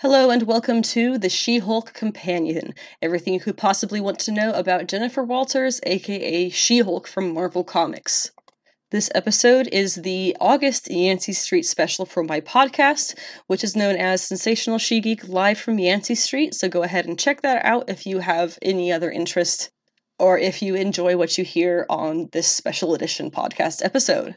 Hello and welcome to the She Hulk Companion. Everything you could possibly want to know about Jennifer Walters, aka She Hulk from Marvel Comics. This episode is the August Yancey Street special for my podcast, which is known as Sensational She Geek Live from Yancey Street. So go ahead and check that out if you have any other interest or if you enjoy what you hear on this special edition podcast episode.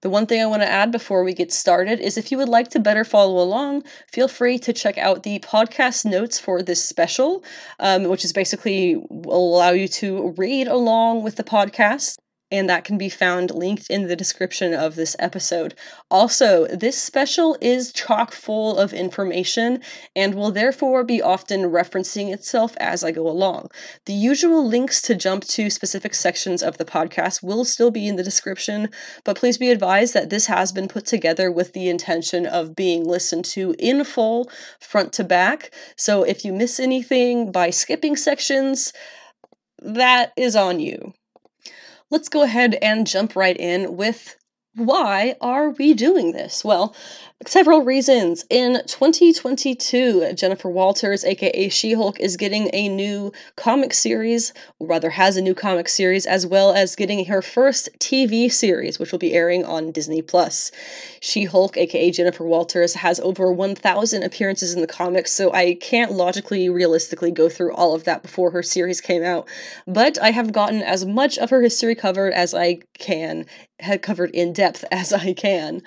The one thing I want to add before we get started is if you would like to better follow along, feel free to check out the podcast notes for this special, um, which is basically will allow you to read along with the podcast and that can be found linked in the description of this episode. Also, this special is chock full of information and will therefore be often referencing itself as I go along. The usual links to jump to specific sections of the podcast will still be in the description, but please be advised that this has been put together with the intention of being listened to in full, front to back. So if you miss anything by skipping sections, that is on you let's go ahead and jump right in with why are we doing this? Well, several reasons. In 2022, Jennifer Walters, aka She Hulk, is getting a new comic series, or rather, has a new comic series, as well as getting her first TV series, which will be airing on Disney Plus. She Hulk, aka Jennifer Walters, has over 1,000 appearances in the comics, so I can't logically, realistically go through all of that before her series came out. But I have gotten as much of her history covered as I can, had covered in depth as I can.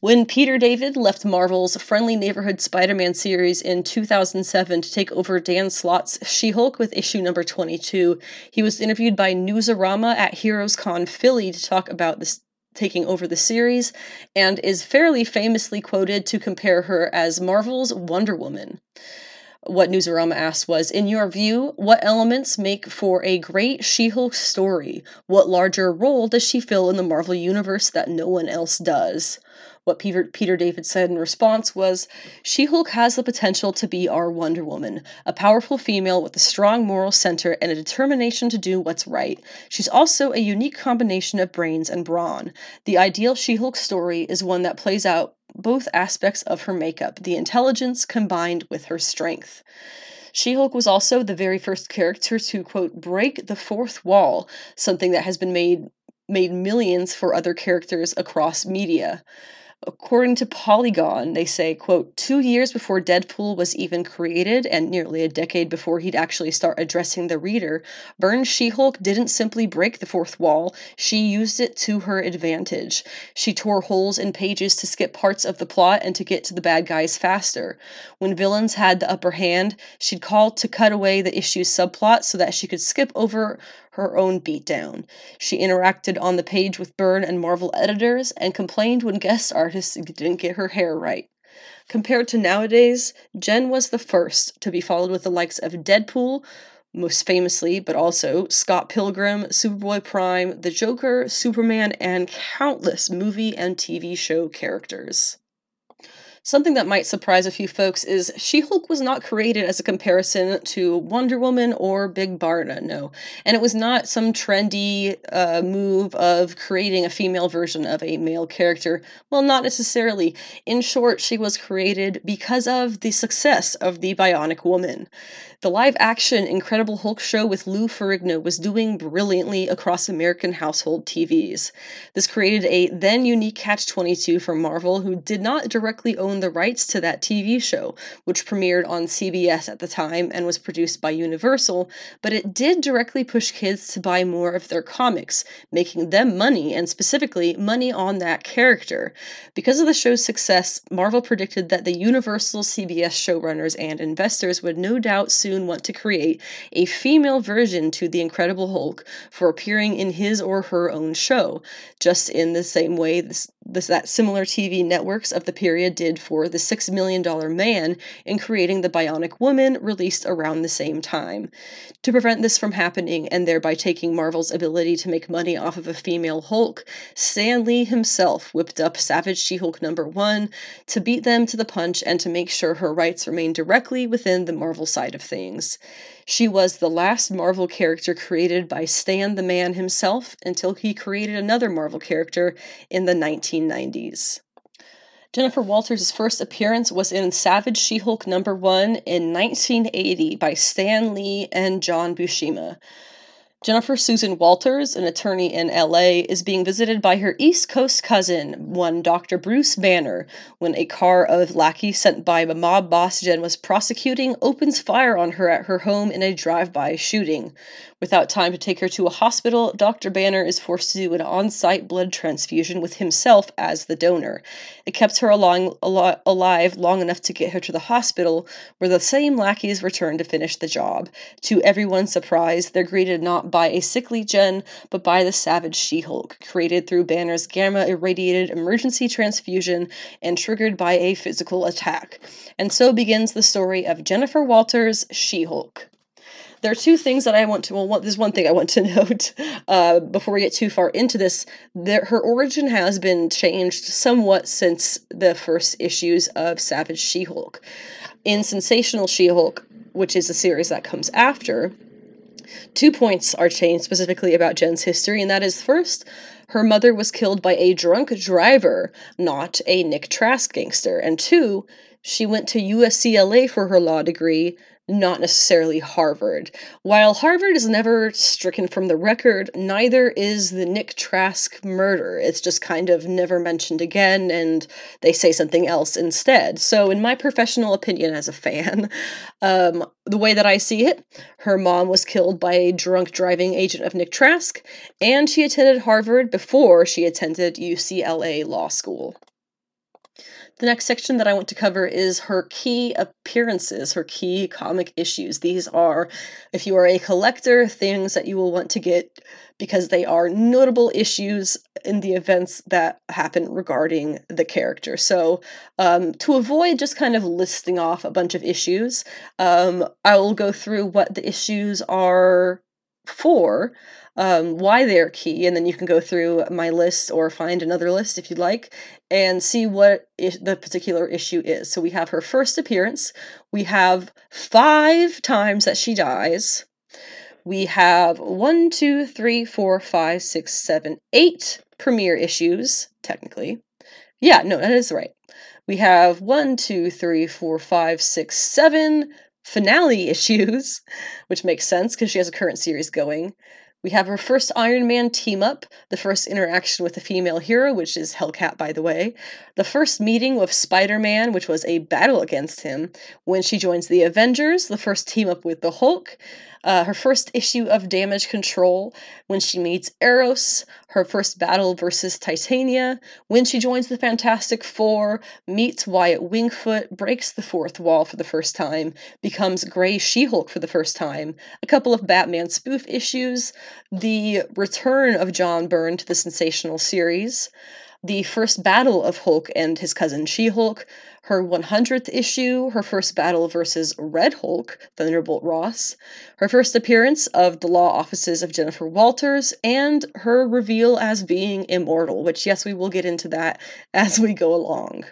When Peter David left Marvel's Friendly Neighborhood Spider Man series in 2007 to take over Dan Slott's She Hulk with issue number 22, he was interviewed by Newsarama at Heroes Con Philly to talk about this taking over the series and is fairly famously quoted to compare her as Marvel's Wonder Woman. What Newsarama asked was In your view, what elements make for a great She Hulk story? What larger role does she fill in the Marvel Universe that no one else does? What Peter, Peter David said in response was She Hulk has the potential to be our Wonder Woman, a powerful female with a strong moral center and a determination to do what's right. She's also a unique combination of brains and brawn. The ideal She Hulk story is one that plays out both aspects of her makeup, the intelligence combined with her strength. She Hulk was also the very first character to, quote, break the fourth wall, something that has been made made millions for other characters across media. According to Polygon, they say, quote, two years before Deadpool was even created, and nearly a decade before he'd actually start addressing the reader, Byrne's She Hulk didn't simply break the fourth wall, she used it to her advantage. She tore holes in pages to skip parts of the plot and to get to the bad guys faster. When villains had the upper hand, she'd call to cut away the issue's subplot so that she could skip over her own beatdown. She interacted on the page with Byrne and Marvel editors and complained when guest artists didn't get her hair right. Compared to nowadays, Jen was the first to be followed with the likes of Deadpool, most famously, but also Scott Pilgrim, Superboy Prime, The Joker, Superman, and countless movie and TV show characters. Something that might surprise a few folks is She Hulk was not created as a comparison to Wonder Woman or Big Barda, no. And it was not some trendy uh, move of creating a female version of a male character. Well, not necessarily. In short, she was created because of the success of the Bionic Woman. The live action Incredible Hulk show with Lou Ferrigno was doing brilliantly across American household TVs. This created a then unique catch 22 for Marvel, who did not directly own the rights to that TV show, which premiered on CBS at the time and was produced by Universal, but it did directly push kids to buy more of their comics, making them money, and specifically money on that character. Because of the show's success, Marvel predicted that the Universal CBS showrunners and investors would no doubt soon soon want to create a female version to the Incredible Hulk for appearing in his or her own show, just in the same way this, this, that similar TV networks of the period did for the Six Million Dollar Man in creating the Bionic Woman released around the same time. To prevent this from happening and thereby taking Marvel's ability to make money off of a female Hulk, Stan Lee himself whipped up Savage She Hulk number one to beat them to the punch and to make sure her rights remain directly within the Marvel side of things things. She was the last Marvel character created by Stan the Man himself until he created another Marvel character in the 1990s. Jennifer Walters' first appearance was in Savage She Hulk number one in 1980 by Stan Lee and John Buscema. Jennifer Susan Walters, an attorney in LA, is being visited by her East Coast cousin, one Dr. Bruce Banner, when a car of lackeys sent by a mob boss Jen was prosecuting opens fire on her at her home in a drive by shooting. Without time to take her to a hospital, Dr. Banner is forced to do an on site blood transfusion with himself as the donor. It kept her along, al- alive long enough to get her to the hospital, where the same lackeys return to finish the job. To everyone's surprise, they're greeted not by a sickly Jen, but by the savage She Hulk, created through Banner's gamma irradiated emergency transfusion and triggered by a physical attack. And so begins the story of Jennifer Walters' She Hulk there are two things that I want to. Well, there's one thing I want to note uh, before we get too far into this. There, her origin has been changed somewhat since the first issues of Savage She-Hulk. In Sensational She-Hulk, which is a series that comes after, two points are changed specifically about Jen's history, and that is first, her mother was killed by a drunk driver, not a Nick Trask gangster, and two, she went to UCLA for her law degree, not necessarily Harvard. While Harvard is never stricken from the record, neither is the Nick Trask murder. It's just kind of never mentioned again, and they say something else instead. So, in my professional opinion as a fan, um, the way that I see it, her mom was killed by a drunk driving agent of Nick Trask, and she attended Harvard before she attended UCLA Law School. The next section that I want to cover is her key appearances, her key comic issues. These are, if you are a collector, things that you will want to get because they are notable issues in the events that happen regarding the character. So, um, to avoid just kind of listing off a bunch of issues, um, I will go through what the issues are for um, why they're key, and then you can go through my list or find another list if you'd like and see what the particular issue is. So we have her first appearance, we have five times that she dies. We have one, two, three, four, five, six, seven, eight premiere issues, technically. Yeah, no, that is right. We have one, two, three, four, five, six, seven finale issues, which makes sense because she has a current series going. We have her first Iron Man team up, the first interaction with a female hero, which is Hellcat, by the way, the first meeting with Spider Man, which was a battle against him, when she joins the Avengers, the first team up with the Hulk, uh, her first issue of Damage Control, when she meets Eros, her first battle versus Titania, when she joins the Fantastic Four, meets Wyatt Wingfoot, breaks the fourth wall for the first time, becomes Grey She Hulk for the first time, a couple of Batman spoof issues, the return of John Byrne to the sensational series, the first battle of Hulk and his cousin She Hulk, her 100th issue, her first battle versus Red Hulk, Thunderbolt Ross, her first appearance of the law offices of Jennifer Walters, and her reveal as being immortal, which, yes, we will get into that as we go along.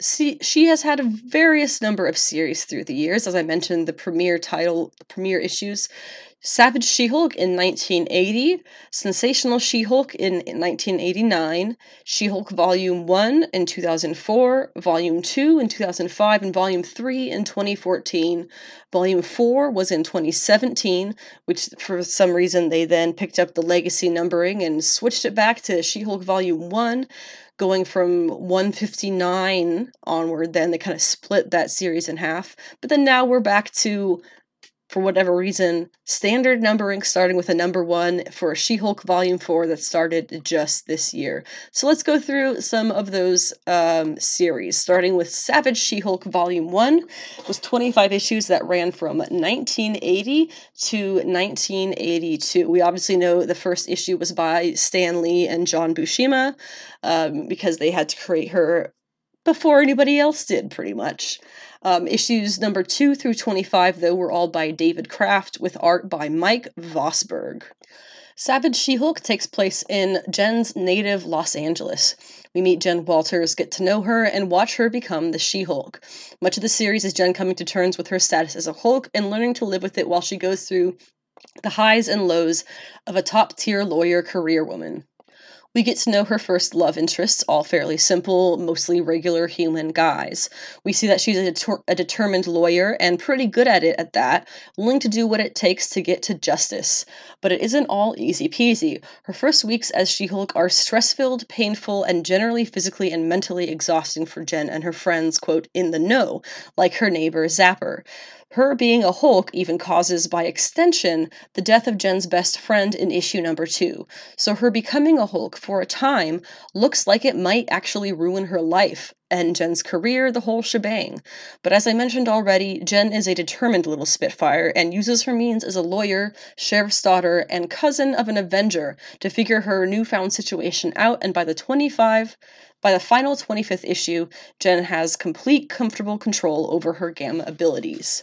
See, she has had a various number of series through the years. As I mentioned, the premiere title, the premiere issues Savage She Hulk in 1980, Sensational She Hulk in 1989, She Hulk Volume 1 in 2004, Volume 2 in 2005, and Volume 3 in 2014. Volume 4 was in 2017, which for some reason they then picked up the legacy numbering and switched it back to She Hulk Volume 1 going from 159 onward then they kind of split that series in half but then now we're back to for whatever reason, standard numbering starting with a number one for She Hulk Volume 4 that started just this year. So let's go through some of those um, series, starting with Savage She Hulk Volume 1, was 25 issues that ran from 1980 to 1982. We obviously know the first issue was by Stan Lee and John Buscema um, because they had to create her before anybody else did, pretty much. Um, issues number 2 through 25, though, were all by David Kraft with art by Mike Vosburg. Savage She Hulk takes place in Jen's native Los Angeles. We meet Jen Walters, get to know her, and watch her become the She Hulk. Much of the series is Jen coming to terms with her status as a Hulk and learning to live with it while she goes through the highs and lows of a top tier lawyer career woman. We get to know her first love interests, all fairly simple, mostly regular human guys. We see that she's a, deter- a, determined lawyer and pretty good at it at that, willing to do what it takes to get to justice. But it isn't all easy peasy. Her first weeks as She Hulk are stress filled, painful, and generally physically and mentally exhausting for Jen and her friends, quote, in the know, like her neighbor Zapper. Her being a Hulk even causes, by extension, the death of Jen's best friend in issue number two. So her becoming a Hulk for a time looks like it might actually ruin her life and Jen's career, the whole shebang. But as I mentioned already, Jen is a determined little Spitfire and uses her means as a lawyer, sheriff's daughter, and cousin of an Avenger to figure her newfound situation out, and by the 25 by the final 25th issue, Jen has complete comfortable control over her gamma abilities.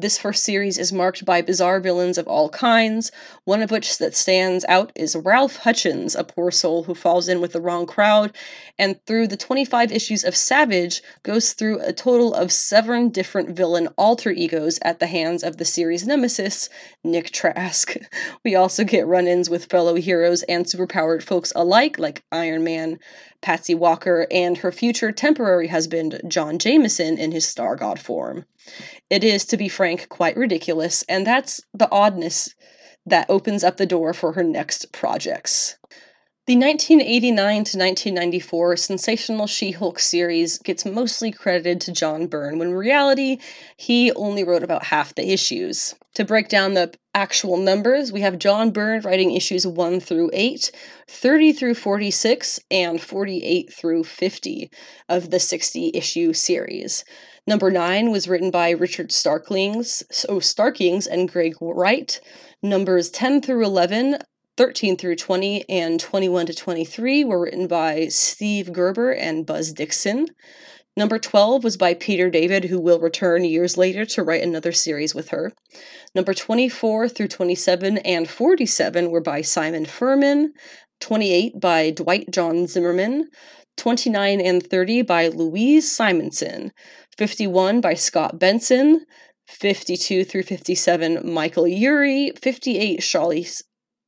This first series is marked by bizarre villains of all kinds, one of which that stands out is Ralph Hutchins, a poor soul who falls in with the wrong crowd, and through the 25 issues of Savage, goes through a total of seven different villain alter egos at the hands of the series nemesis, Nick Trask. We also get run ins with fellow heroes and superpowered folks alike, like Iron Man, Patsy Walker, and her future temporary husband, John Jameson, in his Star God form. It is, to be frank, quite ridiculous, and that's the oddness that opens up the door for her next projects. The 1989 to 1994 sensational She Hulk series gets mostly credited to John Byrne, when in reality, he only wrote about half the issues. To break down the actual numbers, we have John Byrne writing issues 1 through 8, 30 through 46, and 48 through 50 of the 60 issue series. Number 9 was written by Richard Starklings, oh, Starkings and Greg Wright. Numbers 10 through 11 13 through 20 and 21 to 23 were written by Steve Gerber and Buzz Dixon. Number 12 was by Peter David, who will return years later to write another series with her. Number 24 through 27 and 47 were by Simon Furman. 28 by Dwight John Zimmerman. 29 and 30 by Louise Simonson. 51 by Scott Benson. 52 through 57, Michael Eury, 58, Charlie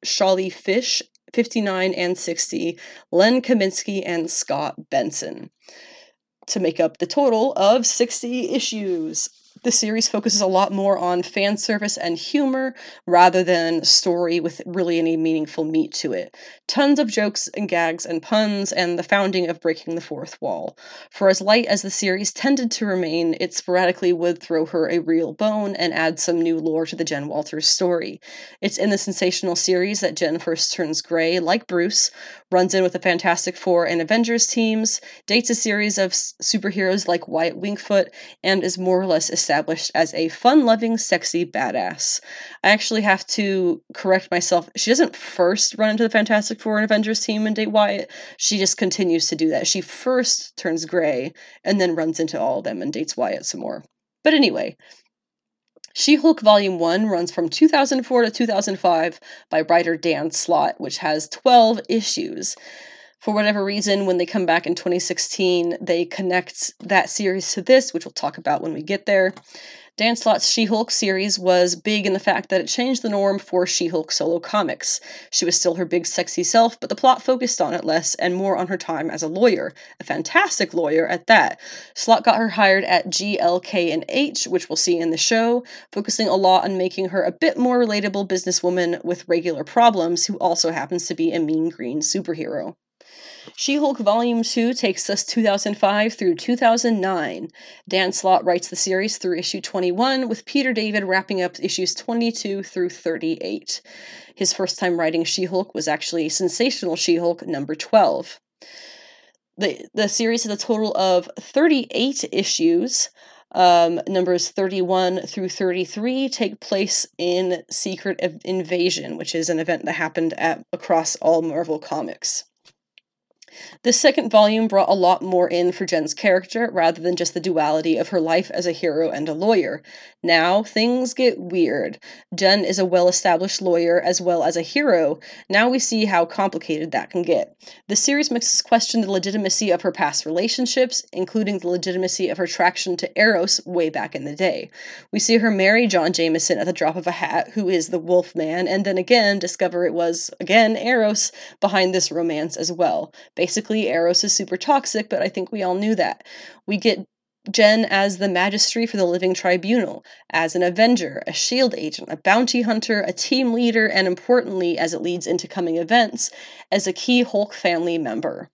Sholly Fish, 59 and 60, Len Kaminski and Scott Benson to make up the total of 60 issues the series focuses a lot more on fan service and humor rather than story with really any meaningful meat to it. Tons of jokes and gags and puns, and the founding of breaking the fourth wall. For as light as the series tended to remain, it sporadically would throw her a real bone and add some new lore to the Jen Walters story. It's in the sensational series that Jen first turns gray, like Bruce, runs in with the Fantastic Four and Avengers teams, dates a series of superheroes like Wyatt Wingfoot, and is more or less established as a fun loving, sexy badass. I actually have to correct myself. She doesn't first run into the Fantastic Four and Avengers team and date Wyatt, she just continues to do that. She first turns gray and then runs into all of them and dates Wyatt some more. But anyway, she Hulk Volume 1 runs from 2004 to 2005 by writer Dan Slott, which has 12 issues. For whatever reason, when they come back in 2016, they connect that series to this, which we'll talk about when we get there. Dan Slott's She Hulk series was big in the fact that it changed the norm for She Hulk solo comics. She was still her big, sexy self, but the plot focused on it less and more on her time as a lawyer, a fantastic lawyer at that. Slott got her hired at GLK and H, which we'll see in the show, focusing a lot on making her a bit more relatable businesswoman with regular problems who also happens to be a mean green superhero. She Hulk Volume 2 takes us 2005 through 2009. Dan Slott writes the series through issue 21, with Peter David wrapping up issues 22 through 38. His first time writing She Hulk was actually Sensational She Hulk number 12. The, the series has a total of 38 issues. Um, numbers 31 through 33 take place in Secret Invasion, which is an event that happened at across all Marvel comics. This second volume brought a lot more in for Jen's character rather than just the duality of her life as a hero and a lawyer. Now, things get weird. Jen is a well established lawyer as well as a hero. Now we see how complicated that can get. The series makes us question the legitimacy of her past relationships, including the legitimacy of her attraction to Eros way back in the day. We see her marry John Jameson at the drop of a hat, who is the Wolf Man, and then again discover it was, again, Eros behind this romance as well. Basically, Eros is super toxic, but I think we all knew that. We get Jen as the Magistrate for the Living Tribunal, as an Avenger, a SHIELD agent, a bounty hunter, a team leader, and importantly, as it leads into coming events, as a key Hulk family member.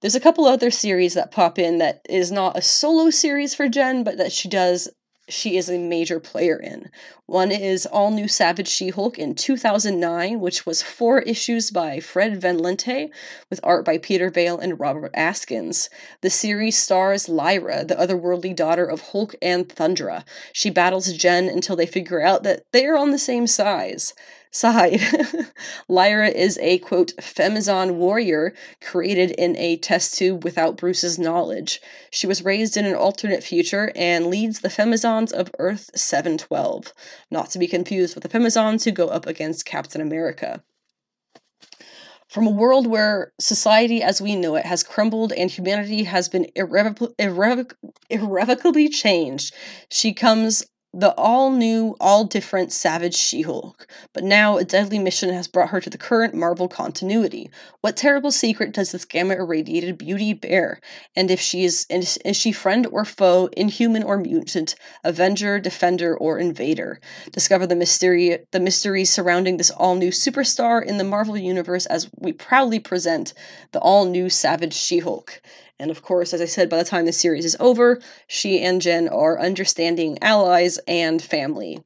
There's a couple other series that pop in that is not a solo series for Jen, but that she does she is a major player in. One is All New Savage She Hulk in 2009, which was four issues by Fred Van Lente, with art by Peter Vale and Robert Atkins. The series stars Lyra, the otherworldly daughter of Hulk and Thundra. She battles Jen until they figure out that they are on the same size side. Lyra is a quote femizon warrior created in a test tube without Bruce's knowledge. She was raised in an alternate future and leads the femizons of Earth 712, not to be confused with the femizons who go up against Captain America. From a world where society as we know it has crumbled and humanity has been irrevoc- irrevoc- irrevocably changed, she comes the all new, all different Savage She Hulk, but now a deadly mission has brought her to the current Marvel continuity. What terrible secret does this gamma irradiated beauty bear? And if she is, is, she friend or foe, inhuman or mutant, avenger, defender, or invader? Discover the mystery, the mysteries surrounding this all new superstar in the Marvel universe as we proudly present the all new Savage She Hulk. And of course, as I said, by the time the series is over, she and Jen are understanding allies and family.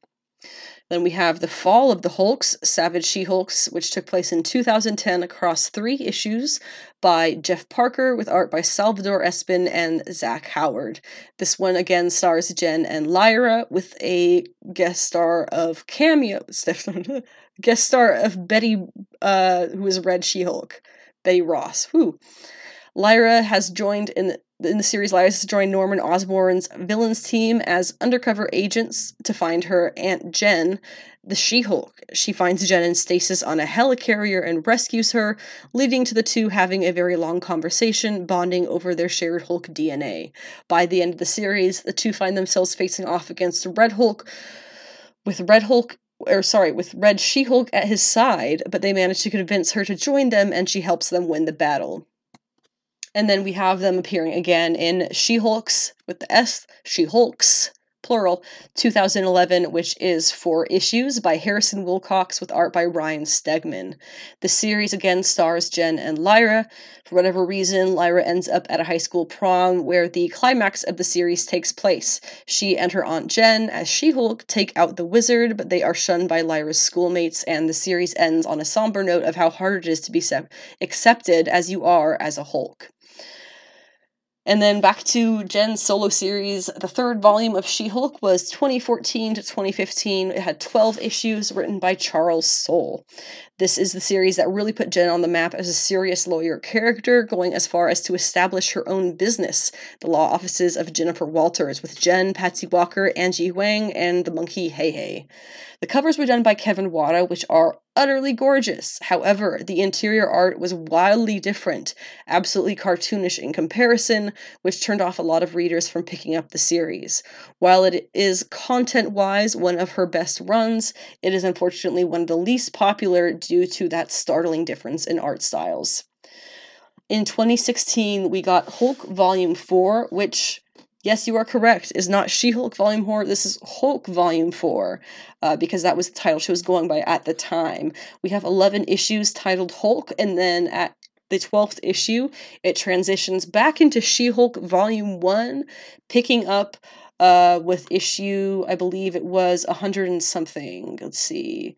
Then we have The Fall of the Hulks, Savage She Hulks, which took place in 2010 across three issues by Jeff Parker, with art by Salvador Espin and Zach Howard. This one again stars Jen and Lyra, with a guest star of cameo, guest star of Betty, uh, who is Red She Hulk, Betty Ross. Whew. Lyra has joined in the, in the series. Lyra has joined Norman Osborn's villains team as undercover agents to find her Aunt Jen, the She-Hulk. She finds Jen in stasis on a helicarrier and rescues her, leading to the two having a very long conversation, bonding over their shared Hulk DNA. By the end of the series, the two find themselves facing off against Red Hulk, with Red Hulk or sorry, with Red She Hulk at his side, but they manage to convince her to join them and she helps them win the battle. And then we have them appearing again in She Hulks with the S, She Hulks, plural, 2011, which is four issues by Harrison Wilcox with art by Ryan Stegman. The series again stars Jen and Lyra. For whatever reason, Lyra ends up at a high school prom where the climax of the series takes place. She and her Aunt Jen, as She Hulk, take out the wizard, but they are shunned by Lyra's schoolmates, and the series ends on a somber note of how hard it is to be accepted as you are as a Hulk. And then back to Jen's solo series. The third volume of She Hulk was 2014 to 2015. It had 12 issues written by Charles Soule. This is the series that really put Jen on the map as a serious lawyer character, going as far as to establish her own business, the law offices of Jennifer Walters, with Jen, Patsy Walker, Angie Huang, and the monkey Heihei. The covers were done by Kevin Wada, which are utterly gorgeous. However, the interior art was wildly different, absolutely cartoonish in comparison, which turned off a lot of readers from picking up the series. While it is content wise one of her best runs, it is unfortunately one of the least popular due to that startling difference in art styles. In 2016, we got Hulk Volume 4, which Yes, you are correct. Is not She Hulk Volume 4. This is Hulk Volume 4, uh, because that was the title she was going by at the time. We have 11 issues titled Hulk, and then at the 12th issue, it transitions back into She Hulk Volume 1, picking up uh, with issue, I believe it was 100 and something. Let's see.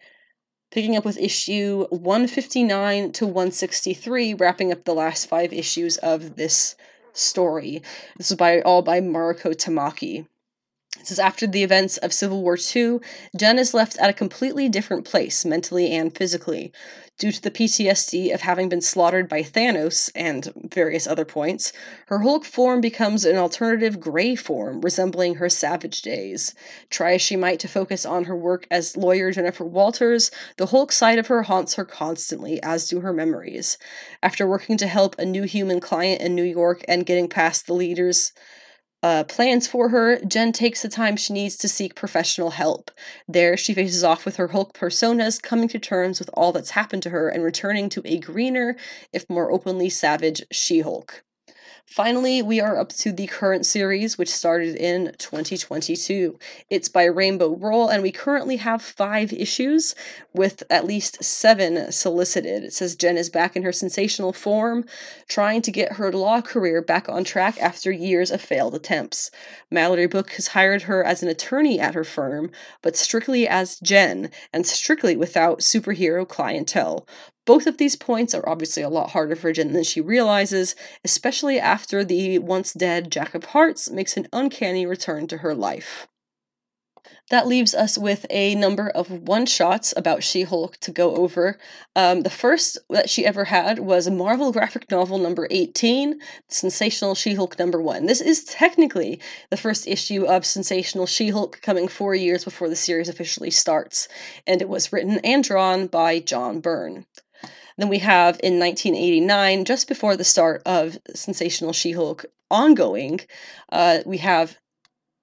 Picking up with issue 159 to 163, wrapping up the last five issues of this story. This is by all by Mariko Tamaki. It says after the events of Civil War II, Jen is left at a completely different place, mentally and physically. Due to the PTSD of having been slaughtered by Thanos and various other points, her Hulk form becomes an alternative gray form, resembling her savage days. Try as she might to focus on her work as lawyer Jennifer Walters, the Hulk side of her haunts her constantly, as do her memories. After working to help a new human client in New York and getting past the leaders, uh, plans for her, Jen takes the time she needs to seek professional help. There, she faces off with her Hulk personas, coming to terms with all that's happened to her and returning to a greener, if more openly savage, She Hulk. Finally, we are up to the current series, which started in 2022. It's by Rainbow Rowell, and we currently have five issues with at least seven solicited. It says Jen is back in her sensational form, trying to get her law career back on track after years of failed attempts. Mallory Book has hired her as an attorney at her firm, but strictly as Jen, and strictly without superhero clientele. Both of these points are obviously a lot harder for Jen than she realizes, especially after the once dead Jack of Hearts makes an uncanny return to her life. That leaves us with a number of one shots about She Hulk to go over. Um, the first that she ever had was Marvel graphic novel number 18, Sensational She Hulk number 1. This is technically the first issue of Sensational She Hulk coming four years before the series officially starts, and it was written and drawn by John Byrne. Then we have in 1989, just before the start of Sensational She Hulk ongoing, uh, we have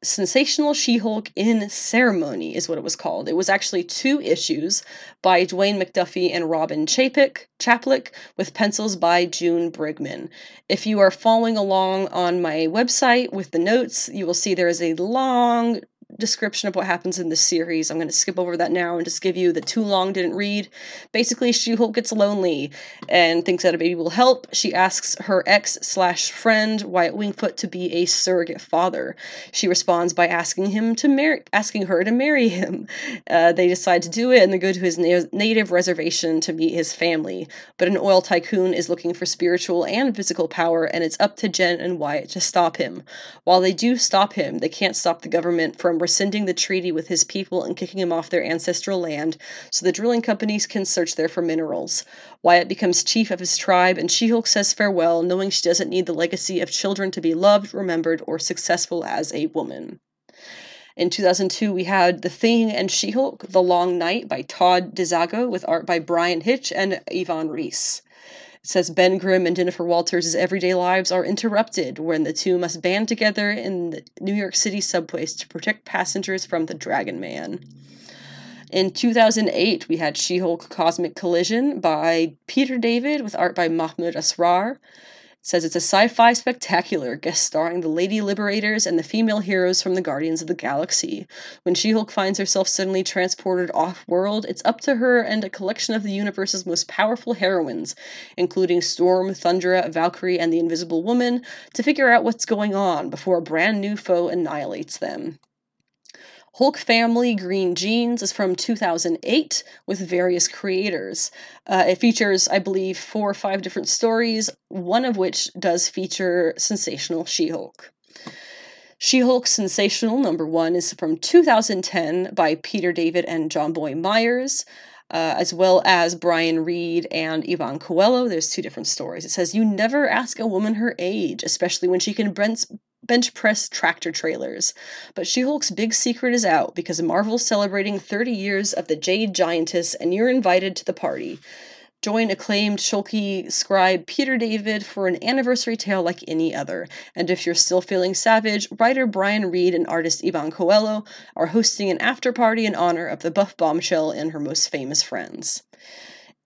Sensational She Hulk in Ceremony, is what it was called. It was actually two issues by Dwayne McDuffie and Robin Chapek, Chaplick, with pencils by June Brigman. If you are following along on my website with the notes, you will see there is a long description of what happens in this series. I'm going to skip over that now and just give you the too long didn't read. Basically, She-Hulk gets lonely and thinks that a baby will help. She asks her ex slash friend Wyatt Wingfoot to be a surrogate father. She responds by asking him to marry, asking her to marry him. Uh, they decide to do it and they go to his na- native reservation to meet his family. But an oil tycoon is looking for spiritual and physical power, and it's up to Jen and Wyatt to stop him. While they do stop him, they can't stop the government from rescinding the treaty with his people and kicking him off their ancestral land so the drilling companies can search there for minerals. Wyatt becomes chief of his tribe, and She Hulk says farewell, knowing she doesn't need the legacy of children to be loved, remembered, or successful as a woman. In 2002, we had The Thing and She Hulk, The Long Night by Todd DeZago, with art by Bryan Hitch and Ivan Reis. Says Ben Grimm and Jennifer Walters' everyday lives are interrupted when the two must band together in the New York City subways to protect passengers from the Dragon Man. In 2008, we had She Hulk Cosmic Collision by Peter David with art by Mahmoud Asrar says it's a sci-fi spectacular guest starring the Lady Liberators and the female heroes from the Guardians of the Galaxy. When She-Hulk finds herself suddenly transported off-world, it's up to her and a collection of the universe's most powerful heroines, including Storm, Thundra, Valkyrie, and the Invisible Woman, to figure out what's going on before a brand new foe annihilates them. Hulk Family Green Jeans is from 2008 with various creators. Uh, it features, I believe, four or five different stories, one of which does feature Sensational She Hulk. She Hulk Sensational number one is from 2010 by Peter David and Jonboy Meyers. Uh, as well as Brian Reed and Iban Coello. There's two different stories. It says, You never ask a woman her age, especially when she can bench press tractor trailers. But She Hulk's big secret is out because Marvel's celebrating 30 years of the Jade Giantess, and you're invited to the party. Join acclaimed Shulky scribe Peter David for an anniversary tale like any other. And if you're still feeling savage, writer Brian Reed and artist Iban Coello are hosting an after party in honor of the buff bombshell and her most famous friends.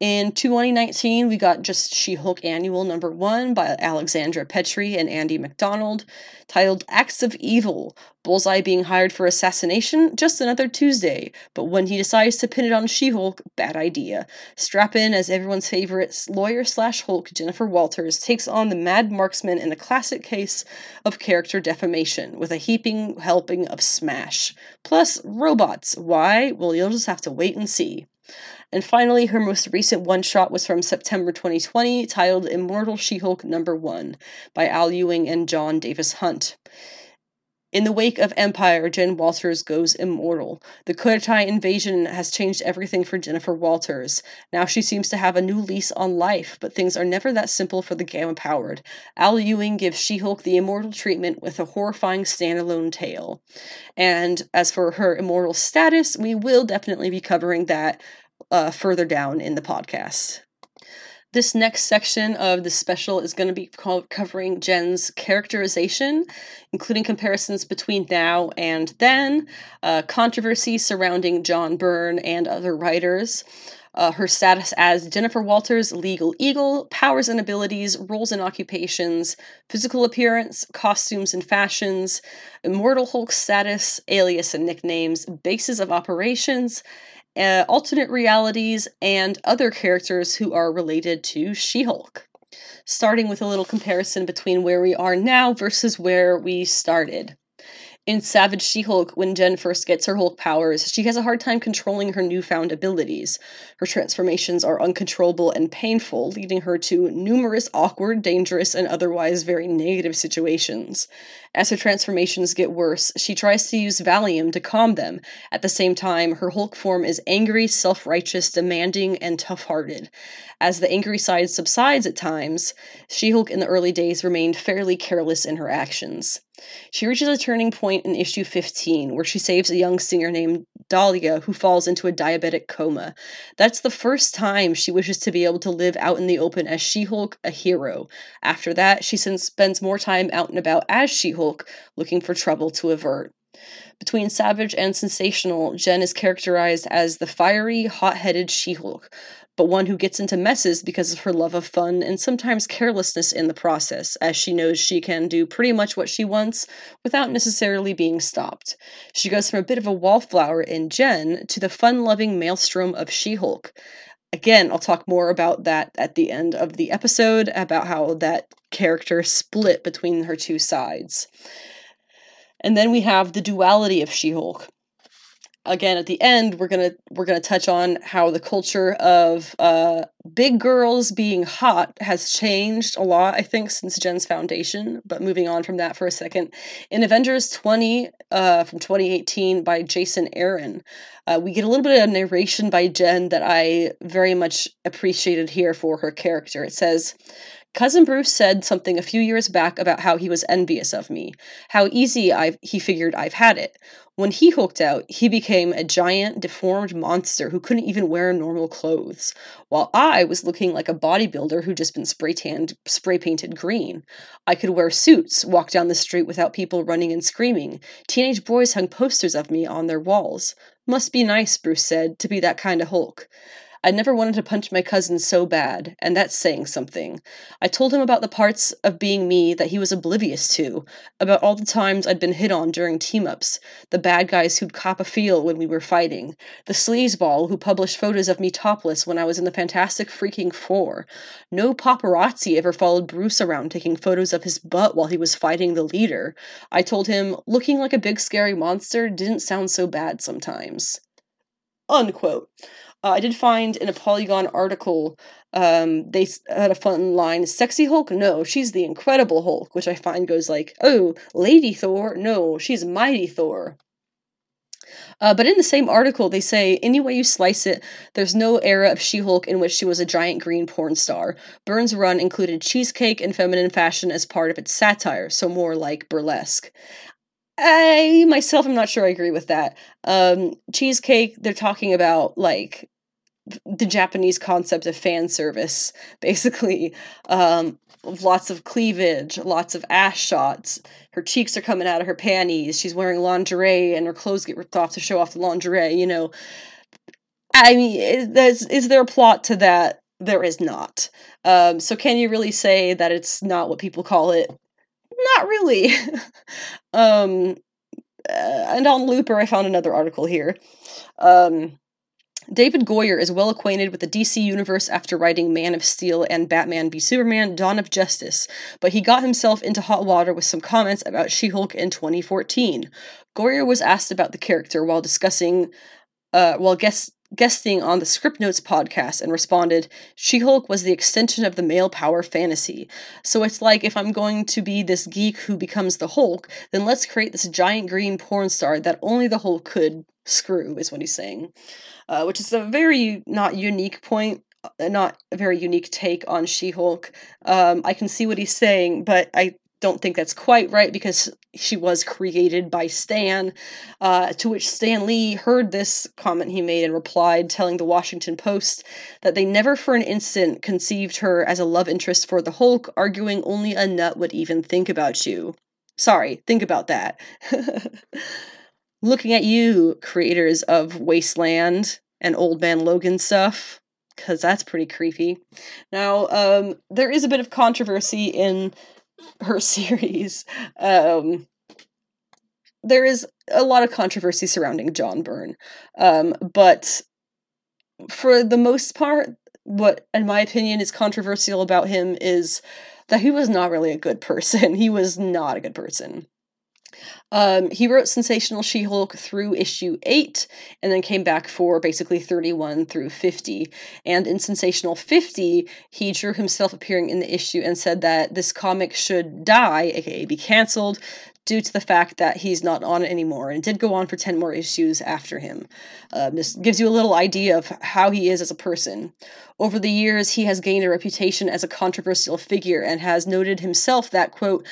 In 2019, we got just She Hulk Annual number one by Alexandra Petri and Andy MacDonald, titled Acts of Evil. Bullseye being hired for assassination, just another Tuesday. But when he decides to pin it on She Hulk, bad idea. Strap in as everyone's favorite lawyer slash Hulk, Jennifer Walters, takes on the mad marksman in a classic case of character defamation with a heaping helping of smash. Plus, robots. Why? Well, you'll just have to wait and see. And finally, her most recent one shot was from September 2020, titled Immortal She Hulk Number One by Al Ewing and Jon Davis-Hunt. In the wake of Empire, Jen Walters goes immortal. The Cotati invasion has changed everything for Jennifer Walters. Now she seems to have a new lease on life, but things are never that simple for the Gamma Powered. Al Ewing gives She Hulk the immortal treatment with a horrifying standalone tale. And as for her immortal status, we will definitely be covering that uh, further down in the podcast. This next section of the special is going to be called covering Jen's characterization, including comparisons between now and then, uh, controversy surrounding John Byrne and other writers, uh, her status as Jennifer Walters' legal eagle, powers and abilities, roles and occupations, physical appearance, costumes and fashions, Immortal Hulk status, alias and nicknames, bases of operations, uh, alternate realities, and other characters who are related to She Hulk. Starting with a little comparison between where we are now versus where we started. In Savage She Hulk, when Jen first gets her Hulk powers, she has a hard time controlling her newfound abilities. Her transformations are uncontrollable and painful, leading her to numerous awkward, dangerous, and otherwise very negative situations. As her transformations get worse, she tries to use Valium to calm them. At the same time, her Hulk form is angry, self righteous, demanding, and tough hearted. As the angry side subsides at times, She Hulk in the early days remained fairly careless in her actions. She reaches a turning point in issue 15 where she saves a young singer named Dahlia who falls into a diabetic coma. That's the first time she wishes to be able to live out in the open as She Hulk, a hero. After that, she spends more time out and about as She Hulk, looking for trouble to avert. Between savage and sensational, Jen is characterized as the fiery, hot headed She Hulk, but one who gets into messes because of her love of fun and sometimes carelessness in the process, as she knows she can do pretty much what she wants without necessarily being stopped. She goes from a bit of a wallflower in Jen to the fun loving maelstrom of She Hulk. Again, I'll talk more about that at the end of the episode, about how that character split between her two sides. And then we have the duality of She Hulk again at the end we're gonna we're gonna touch on how the culture of uh, big girls being hot has changed a lot i think since jen's foundation but moving on from that for a second. In avengers 20 uh, from 2018 by jason aaron uh, we get a little bit of narration by jen that i very much appreciated here for her character. It says Cousin Bruce said something a few years back about how he was envious of me, how easy i he figured I've had it. When he hulked out, he became a giant, deformed monster who couldn't even wear normal clothes, while I was looking like a bodybuilder who'd just been spray tanned, spray painted green. I could wear suits, walk down the street without people running and screaming. Teenage boys hung posters of me on their walls. Must be nice, Bruce said, to be that kind of Hulk. I never wanted to punch my cousin so bad, and that's saying something. I told him about the parts of being me that he was oblivious to, about all the times I'd been hit on during team ups, the bad guys who'd cop a feel when we were fighting, the sleazeball who published photos of me topless when I was in the Fantastic Freaking Four. No paparazzi ever followed Bruce around taking photos of his butt while he was fighting the leader. I told him, looking like a big scary monster didn't sound so bad sometimes. Unquote. Uh, I did find in a Polygon article, um, they had a fun line Sexy Hulk? No, she's the Incredible Hulk, which I find goes like, oh, Lady Thor? No, she's Mighty Thor. Uh, but in the same article, they say, any way you slice it, there's no era of She Hulk in which she was a giant green porn star. Byrne's run included cheesecake and feminine fashion as part of its satire, so more like burlesque. I myself I'm not sure I agree with that. Um, cheesecake, they're talking about like the Japanese concept of fan service, basically. Um, lots of cleavage, lots of ass shots. Her cheeks are coming out of her panties. She's wearing lingerie, and her clothes get ripped off to show off the lingerie. You know, I mean, is, is there a plot to that? There is not. Um, so, can you really say that it's not what people call it? Not really. um, uh, and on Looper, I found another article here. Um, David Goyer is well acquainted with the DC universe after writing Man of Steel and Batman v Superman Dawn of Justice, but he got himself into hot water with some comments about She Hulk in 2014. Goyer was asked about the character while discussing, uh, while guests guesting on the Script Notes podcast and responded, She Hulk was the extension of the male power fantasy. So it's like if I'm going to be this geek who becomes the Hulk, then let's create this giant green porn star that only the Hulk could screw, is what he's saying. Uh, which is a very not unique point uh, not a very unique take on She Hulk. Um, I can see what he's saying, but I don't think that's quite right because she was created by Stan. Uh, to which Stan Lee heard this comment he made and replied, telling the Washington Post that they never for an instant conceived her as a love interest for the Hulk, arguing only a nut would even think about you. Sorry, think about that. Looking at you, creators of Wasteland and Old Man Logan stuff because that's pretty creepy. Now, um, there is a bit of controversy in her series. Um, there is a lot of controversy surrounding John Byrne, um, but for the most part, what, in my opinion, is controversial about him is that he was not really a good person. He was not a good person. Um, he wrote Sensational She Hulk through issue 8 and then came back for basically 31 through 50. And in Sensational 50, he drew himself appearing in the issue and said that this comic should die, aka be cancelled, due to the fact that he's not on it anymore and did go on for 10 more issues after him. Uh, this gives you a little idea of how he is as a person. Over the years, he has gained a reputation as a controversial figure and has noted himself that, quote,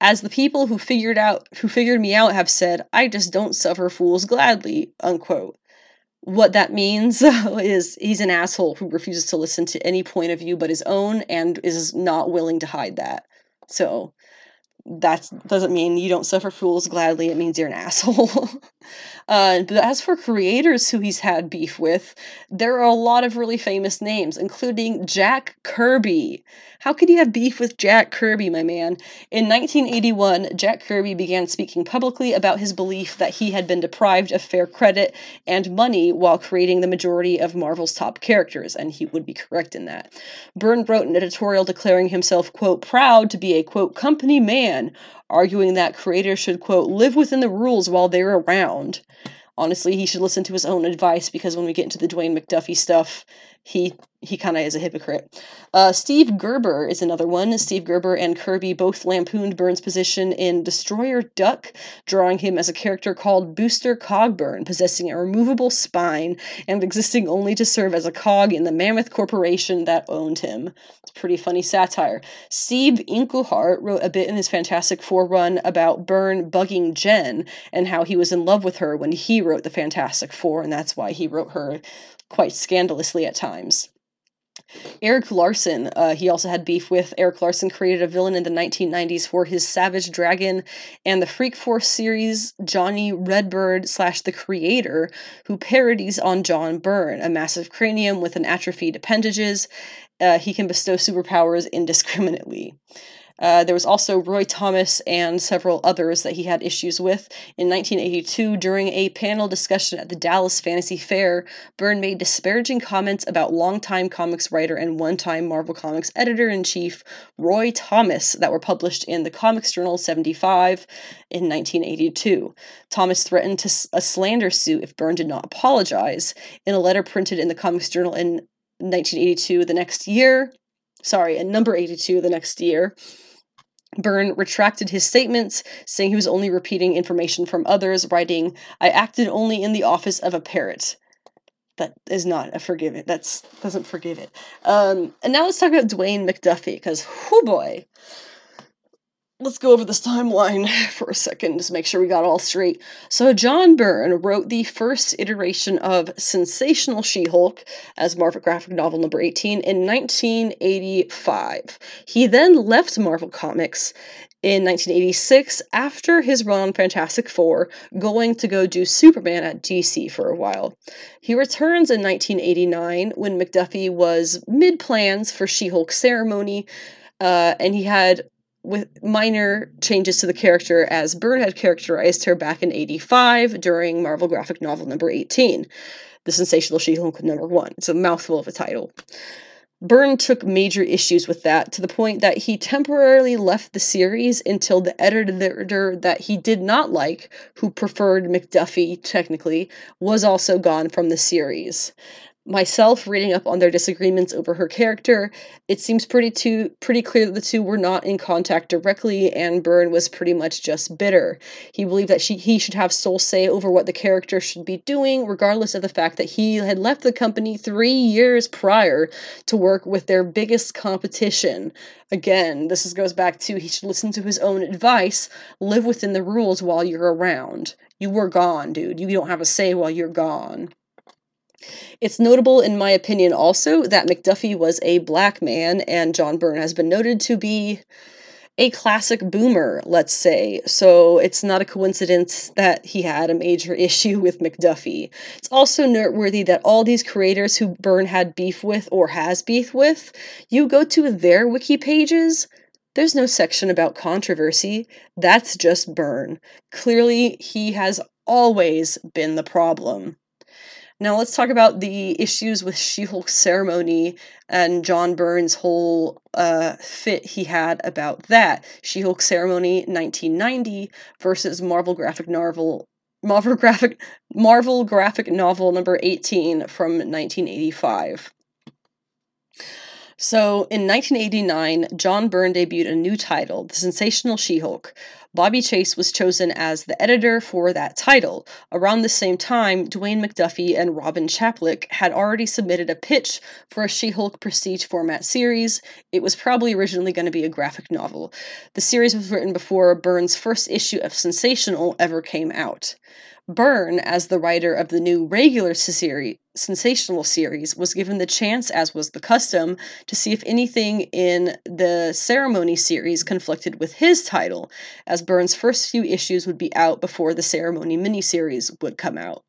as the people who figured out who figured me out have said, I just don't suffer fools gladly, unquote. What that means is he's an asshole who refuses to listen to any point of view but his own and is not willing to hide that. So that doesn't mean you don't suffer fools gladly. It means you're an asshole. uh, but as for creators who he's had beef with, there are a lot of really famous names, including Jack Kirby. How could you have beef with Jack Kirby, my man? In 1981, Jack Kirby began speaking publicly about his belief that he had been deprived of fair credit and money while creating the majority of Marvel's top characters, and he would be correct in that. Byrne wrote an editorial declaring himself, quote, proud to be a, quote, company man, arguing that creators should, quote, live within the rules while they're around. Honestly, he should listen to his own advice because when we get into the Dwayne McDuffie stuff, he he kind of is a hypocrite. Uh, Steve Gerber is another one. Steve Gerber and Kirby both lampooned Byrne's position in Destroyer Duck, drawing him as a character called Booster Cogburn, possessing a removable spine and existing only to serve as a cog in the mammoth corporation that owned him. It's pretty funny satire. Steve Englehart wrote a bit in his Fantastic Four run about Byrne bugging Jen and how he was in love with her when he wrote the Fantastic Four, and that's why he wrote her quite scandalously at times. Erik Larsen, uh, he also had beef with. Erik Larsen created a villain in the 1990s for his Savage Dragon and the Freak Force series, Johnny Redbeard slash the Creator, who parodies on John Byrne, a massive cranium with an atrophied appendages. Uh, he can bestow superpowers indiscriminately. Uh, there was also Roy Thomas and several others that he had issues with. In 1982, during a panel discussion at the Dallas Fantasy Fair, Byrne made disparaging comments about longtime comics writer and one time Marvel Comics editor in chief Roy Thomas that were published in the Comics Journal 75 in 1982. Thomas threatened to a slander suit if Byrne did not apologize. In a letter printed in the Comics Journal in 1982, the next year, sorry, in number 82 the next year, Byrne retracted his statements, saying he was only repeating information from others, writing, I acted only in the office of a parrot. That is not a forgive it. That's doesn't forgive it. Um, and now let's talk about Dwayne McDuffie, because whoo boy let's go over this timeline for a second just make sure we got all straight. So, John Byrne wrote the first iteration of Sensational She Hulk as Marvel graphic novel number 18 in 1985. He then left Marvel Comics in 1986 after his run on Fantastic Four, going to go do Superman at DC for a while. He returns in 1989 when McDuffie was mid plans for She Hulk ceremony. Uh, and he had with minor changes to the character as Byrne had characterized her back in 85 during Marvel graphic novel number 18, The Sensational She-Hulk number 1. It's a mouthful of a title. Byrne took major issues with that to the point that he temporarily left the series until the editor that he did not like, who preferred McDuffie technically, was also gone from the series myself reading up on their disagreements over her character, it seems pretty too pretty clear that the two were not in contact directly, and Byrne was pretty much just bitter. He believed that she he should have sole say over what the character should be doing, regardless of the fact that he had left the company three years prior to work with their biggest competition. Again, this is, goes back to he should listen to his own advice, live within the rules while you're around. You were gone, dude. You don't have a say while you're gone. It's notable, in my opinion, also that McDuffie was a black man, and John Byrne has been noted to be a classic boomer, let's say. So it's not a coincidence that he had a major issue with McDuffie. It's also noteworthy that all these creators who Byrne had beef with or has beef with, you go to their wiki pages, there's no section about controversy. That's just Byrne. Clearly, he has always been the problem. Now let's talk about the issues with She-Hulk ceremony and John Byrne's whole uh, fit he had about that. She-Hulk ceremony 1990 versus Marvel graphic novel Marvel graphic Marvel graphic novel number 18 from 1985. So, in 1989, John Byrne debuted a new title, The Sensational She Hulk. Bobbie Chase was chosen as the editor for that title. Around the same time, Dwayne McDuffie and Robin Chaplik had already submitted a pitch for a She Hulk prestige format series. It was probably originally going to be a graphic novel. The series was written before Byrne's first issue of Sensational ever came out. Byrne, as the writer of the new regular series, sensational series, was given the chance, as was the custom, to see if anything in the ceremony series conflicted with his title, as Byrne's first few issues would be out before the ceremony miniseries would come out.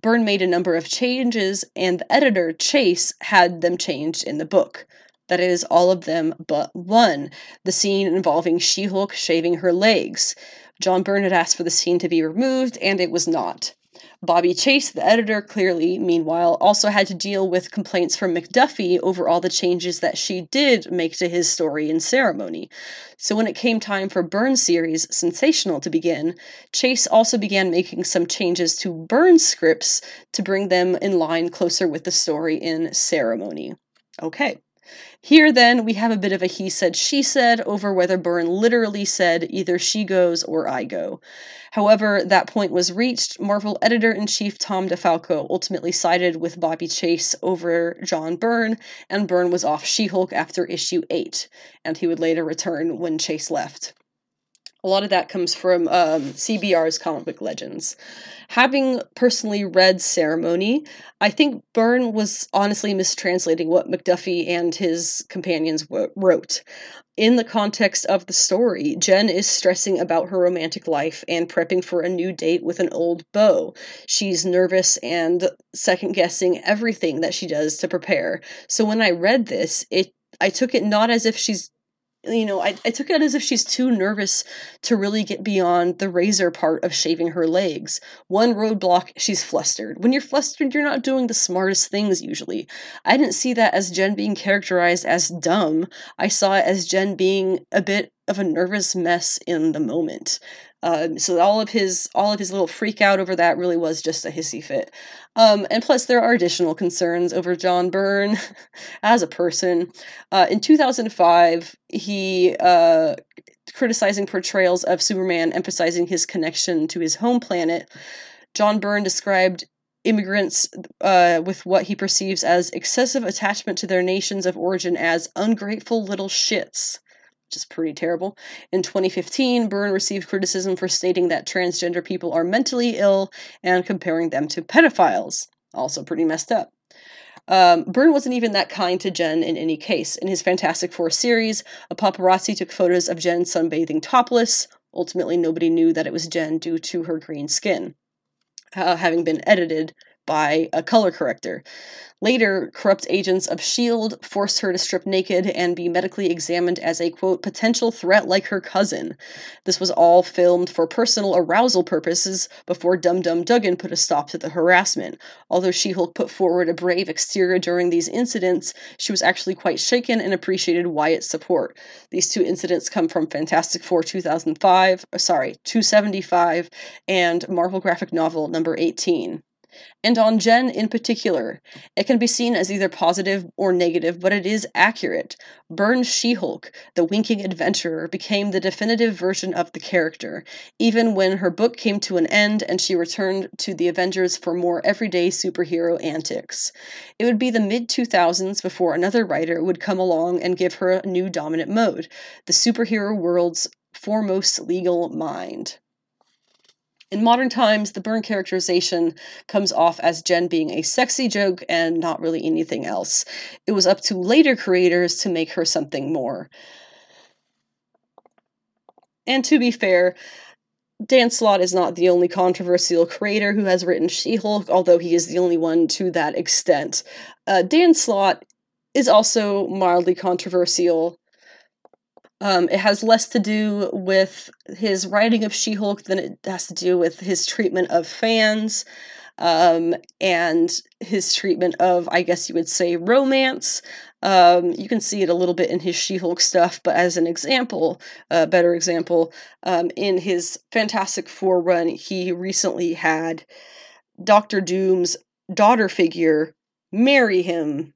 Byrne made a number of changes, and the editor, Chase, had them changed in the book. That is, all of them but one the scene involving She Hulk shaving her legs. John Byrne had asked for the scene to be removed, and it was not. Bobbie Chase, the editor, clearly, meanwhile, also had to deal with complaints from McDuffie over all the changes that she did make to his story in ceremony. So when it came time for Byrne's series, Sensational, to begin, Chase also began making some changes to Byrne's scripts to bring them in line closer with the story in ceremony. Okay. Here, then, we have a bit of a he said, she said over whether Byrne literally said either she goes or I go. However, that point was reached. Marvel editor in chief Tom DeFalco ultimately sided with Bobbie Chase over John Byrne, and Byrne was off She Hulk after issue 8, and he would later return when Chase left. A lot of that comes from um, CBR's comic book legends. Having personally read Ceremony, I think Byrne was honestly mistranslating what McDuffie and his companions w- wrote. In the context of the story, Jen is stressing about her romantic life and prepping for a new date with an old beau. She's nervous and second guessing everything that she does to prepare. So when I read this, it I took it not as if she's you know, I, I took it as if she's too nervous to really get beyond the razor part of shaving her legs. One roadblock, she's flustered. When you're flustered, you're not doing the smartest things usually. I didn't see that as Jen being characterized as dumb. I saw it as Jen being a bit of a nervous mess in the moment. Um, so all of his all of his little freak out over that really was just a hissy fit. Um, and plus, there are additional concerns over John Byrne as a person. Uh, in 2005, he uh, criticizing portrayals of Superman, emphasizing his connection to his home planet. John Byrne described immigrants uh, with what he perceives as excessive attachment to their nations of origin as ungrateful little shits which is pretty terrible. In 2015, Byrne received criticism for stating that transgender people are mentally ill and comparing them to pedophiles. Also pretty messed up. Um, Byrne wasn't even that kind to Jen in any case. In his Fantastic Four series, a paparazzi took photos of Jen sunbathing topless. Ultimately, nobody knew that it was Jen due to her green skin, uh, having been edited by a color corrector. Later, corrupt agents of S.H.I.E.L.D. forced her to strip naked and be medically examined as a quote, potential threat like her cousin. This was all filmed for personal arousal purposes before Dum Dum Dugan put a stop to the harassment. Although She Hulk put forward a brave exterior during these incidents, she was actually quite shaken and appreciated Wyatt's support. These two incidents come from Fantastic Four 2005, uh, sorry, 275, and Marvel graphic novel number 18 and on Jen in particular. It can be seen as either positive or negative, but it is accurate. Byrne's She Hulk, the winking adventurer, became the definitive version of the character, even when her book came to an end and she returned to the Avengers for more everyday superhero antics. It would be the mid 2000s before another writer would come along and give her a new dominant mode the superhero world's foremost legal mind. In modern times, the Byrne characterization comes off as Jen being a sexy joke and not really anything else. It was up to later creators to make her something more. And to be fair, Dan Slott is not the only controversial creator who has written She Hulk, although he is the only one to that extent. Uh, Dan Slott is also mildly controversial um, it has less to do with his writing of She Hulk than it has to do with his treatment of fans um, and his treatment of, I guess you would say, romance. Um, you can see it a little bit in his She Hulk stuff, but as an example, a better example, um, in his Fantastic Four run, he recently had Doctor Doom's daughter figure marry him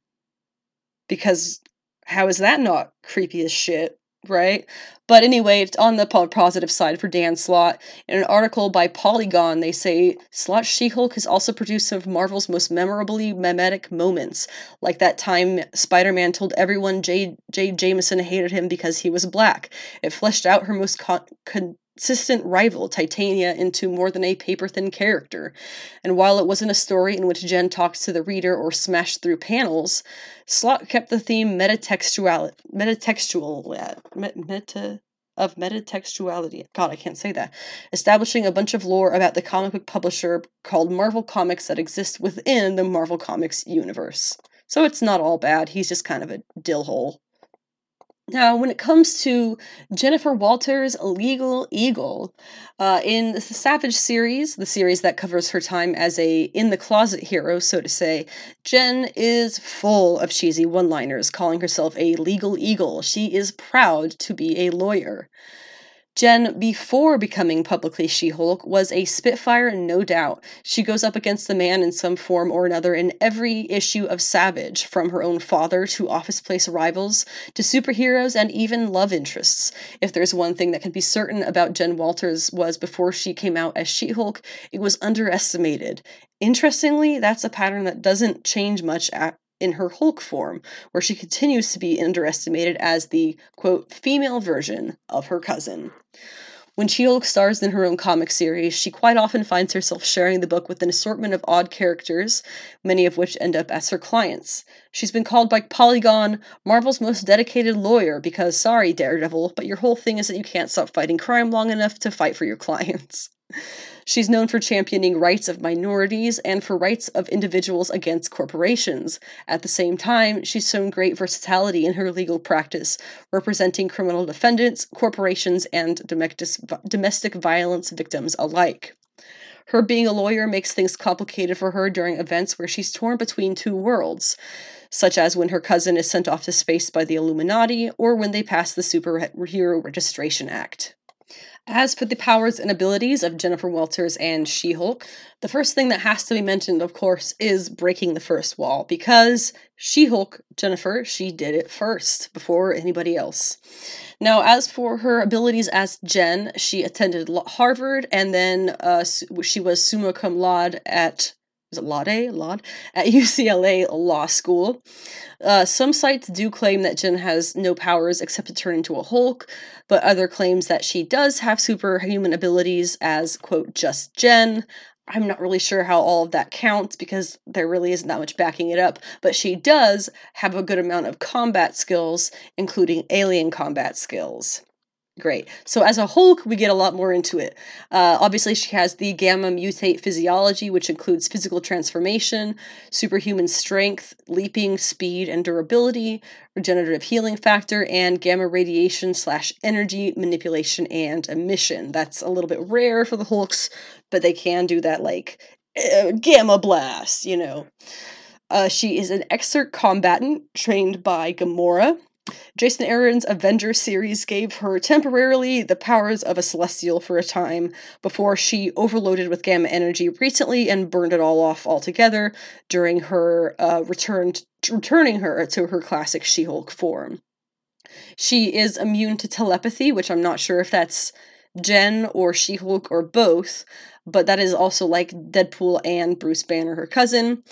because how is that not creepy as shit? Right? But anyway, it's on the positive side for Dan Slott, in an article by Polygon, they say Slott She Hulk has also produced some of Marvel's most memorably memetic moments, like that time Spider Man told everyone J. J. Jameson hated him because he was black. It fleshed out her most con- con- consistent rival Titania into more than a paper thin character. And while it wasn't a story in which Jen talked to the reader or smashed through panels, Slott kept the theme metatextual, metatextual, meta, of metatextuality. God, I can't say that. Establishing a bunch of lore about the comic book publisher called Marvel Comics that exists within the Marvel Comics universe. So it's not all bad, he's just kind of a dillhole. Now, when it comes to Jennifer Walters' Legal Eagle, uh, in the Savage series, the series that covers her time as a in the closet hero, so to say, Jen is full of cheesy one liners, calling herself a legal eagle. She is proud to be a lawyer. Jen, before becoming publicly She Hulk, was a Spitfire, no doubt. She goes up against the man in some form or another in every issue of Savage, from her own father to office place rivals to superheroes and even love interests. If there's one thing that can be certain about Jen Walters was before she came out as She Hulk, it was underestimated. Interestingly, that's a pattern that doesn't change much at, in her Hulk form, where she continues to be underestimated as the, quote, female version of her cousin. When She Hulk stars in her own comic series, she quite often finds herself sharing the book with an assortment of odd characters, many of which end up as her clients. She's been called by Polygon Marvel's most dedicated lawyer because, sorry, Daredevil, but your whole thing is that you can't stop fighting crime long enough to fight for your clients. She's known for championing rights of minorities and for rights of individuals against corporations. At the same time, she's shown great versatility in her legal practice, representing criminal defendants, corporations, and domestic violence victims alike. Her being a lawyer makes things complicated for her during events where she's torn between two worlds, such as when her cousin is sent off to space by the Illuminati or when they pass the Superhero Registration Act. As for the powers and abilities of Jennifer Walters and She Hulk, the first thing that has to be mentioned, of course, is breaking the first wall because She Hulk, Jennifer, she did it first before anybody else. Now, as for her abilities as Jen, she attended Harvard and then uh, she was summa cum laude at was it Laude? At UCLA Law School. Uh, some sites do claim that Jen has no powers except to turn into a Hulk, but other claims that she does have superhuman abilities as, quote, just Jen. I'm not really sure how all of that counts because there really isn't that much backing it up, but she does have a good amount of combat skills, including alien combat skills. Great. So as a Hulk, we get a lot more into it. Uh, obviously, she has the gamma mutate physiology, which includes physical transformation, superhuman strength, leaping, speed, and durability, regenerative healing factor, and gamma radiation slash energy manipulation and emission. That's a little bit rare for the Hulks, but they can do that like uh, gamma blast, you know. Uh, she is an exert combatant trained by Gamora Jason Aaron's Avengers series gave her temporarily the powers of a celestial for a time before she overloaded with gamma energy recently and burned it all off altogether during her uh, return returning her to her classic She-Hulk form. She is immune to telepathy, which I'm not sure if that's Jen or She-Hulk or both, but that is also like Deadpool and Bruce Banner, her cousin.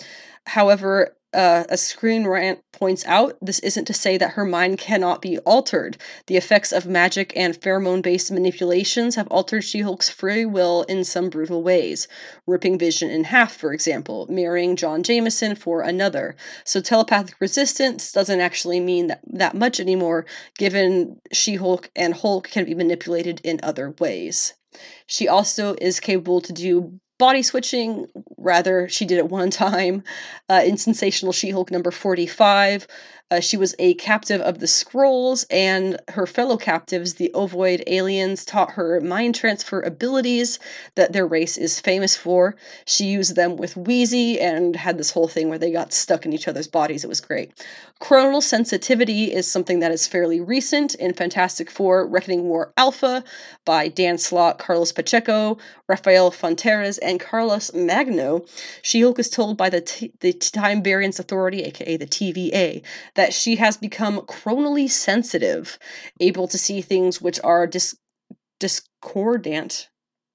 However, uh, a screen rant points out, this isn't to say that her mind cannot be altered. The effects of magic and pheromone based manipulations have altered She Hulk's free will in some brutal ways, ripping Vision in half, for example, marrying John Jameson for another. So telepathic resistance doesn't actually mean that, that much anymore, given She Hulk and Hulk can be manipulated in other ways. She also is capable to do body switching. Rather, she did it one time uh, in Sensational She Hulk number 45. Uh, she was a captive of the Skrulls, and her fellow captives, the Ovoid aliens, taught her mind transfer abilities that their race is famous for. She used them with Weezi and had this whole thing where they got stuck in each other's bodies. It was great. Chronal sensitivity is something that is fairly recent in Fantastic Four Reckoning War Alpha by Dan Slott, Carlos Pacheco, Rafael Fonteriz, and Carlos Magno. She Hulk is told by the, T- the Time Variance Authority, aka the TVA, that that she has become chronally sensitive, able to see things which are dis- discordant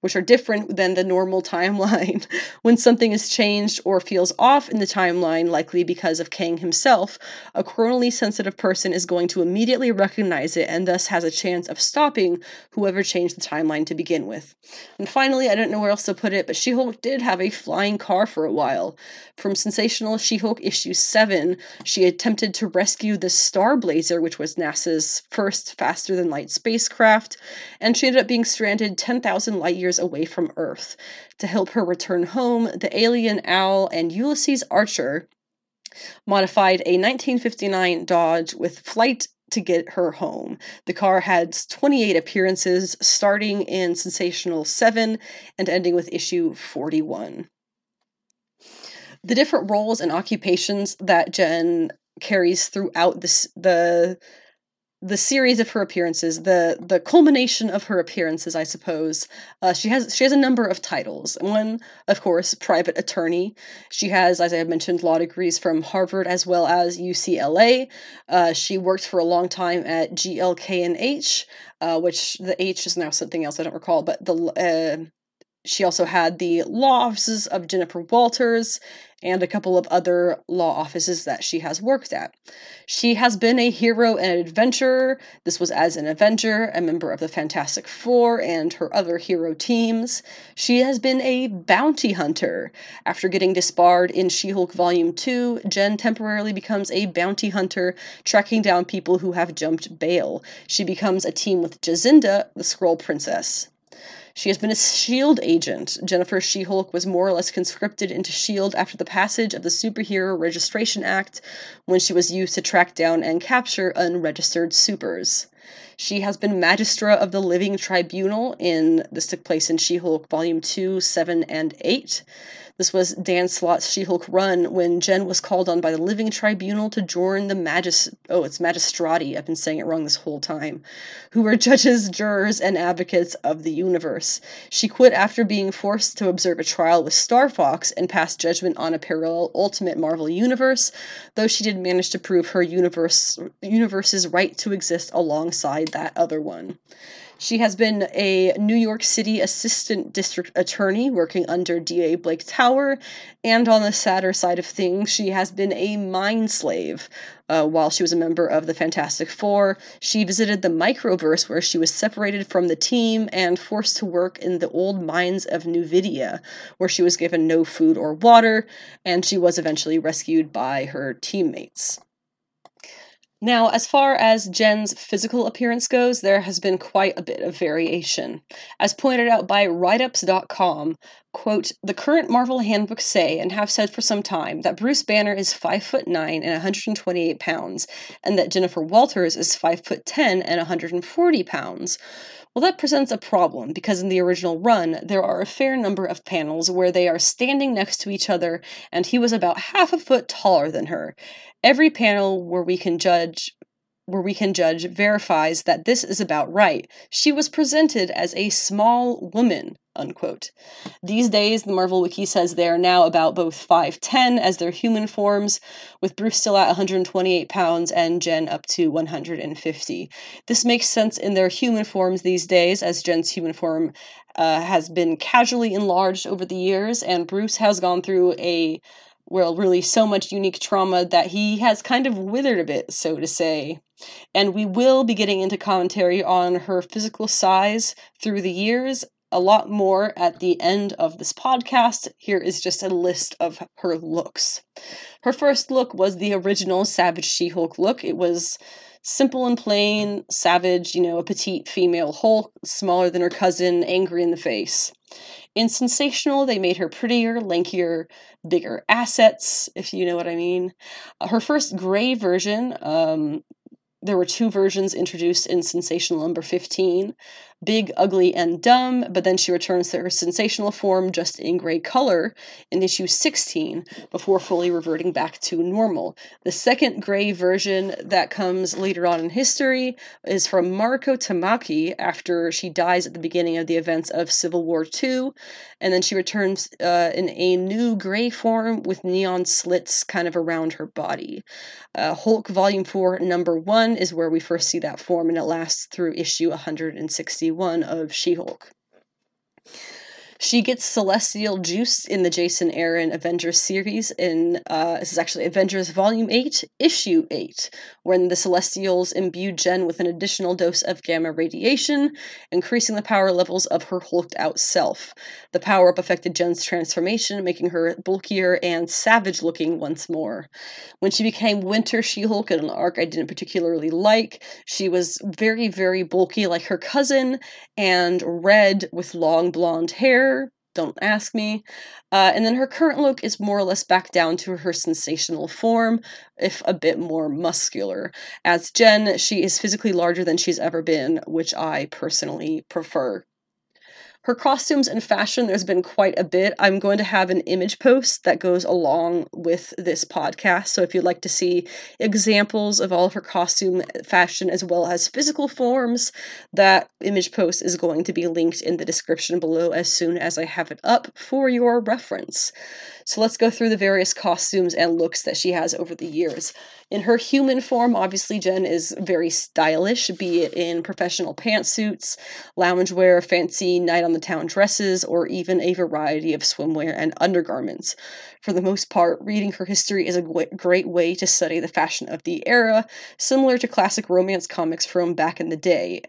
which are different than the normal timeline. when something is changed or feels off in the timeline, likely because of Kang himself, a chronally sensitive person is going to immediately recognize it and thus has a chance of stopping whoever changed the timeline to begin with. And finally, I don't know where else to put it, but She Hulk did have a flying car for a while. From Sensational She Hulk issue 7, she attempted to rescue the Star Blazer, which was NASA's first faster than light spacecraft, and she ended up being stranded 10,000 light years years away from Earth. To help her return home, the alien owl and Ulysses Archer modified a 1959 Dodge with flight to get her home. The car had 28 appearances, starting in Sensational 7 and ending with issue 41. The different roles and occupations that Jen carries throughout this the the series of her appearances, the the culmination of her appearances, I suppose. Uh, she has she has a number of titles. One, of course, private attorney. She has, as I have mentioned, law degrees from Harvard as well as UCLA. Uh, she worked for a long time at GLK and H, uh, which the H is now something else I don't recall, but the uh, she also had the law offices of Jennifer Walters and a couple of other law offices that she has worked at. She has been a hero and adventurer. This was as an Avenger, a member of the Fantastic Four and her other hero teams. She has been a bounty hunter. After getting disbarred in She Hulk Volume 2, Jen temporarily becomes a bounty hunter, tracking down people who have jumped bail. She becomes a team with Jacinda, the Skrull Princess. She has been a S.H.I.E.L.D. agent. Jennifer She Hulk was more or less conscripted into S.H.I.E.L.D. after the passage of the Superhero Registration Act, when she was used to track down and capture unregistered supers. She has been Magistra of the Living Tribunal in this took place in She-Hulk Volume 2, 7, and 8. This was Dan Slott's She-Hulk run when Jen was called on by the Living Tribunal to join the magis oh, it's magistrati, I've been saying it wrong this whole time, who were judges, jurors, and advocates of the universe. She quit after being forced to observe a trial with Star Fox and pass judgment on a parallel Ultimate Marvel universe, though she did manage to prove her universe universe's right to exist alongside that other one. She has been a New York City Assistant District Attorney working under DA Blake Tower, and on the sadder side of things, she has been a mind slave. Uh, while she was a member of the Fantastic Four, she visited the Microverse where she was separated from the team and forced to work in the old mines of Nuvidia, where she was given no food or water, and she was eventually rescued by her teammates. Now, as far as Jen's physical appearance goes, there has been quite a bit of variation. As pointed out by writeups.com, quote, the current Marvel handbooks say, and have said for some time, that Bruce Banner is 5 foot 9 and 128 pounds, and that Jennifer Walters is 5 foot 10 and 140 pounds. Well, that presents a problem because in the original run, there are a fair number of panels where they are standing next to each other, and he was about half a foot taller than her. Every panel where we can judge where we can judge verifies that this is about right. She was presented as a small woman, unquote. These days, the Marvel Wiki says they are now about both 5'10 as their human forms, with Bruce still at 128 pounds and Jen up to 150. This makes sense in their human forms these days, as Jen's human form uh, has been casually enlarged over the years, and Bruce has gone through a well, really so much unique trauma that he has kind of withered a bit, so to say. And we will be getting into commentary on her physical size through the years, a lot more at the end of this podcast. Here is just a list of her looks. Her first look was the original Savage She Hulk look. It was simple and plain, savage, you know, a petite female Hulk, smaller than her cousin, angry in the face. In Sensational, they made her prettier, lankier, bigger assets, if you know what I mean. Uh, her first gray version, um, there were two versions introduced in Sensational number 15 big, ugly, and dumb, but then she returns to her sensational form just in gray color in issue 16 before fully reverting back to normal. The second gray version that comes later on in history is from Mariko Tamaki after she dies at the beginning of the events of Civil War II, and then she returns uh, in a new gray form with neon slits kind of around her body. Uh, Hulk Volume 4, Number 1 is where we first see that form, and it lasts through issue 160. 61 of She Hulk. She gets celestial juice in the Jason Aaron Avengers series. In uh, this is actually Avengers Volume Eight, Issue Eight, when the Celestials imbue Jen with an additional dose of gamma radiation, increasing the power levels of her hulked out self. The power up affected Jen's transformation, making her bulkier and savage looking once more. When she became Winter She Hulk in an arc I didn't particularly like, she was very, very bulky like her cousin and red with long blonde hair don't ask me. Uh, and then her current look is more or less back down to her sensational form, if a bit more muscular. As Jen, she is physically larger than she's ever been, which I personally prefer. Her costumes and fashion, there's been quite a bit. I'm going to have an image post that goes along with this podcast. So if you'd like to see examples of all of her costume, fashion, as well as physical forms, that image post is going to be linked in the description below as soon as I have it up for your reference. So let's go through the various costumes and looks that she has over the years. In her human form, obviously, Jen is very stylish, be it in professional pantsuits, loungewear, fancy night on the town dresses, or even a variety of swimwear and undergarments. For the most part, reading her history is a great way to study the fashion of the era, similar to classic romance comics from back in the day,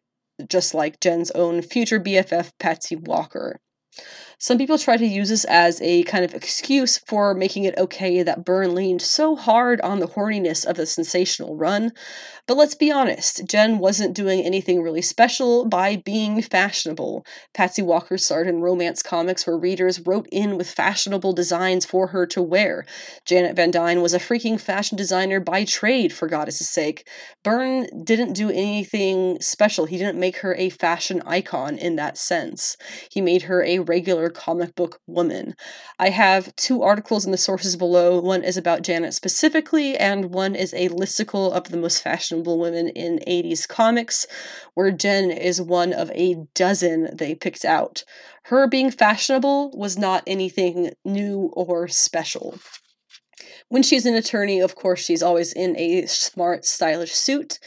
just like Jen's own future BFF, Patsy Walker. Some people try to use this as a kind of excuse for making it okay that Byrne leaned so hard on the horniness of the sensational run, but let's be honest, Jen wasn't doing anything really special by being fashionable. Patsy Walker starred in romance comics where readers wrote in with fashionable designs for her to wear. Janet Van Dyne was a freaking fashion designer by trade, for goddess' sake. Byrne didn't do anything special. He didn't make her a fashion icon in that sense. He made her a regular comic book woman. I have two articles in the sources below. One is about Janet specifically, and one is a listicle of the most fashionable women in 80s comics, where Jen is one of a dozen they picked out. Her being fashionable was not anything new or special. When she's an attorney, of course, she's always in a smart, stylish suit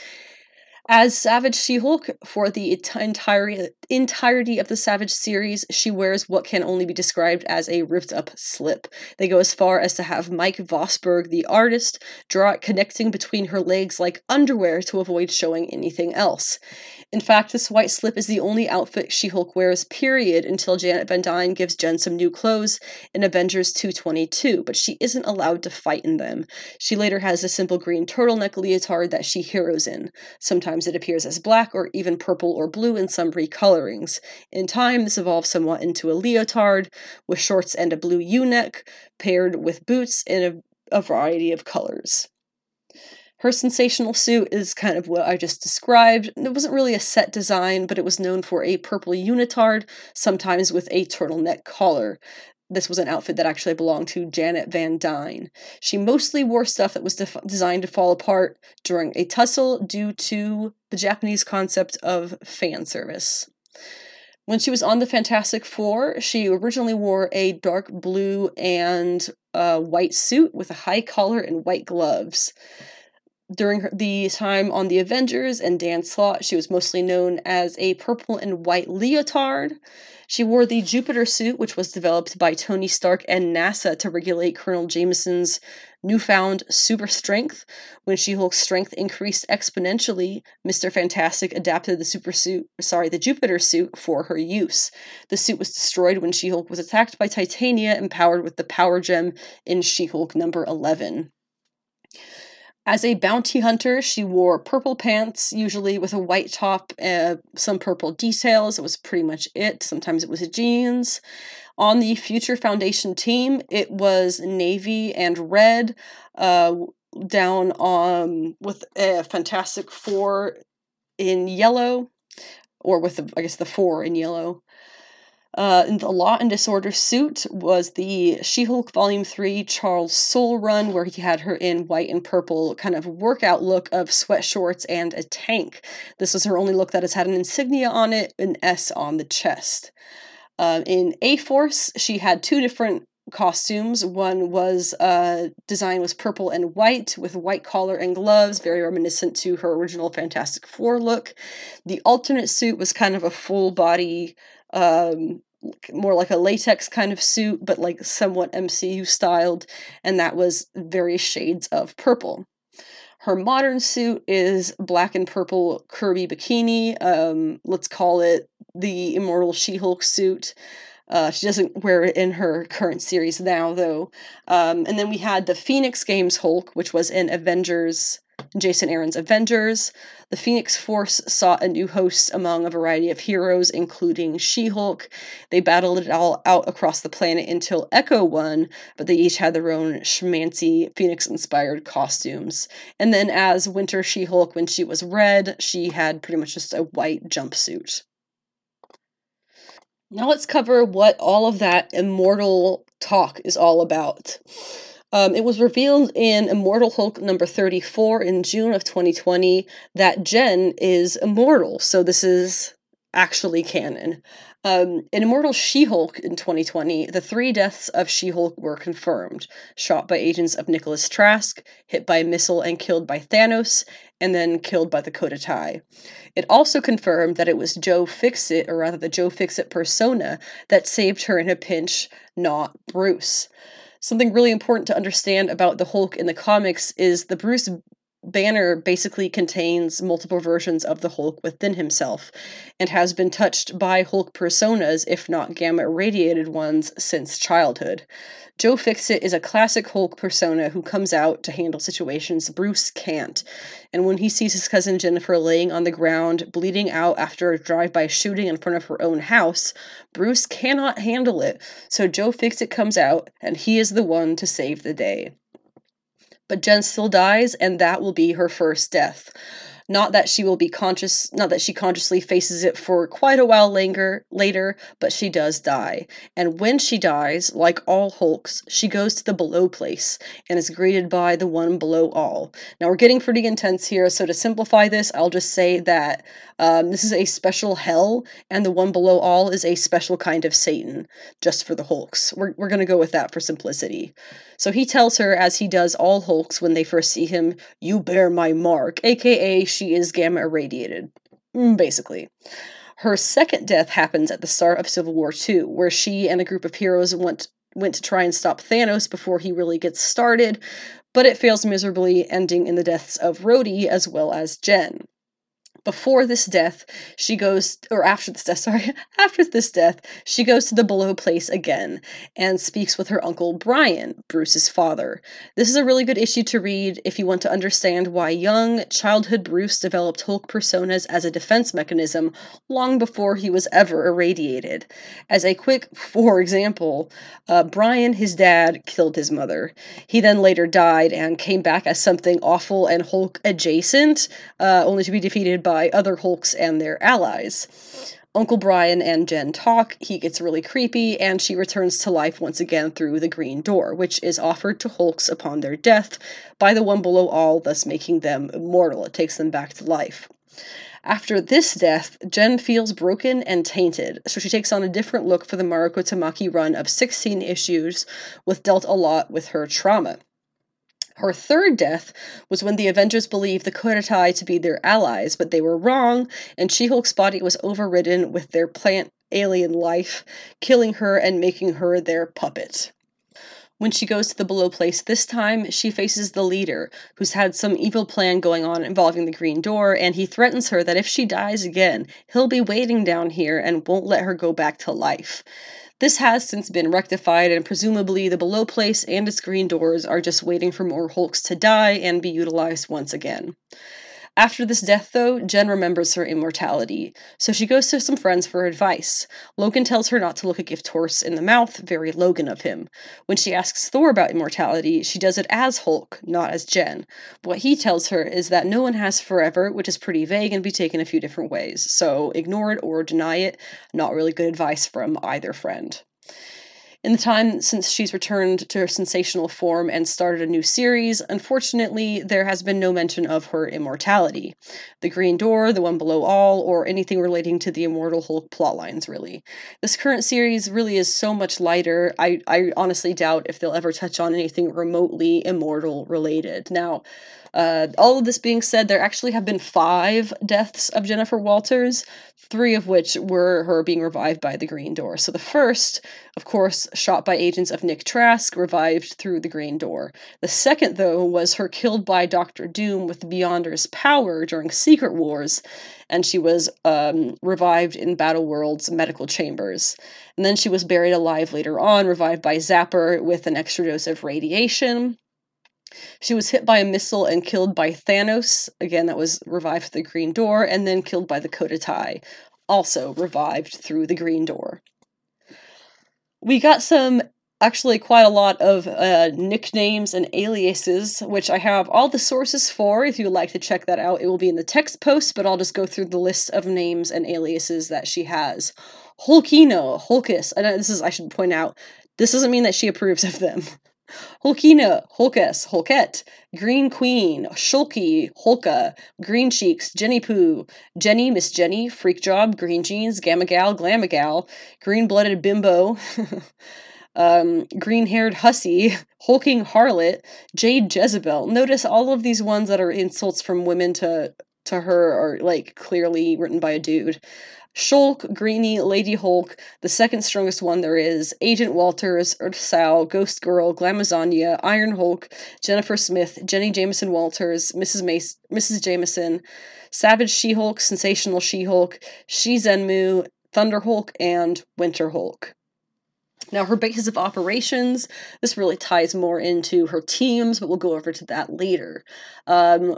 As Savage She Hulk, for the entire, entirety of the Savage series, she wears what can only be described as a ripped up slip. They go as far as to have Mike Vosburg, the artist, draw it connecting between her legs like underwear to avoid showing anything else. In fact, this white slip is the only outfit She Hulk wears, period, until Janet Van Dyne gives Jen some new clothes in Avengers 222, but she isn't allowed to fight in them. She later has a simple green turtleneck leotard that she heroes in. Sometimes it appears as black or even purple or blue in some recolorings. In time, this evolves somewhat into a leotard with shorts and a blue U neck, paired with boots in a, a variety of colors. Her sensational suit is kind of what I just described. It wasn't really a set design, but it was known for a purple unitard, sometimes with a turtleneck collar. This was an outfit that actually belonged to Janet Van Dyne. She mostly wore stuff that was def- designed to fall apart during a tussle due to the Japanese concept of fan service. When she was on the Fantastic Four, she originally wore a dark blue and uh, white suit with a high collar and white gloves during the time on the Avengers and Dan Slott, she was mostly known as a purple and white leotard. She wore the Jupiter suit, which was developed by Tony Stark and NASA to regulate Colonel Jameson's newfound super strength. When She Hulk's strength increased exponentially, Mr. Fantastic adapted the super suit, sorry, the Jupiter suit for her use. The suit was destroyed when She Hulk was attacked by Titania, empowered with the power gem in She Hulk number 11. As a bounty hunter, she wore purple pants, usually with a white top, uh, some purple details. It was pretty much it. Sometimes it was jeans. On the Future Foundation team, it was navy and red, uh, down on with a Fantastic Four in yellow, or with the, I guess the four in yellow. Uh, the Law and Disorder suit was the She Hulk Volume 3 Charles Soule run, where he had her in white and purple kind of workout look of sweat shorts and a tank. This was her only look that has had an insignia on it, an S on the chest. Uh, in A Force, she had two different costumes. One was uh, design was purple and white with white collar and gloves, very reminiscent to her original Fantastic Four look. The alternate suit was kind of a full body um, more like a latex kind of suit, but like somewhat MCU styled, and that was various shades of purple. Her modern suit is black and purple Kirby bikini. Um, let's call it the Immortal She Hulk suit. Uh, she doesn't wear it in her current series now, though. Um, and then we had the Phoenix Games Hulk, which was in Avengers Jason Aaron's Avengers. The Phoenix Force sought a new host among a variety of heroes, including She Hulk. They battled it all out across the planet until Echo won, but they each had their own schmancy Phoenix inspired costumes. And then, as Winter She Hulk, when she was red, she had pretty much just a white jumpsuit. Now, let's cover what all of that immortal talk is all about. Um, it was revealed in Immortal Hulk number 34 in June of 2020 that Jen is immortal. So this is actually canon. Um, in Immortal She Hulk in 2020, the three deaths of She Hulk were confirmed shot by agents of Nicholas Trask, hit by a missile and killed by Thanos, and then killed by the Cotati. It also confirmed that it was Joe Fixit, or rather the Joe Fixit persona, that saved her in a pinch, not Bruce. Something really important to understand about the Hulk in the comics is the Bruce Banner basically contains multiple versions of the Hulk within himself and has been touched by Hulk personas, if not gamma irradiated ones, since childhood. Joe Fixit is a classic Hulk persona who comes out to handle situations Bruce can't. And when he sees his cousin Jennifer laying on the ground, bleeding out after a drive by shooting in front of her own house, Bruce cannot handle it. So Joe Fixit comes out, and he is the one to save the day but Jen still dies, and that will be her first death. Not that she will be conscious, not that she consciously faces it for quite a while later, later, but she does die. And when she dies, like all Hulks, she goes to the below place and is greeted by the one below all. Now we're getting pretty intense here, so to simplify this, I'll just say that um, this is a special hell, and the one below all is a special kind of Satan, just for the Hulks. We're, we're gonna go with that for simplicity. So he tells her, as he does all Hulks when they first see him, You bear my mark, aka she is gamma irradiated, mm, basically. Her second death happens at the start of Civil War II, where she and a group of heroes went went to try and stop Thanos before he really gets started, but it fails miserably, ending in the deaths of Rhodey as well as Jen before this death, she goes, or after this death, sorry, after this death, she goes to the below place again and speaks with her uncle Brian, Bruce's father. This is a really good issue to read if you want to understand why young, childhood Bruce developed Hulk personas as a defense mechanism long before he was ever irradiated. As a quick for example, uh, Brian, his dad, killed his mother. He then later died and came back as something awful and Hulk adjacent, uh, only to be defeated by by other Hulks and their allies. Uncle Brian and Jen talk, he gets really creepy, and she returns to life once again through the Green Door, which is offered to Hulks upon their death by the one below all, thus making them immortal. It takes them back to life. After this death, Jen feels broken and tainted, so she takes on a different look for the Mariko Tamaki run of 16 issues, with dealt a lot with her trauma. Her third death was when the Avengers believed the Cotati to be their allies, but they were wrong, and She Hulk's body was overridden with their plant alien life, killing her and making her their puppet. When she goes to the below place this time, she faces the leader, who's had some evil plan going on involving the Green Door, and he threatens her that if she dies again, he'll be waiting down here and won't let her go back to life. This has since been rectified, and presumably the below place and its green doors are just waiting for more Hulks to die and be utilized once again. After this death, though, Jen remembers her immortality, so she goes to some friends for advice. Logan tells her not to look a gift horse in the mouth, very Logan of him. When she asks Thor about immortality, she does it as Hulk, not as Jen. What he tells her is that no one has forever, which is pretty vague and be taken a few different ways, so ignore it or deny it. Not really good advice from either friend. In the time since she's returned to her sensational form and started a new series, unfortunately, there has been no mention of her immortality. The Green Door, the one below all, or anything relating to the Immortal Hulk plotlines, really. This current series really is so much lighter, I, I honestly doubt if they'll ever touch on anything remotely immortal related. Now, uh, all of this being said, there actually have been five deaths of Jennifer Walters, three of which were her being revived by the Green Door. So the first, of course, shot by agents of Nick Trask, revived through the Green Door. The second, though, was her killed by Doctor Doom with the Beyonder's power during Secret Wars, and she was um, revived in Battle World's medical chambers. And then she was buried alive later on, revived by Zapper with an extra dose of radiation. She was hit by a missile and killed by Thanos. Again, that was revived through the Green Door, and then killed by the Cotati, also revived through the Green Door. We got some, actually, quite a lot of uh, nicknames and aliases, which I have all the sources for. If you would like to check that out, it will be in the text post, but I'll just go through the list of names and aliases that she has. Hulkino, Hulkus, and this is, I should point out, this doesn't mean that she approves of them. Hulkina, Hulkus, Hulket, Green Queen, Shulky, Hulka, Green Cheeks, Jenny Poo, Jenny, Miss Jenny, Freak Job, Green Jeans, Gamma Gal, Glamma Gal, Green Blooded Bimbo, um, Green Haired Hussy, Hulking Harlot, Jade Jezebel. Notice all of these ones that are insults from women to to her are like clearly written by a dude. Shulk, Greeny, Lady Hulk, the second strongest one there is, Agent Walters, Earth Sal, Ghost Girl, Glamazania, Iron Hulk, Jennifer Smith, Jenny Jameson Walters, Mrs. Mace, Mrs. Jameson, Savage She Hulk, Sensational She Hulk, She Zenmu, Thunder Hulk, and Winter Hulk. Now, her basis of operations, this really ties more into her teams, but we'll go over to that later. Um,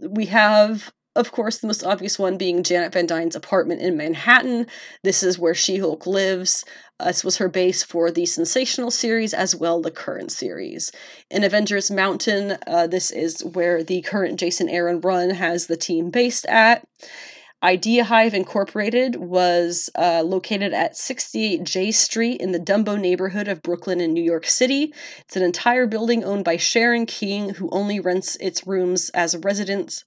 we have of course, the most obvious one being Janet Van Dyne's apartment in Manhattan. This is where She Hulk lives. Uh, this was her base for the Sensational series as well the current series. In Avengers Mountain, uh, this is where the current Jason Aaron run has the team based at. Idea Hive Incorporated was uh, located at 68 J Street in the Dumbo neighborhood of Brooklyn in New York City. It's an entire building owned by Sharon King, who only rents its rooms as a residence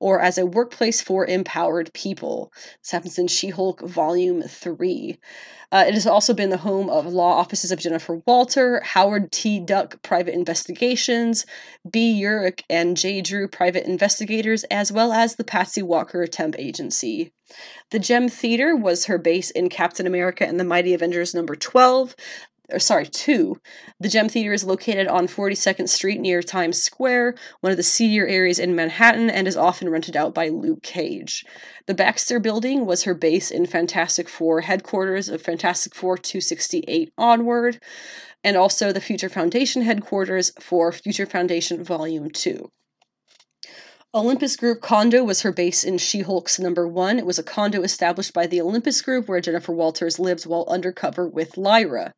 or as a workplace for empowered people. This happens in She Hulk Volume 3. Uh, it has also been the home of law offices of Jennifer Walter, Howard T. Duck Private Investigations, B. Urich and J. Drew Private Investigators, as well as the Patsy Walker Temp Agency. The Gem Theater was her base in Captain America and the Mighty Avengers number 12, or sorry, two. The Gem Theater is located on 42nd Street near Times Square, one of the seedier areas in Manhattan, and is often rented out by Luke Cage. The Baxter Building was her base in Fantastic Four headquarters of Fantastic Four 268 onward, and also the Future Foundation headquarters for Future Foundation Volume 2. Olympus Group condo was her base in She Hulk's number one. It was a condo established by the Olympus Group where Jennifer Walters lived while undercover with Lyra.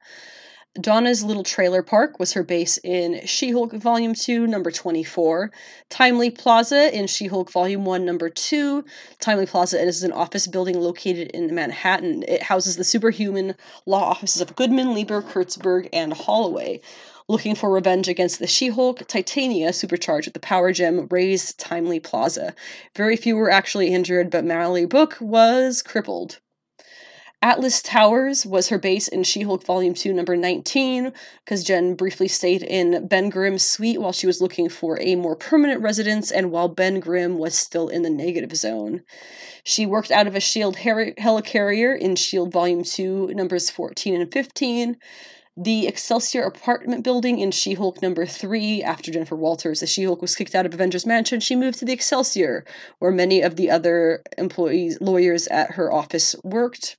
Donna's Little Trailer Park was her base in She Hulk Volume 2, number 24. Timely Plaza in She Hulk Volume 1, number 2. Timely Plaza is an office building located in Manhattan. It houses the superhuman law offices of Goodman, Lieber, Kurtzberg, and Holloway. Looking for revenge against the She Hulk, Titania, supercharged with the power gem, razed Timely Plaza. Very few were actually injured, but Mallory Book was crippled. Atlas Towers was her base in She Hulk Volume 2, number 19, because Jen briefly stayed in Ben Grimm's suite while she was looking for a more permanent residence and while Ben Grimm was still in the negative zone. She worked out of a SHIELD helicarrier in SHIELD Volume 2, numbers 14 and 15 the Excelsior apartment building in She Hulk number three. After Jennifer Walters, the She Hulk was kicked out of Avengers Mansion, she moved to the Excelsior, where many of the other employees, lawyers at her office worked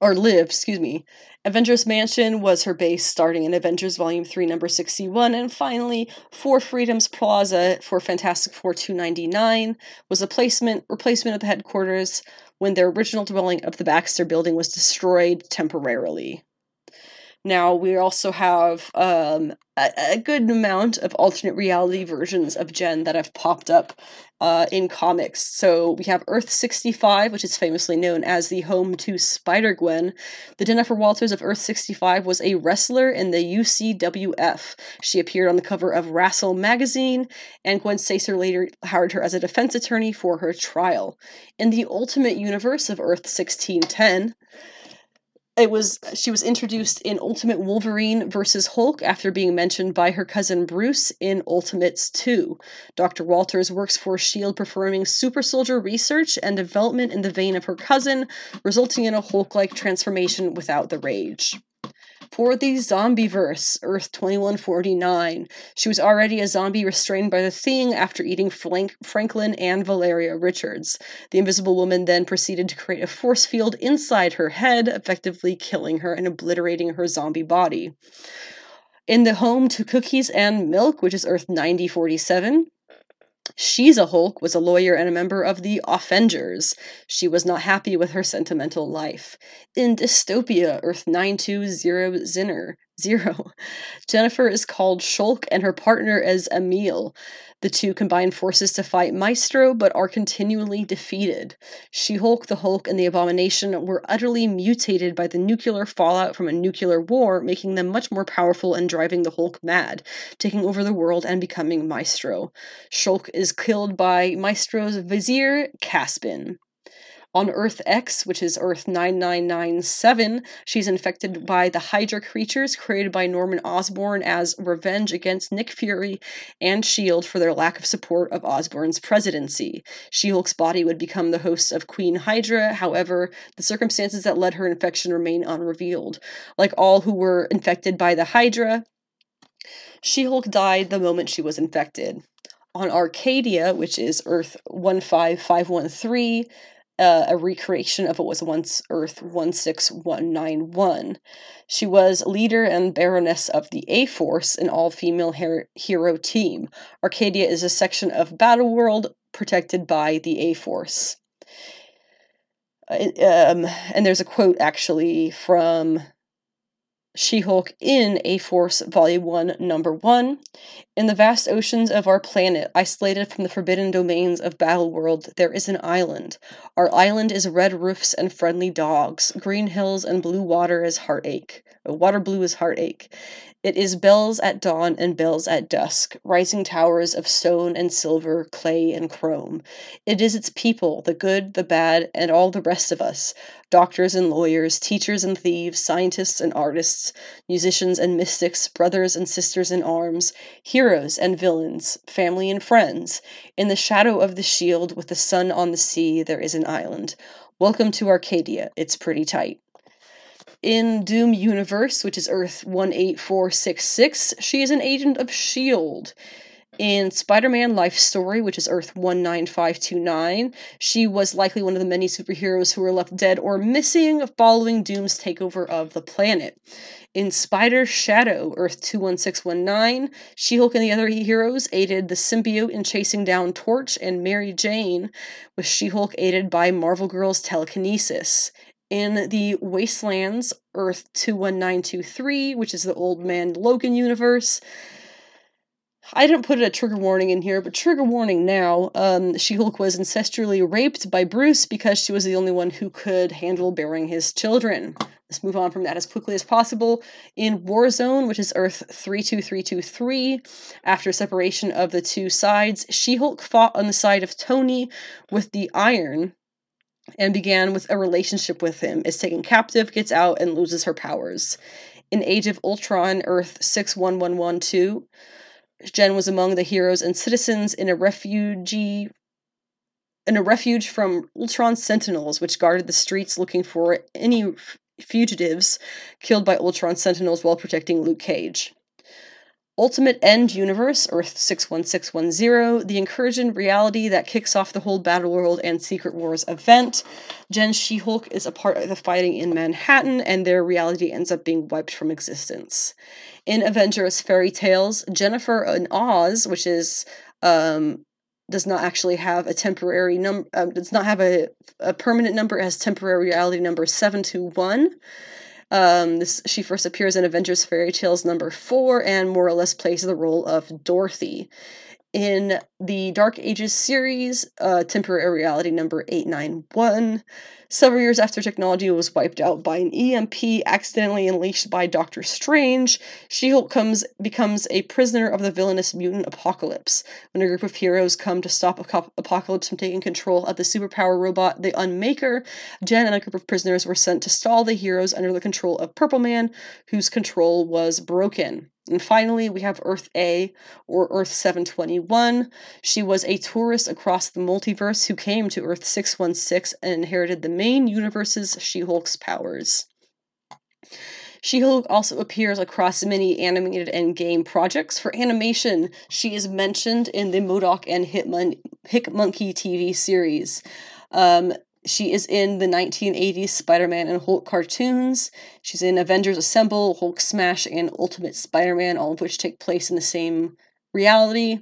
or lived, excuse me. Avengers Mansion was her base starting in Avengers Volume 3, number 61, and finally, Four Freedoms Plaza for Fantastic Four 299 was a placement replacement of the headquarters when their original dwelling of the Baxter building was destroyed temporarily. Now, we also have um, a, a, good amount of alternate reality versions of Jen that have popped up uh, in comics. So we have Earth 65, which is famously known as the home to Spider Gwen. The Jennifer Walters of Earth 65 was a wrestler in the UCWF. She appeared on the cover of Wrassle magazine, and Gwen Stacy later hired her as a defense attorney for her trial. In the Ultimate Universe of Earth 1610, it was she was introduced in Ultimate Wolverine versus Hulk after being mentioned by her cousin Bruce in Ultimates 2. Dr. Walters works for Shield performing super soldier research and development in the vein of her cousin, resulting in a Hulk-like transformation without the rage. For the Zombieverse, Earth 2149, she was already a zombie restrained by the Thing after eating Frank- Franklin and Valeria Richards. The Invisible Woman then proceeded to create a force field inside her head, effectively killing her and obliterating her zombie body. In the home to Cookies and Milk, which is Earth 9047, She's a Hulk was a lawyer and a member of the Offenders. She was not happy with her sentimental life. In Dystopia, Earth 920 Zinner, Zero. Jennifer is called Shulk and her partner is Emil. The two combine forces to fight Maestro, but are continually defeated. She Hulk, the Hulk, and the Abomination were utterly mutated by the nuclear fallout from a nuclear war, making them much more powerful and driving the Hulk mad, taking over the world and becoming Maestro. Shulk is killed by Maestro's vizier, Caspin. On Earth X, which is Earth 9997, she's infected by the Hydra creatures created by Norman Osborn as revenge against Nick Fury and S.H.I.E.L.D. for their lack of support of Osborn's presidency. She Hulk's body would become the host of Queen Hydra, however, the circumstances that led her infection remain unrevealed. Like all who were infected by the Hydra, She Hulk died the moment she was infected. On Arcadia, which is Earth 15513, uh, a recreation of what was once Earth 16191. She was leader and baroness of the A Force, an all female her- hero team. Arcadia is a section of Battleworld protected by the A Force. Um, and there's a quote actually from she Hulk in A Force Volume 1, Number 1. In the vast oceans of our planet, isolated from the forbidden domains of Battle World, there is an island. Our island is red roofs and friendly dogs, green hills and blue water as heartache. Oh, water blue is heartache. It is bells at dawn and bells at dusk, rising towers of stone and silver, clay and chrome. It is its people, the good, the bad, and all the rest of us doctors and lawyers, teachers and thieves, scientists and artists, musicians and mystics, brothers and sisters in arms, heroes and villains, family and friends. In the shadow of the shield, with the sun on the sea, there is an island. Welcome to Arcadia. It's pretty tight. In Doom Universe, which is Earth 18466, she is an agent of S.H.I.E.L.D. In Spider Man Life Story, which is Earth 19529, she was likely one of the many superheroes who were left dead or missing following Doom's takeover of the planet. In Spider Shadow, Earth 21619, She Hulk and the other heroes aided the symbiote in chasing down Torch and Mary Jane, with She Hulk aided by Marvel Girl's telekinesis in the Wastelands Earth 21923, which is the Old Man Logan universe. I didn't put a trigger warning in here, but trigger warning now. Um, She Hulk was ancestrally raped by Bruce because she was the only one who could handle bearing his children. Let's move on from that as quickly as possible. In Warzone, which is Earth 32323, after separation of the two sides, She Hulk fought on the side of Tony with the Iron, and began with a relationship with him, is taken captive, gets out, and loses her powers. In Age of Ultron, Earth 61112, Jen was among the heroes and citizens in a refugee in a refuge from Ultron Sentinels, which guarded the streets looking for any fugitives killed by Ultron Sentinels while protecting Luke Cage. Ultimate End Universe, Earth 61610, the incursion reality that kicks off the whole Battle World and Secret Wars event. Jen She Hulk is a part of the fighting in Manhattan, and their reality ends up being wiped from existence. In Avengers Fairy Tales, Jennifer in Oz, which is um, does not actually have a temporary number, um, does not have a, a permanent number, it has temporary reality number 721. Um, this she first appears in Avengers Fairy Tales number four and more or less plays the role of Dorothy. In the Dark Ages series, uh, temporary reality number 891, several years after technology was wiped out by an EMP accidentally unleashed by Doctor Strange, She Hulk comes becomes a prisoner of the villainous mutant Apocalypse. When a group of heroes come to stop Apocalypse from taking control of the superpower robot, the Unmaker, Jen and a group of prisoners were sent to stall the heroes under the control of Purple Man, whose control was broken. And finally, we have Earth A, or Earth 721. She was a tourist across the multiverse who came to Earth 616 and inherited the main universe's She Hulk's powers. She Hulk also appears across many animated and game projects. For animation, she is mentioned in the MODOK and Hitmon- Hick Monkey TV series. Um, she is in the 1980s Spider Man and Hulk cartoons. She's in Avengers Assemble, Hulk Smash, and Ultimate Spider Man, all of which take place in the same reality.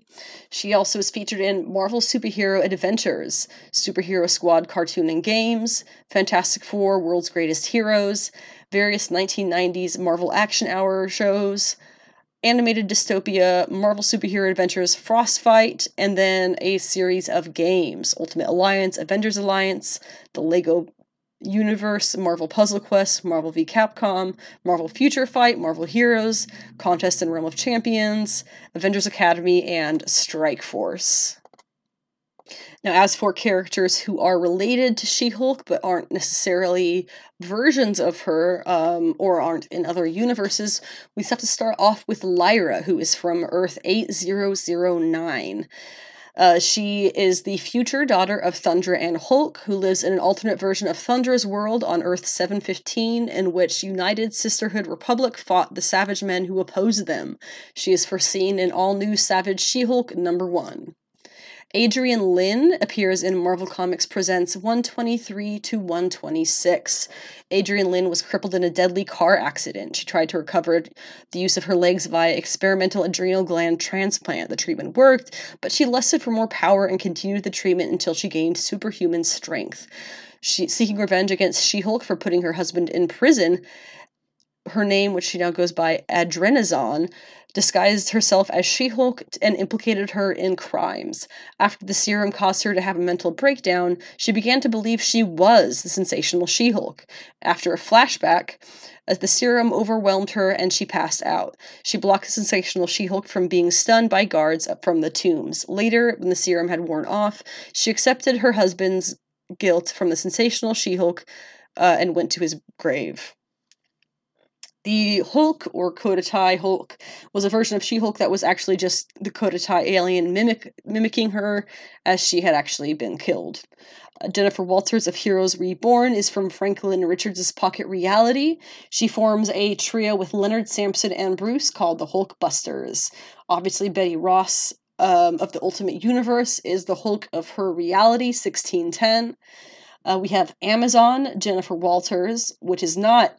She also is featured in Marvel Superhero Adventures, Superhero Squad cartoon and games, Fantastic Four, World's Greatest Heroes, various 1990s Marvel Action Hour shows, animated dystopia, Marvel Superhero Adventures, Frostfight, and then a series of games Ultimate Alliance, Avengers Alliance, the Lego Universe, Marvel Puzzle Quest, Marvel v Capcom, Marvel Future Fight, Marvel Heroes, Contest in Realm of Champions, Avengers Academy, and Strike Force. Now, as for characters who are related to She Hulk but aren't necessarily versions of her um, or aren't in other universes, we have to start off with Lyra, who is from Earth 8009. Uh, she is the future daughter of Thundra and Hulk, who lives in an alternate version of Thundra's world on Earth 715, in which United Sisterhood Republic fought the Savage Men who opposed them. She is foreseen in all new Savage She Hulk number one. Adrian Lyne appears in Marvel Comics Presents 123 to 126. Adrian Lyne was crippled in a deadly car accident. She tried to recover the use of her legs via experimental adrenal gland transplant. The treatment worked, but she lusted for more power and continued the treatment until she gained superhuman strength. She, seeking revenge against She Hulk for putting her husband in prison, her name, which she now goes by Adrenazon, disguised herself as She Hulk and implicated her in crimes. After the serum caused her to have a mental breakdown, she began to believe she was the sensational She Hulk. After a flashback, as the serum overwhelmed her and she passed out. She blocked the sensational She Hulk from being stunned by guards from the tombs. Later, when the serum had worn off, she accepted her husband's guilt from the sensational She Hulk uh, and went to his grave. The Hulk, or Cotati Hulk, was a version of She Hulk that was actually just the Cotati alien mimic- mimicking her as she had actually been killed. Uh, Jennifer Walters of Heroes Reborn is from Franklin Richards' Pocket Reality. She forms a trio with Leonard Samson and Bruce called the Hulk Busters. Obviously, Betty Ross um, of the Ultimate Universe is the Hulk of her reality, 1610. Uh, we have Amazon, Jennifer Walters, which is not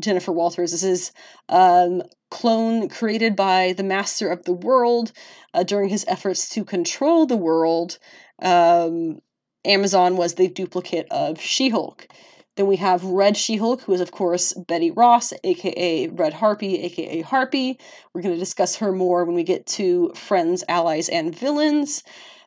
Jennifer Walters. This is um, clone created by the Master of the World uh, during his efforts to control the world. Um, Amazon was the duplicate of She Hulk. Then we have Red She Hulk, who is, of course, Betty Ross, aka Red Harpy, aka Harpy. We're going to discuss her more when we get to Friends, Allies, and Villains.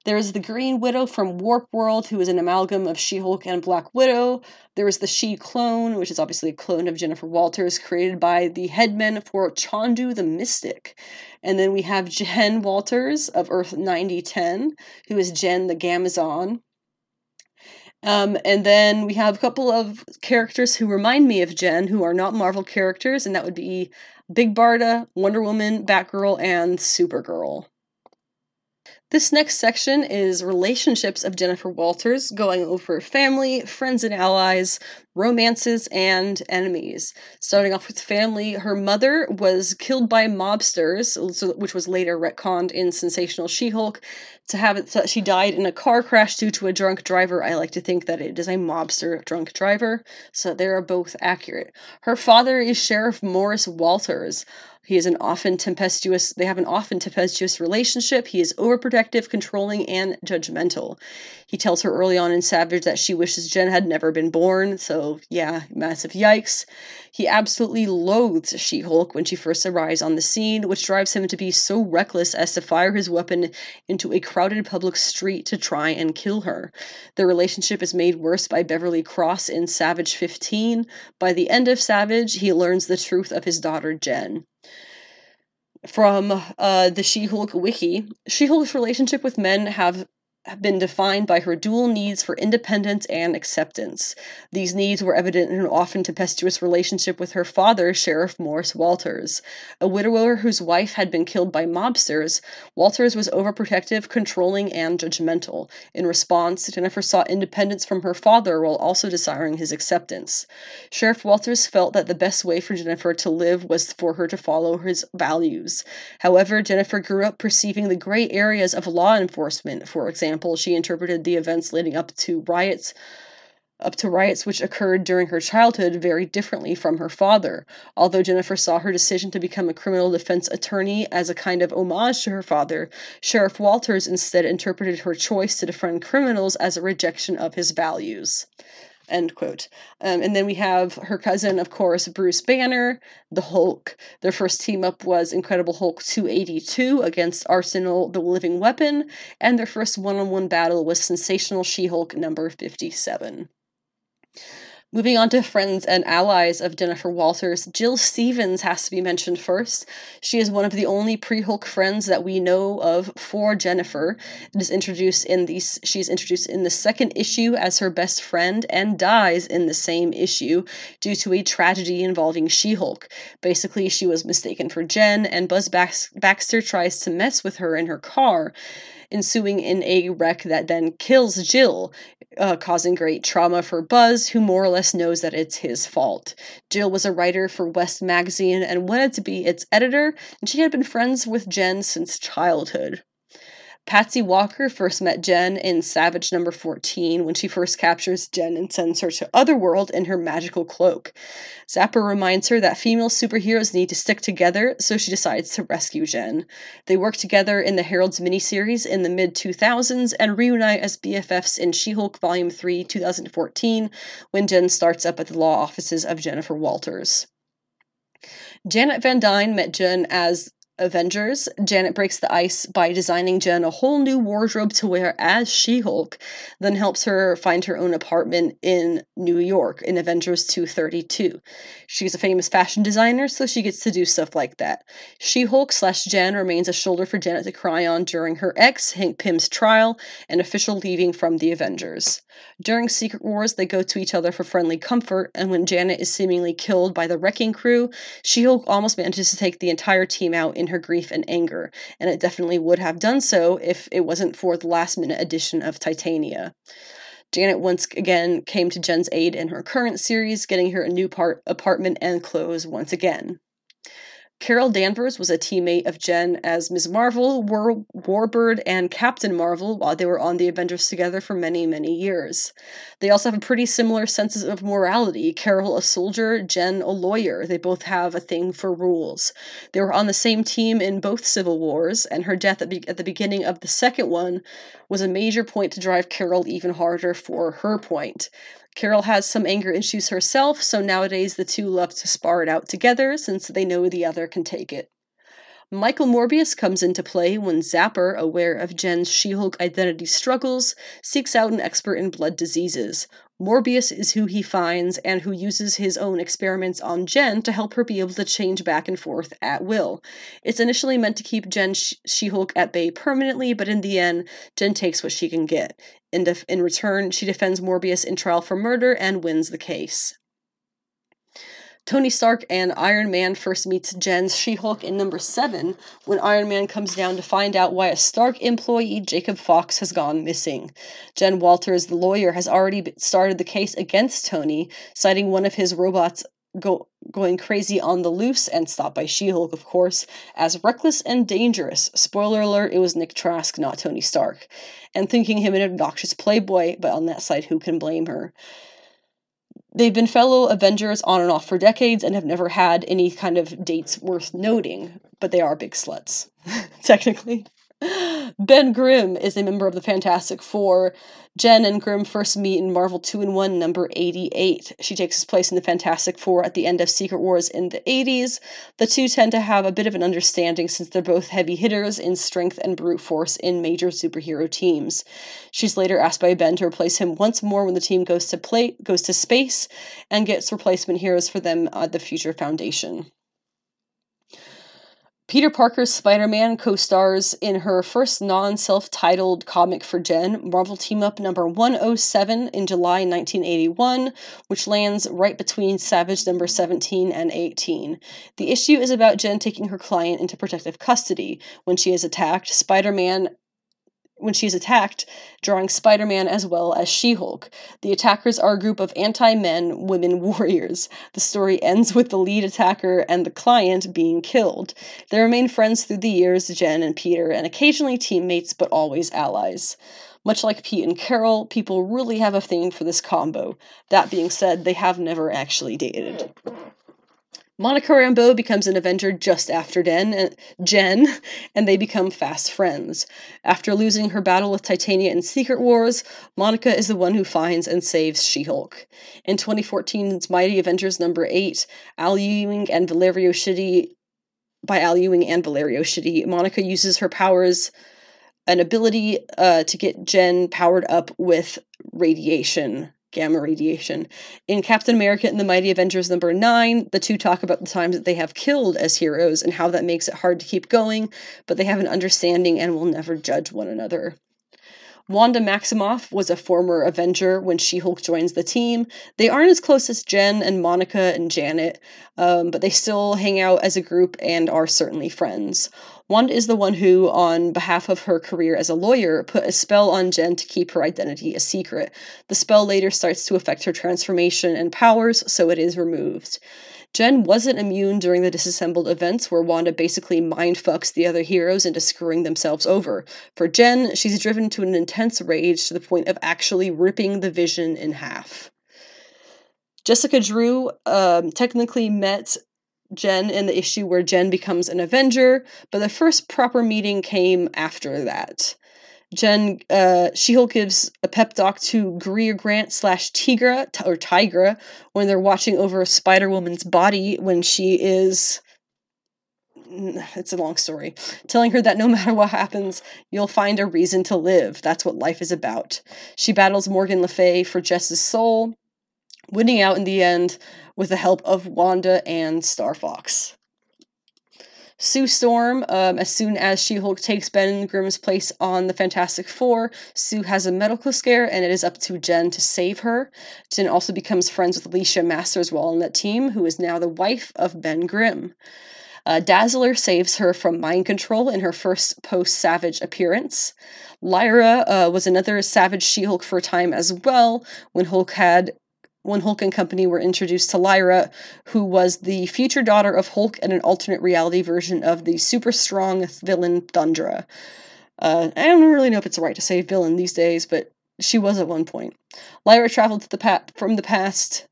There is the Green Widow from Warp World, who is an amalgam of She Hulk and Black Widow. There is the She Clone, which is obviously a clone of Jennifer Walters, created by the headmen for Chondu the Mystic. And then we have Jen Walters of Earth 9010, who is Jen the Gamazon. Um, and then we have a couple of characters who remind me of Jen, who are not Marvel characters, and that would be Big Barda, Wonder Woman, Batgirl, and Supergirl. This next section is relationships of Jennifer Walters, going over family, friends and allies, romances, and enemies. Starting off with family, her mother was killed by mobsters, which was later retconned in Sensational She Hulk. To have it that she died in a car crash due to a drunk driver, I like to think that it is a mobster drunk driver, so they are both accurate. Her father is Sheriff Morris Walters. He is an often tempestuous, they have an often tempestuous relationship. He is overprotective, controlling, and judgmental. He tells her early on in Savage that she wishes Jen had never been born, so yeah, massive yikes. He absolutely loathes She Hulk when she first arrives on the scene, which drives him to be so reckless as to fire his weapon into a crowded public street to try and kill her. The relationship is made worse by Beverly Cross in Savage 15. By the end of Savage, he learns the truth of his daughter Jen from uh, the She-Hulk wiki, She-Hulk's relationship with men have have been defined by her dual needs for independence and acceptance. These needs were evident in an often tempestuous relationship with her father, Sheriff Morris Walters. A widower whose wife had been killed by mobsters, Walters was overprotective, controlling, and judgmental. In response, Jennifer sought independence from her father while also desiring his acceptance. Sheriff Walters felt that the best way for Jennifer to live was for her to follow his values. However, Jennifer grew up perceiving the gray areas of law enforcement, for example, example, she interpreted the events leading up to riots up to riots which occurred during her childhood very differently from her father. Although Jennifer saw her decision to become a criminal defense attorney as a kind of homage to her father, Sheriff Walters instead interpreted her choice to defend criminals as a rejection of his values. End quote. Um, and then we have her cousin, of course, Bruce Banner, the Hulk. Their first team up was Incredible Hulk 282 against Arsenal the Living Weapon, and their first one on one battle was Sensational She Hulk number 57. Moving on to friends and allies of Jennifer Walters, Jill Stevens has to be mentioned first. She is one of the only pre-Hulk friends that we know of for Jennifer. It is introduced in these she is introduced in the second issue as her best friend and dies in the same issue due to a tragedy involving She-Hulk. Basically, she was mistaken for Jen and Buzz Baxter tries to mess with her in her car ensuing in a wreck that then kills Jill, uh, causing great trauma for Buzz, who more or less knows that it's his fault. Jill was a writer for West Magazine and wanted to be its editor, and she had been friends with Jen since childhood. Patsy Walker first met Jen in Savage number 14 when she first captures Jen and sends her to Otherworld in her magical cloak. Zapper reminds her that female superheroes need to stick together, so she decides to rescue Jen. They work together in the Herald's miniseries in the mid 2000s and reunite as BFFs in She Hulk Volume 3 2014 when Jen starts up at the law offices of Jennifer Walters. Janet Van Dyne met Jen as Avengers, Janet breaks the ice by designing Jen a whole new wardrobe to wear as She Hulk, then helps her find her own apartment in New York in Avengers 232. She's a famous fashion designer, so she gets to do stuff like that. She Hulk slash Jen remains a shoulder for Janet to cry on during her ex, Hank Pym's trial and official leaving from the Avengers. During Secret Wars, they go to each other for friendly comfort, and when Janet is seemingly killed by the wrecking crew, She Hulk almost manages to take the entire team out in her grief and anger, and it definitely would have done so if it wasn't for the last minute addition of Titania. Janet once again came to Jen's aid in her current series, getting her a new part, apartment and clothes once again. Carol Danvers was a teammate of Jen as Ms. Marvel, War- Warbird, and Captain Marvel while they were on the Avengers together for many, many years. They also have a pretty similar senses of morality. Carol, a soldier, Jen, a lawyer. They both have a thing for rules. They were on the same team in both Civil Wars, and her death at, be- at the beginning of the second one was a major point to drive Carol even harder for her point. Carol has some anger issues herself, so nowadays the two love to spar it out together since they know the other can take it. Michael Morbius comes into play when Zapper, aware of Jen's She Hulk identity struggles, seeks out an expert in blood diseases. Morbius is who he finds and who uses his own experiments on Jen to help her be able to change back and forth at will. It's initially meant to keep Jen She Hulk at bay permanently, but in the end, Jen takes what she can get. In, def- in return, she defends Morbius in trial for murder and wins the case. Tony Stark and Iron Man first meets Jen's She-Hulk in number 7 when Iron Man comes down to find out why a Stark employee, Jacob Fox, has gone missing. Jen Walters, the lawyer, has already started the case against Tony, citing one of his robots go, going crazy on the loose and stopped by She-Hulk, of course, as reckless and dangerous. Spoiler alert, it was Nick Trask, not Tony Stark. And thinking him an obnoxious playboy, but on that side, who can blame her? They've been fellow Avengers on and off for decades and have never had any kind of dates worth noting, but they are big sluts, technically. Ben Grimm is a member of the Fantastic Four. Jen and Grimm first meet in Marvel 2 in 1, number 88. She takes his place in the Fantastic Four at the end of Secret Wars in the 80s. The two tend to have a bit of an understanding since they're both heavy hitters in strength and brute force in major superhero teams. She's later asked by Ben to replace him once more when the team goes to play goes to space and gets replacement heroes for them at the Future Foundation. Peter Parker's Spider Man co stars in her first non self titled comic for Jen, Marvel Team Up number 107 in July 1981, which lands right between Savage number 17 and 18. The issue is about Jen taking her client into protective custody. When she is attacked, Spider Man when she's attacked, drawing Spider Man as well as She Hulk. The attackers are a group of anti men women warriors. The story ends with the lead attacker and the client being killed. They remain friends through the years, Jen and Peter, and occasionally teammates, but always allies. Much like Pete and Carol, people really have a thing for this combo. That being said, they have never actually dated. Monica Rambeau becomes an Avenger just after Den, uh, Jen, and they become fast friends. After losing her battle with Titania in Secret Wars, Monica is the one who finds and saves She Hulk. In 2014's Mighty Avengers number 8, Al Ewing and Valerio Schiti, by Al Ewing and Valerio Schiti, Monica uses her powers an ability uh, to get Jen powered up with radiation gamma radiation. In Captain America and the Mighty Avengers number 9, the two talk about the times that they have killed as heroes and how that makes it hard to keep going, but they have an understanding and will never judge one another. Wanda Maximoff was a former Avenger when She Hulk joins the team. They aren't as close as Jen and Monica and Janet, um, but they still hang out as a group and are certainly friends. Wanda is the one who, on behalf of her career as a lawyer, put a spell on Jen to keep her identity a secret. The spell later starts to affect her transformation and powers, so it is removed. Jen wasn't immune during the disassembled events where Wanda basically mind fucks the other heroes into screwing themselves over. For Jen, she's driven to an intense rage to the point of actually ripping the vision in half. Jessica Drew um, technically met Jen in the issue where Jen becomes an Avenger, but the first proper meeting came after that. Jen, uh, She-Hulk gives a pep talk to Greer Grant slash Tigra, or Tigra, when they're watching over Spider-Woman's body when she is it's a long story, telling her that no matter what happens, you'll find a reason to live. That's what life is about. She battles Morgan Le Fay for Jess's soul, winning out in the end with the help of Wanda and Star Fox. Sue Storm, um, as soon as She Hulk takes Ben Grimm's place on the Fantastic Four, Sue has a medical scare and it is up to Jen to save her. Jen also becomes friends with Alicia Masters while on that team, who is now the wife of Ben Grimm. Uh, Dazzler saves her from mind control in her first post Savage appearance. Lyra uh, was another Savage She Hulk for a time as well, when Hulk had when Hulk and company were introduced to Lyra, who was the future daughter of Hulk and an alternate reality version of the super strong villain Thundra. Uh, I don't really know if it's right to say villain these days, but she was at one point. Lyra traveled to the pa- from the past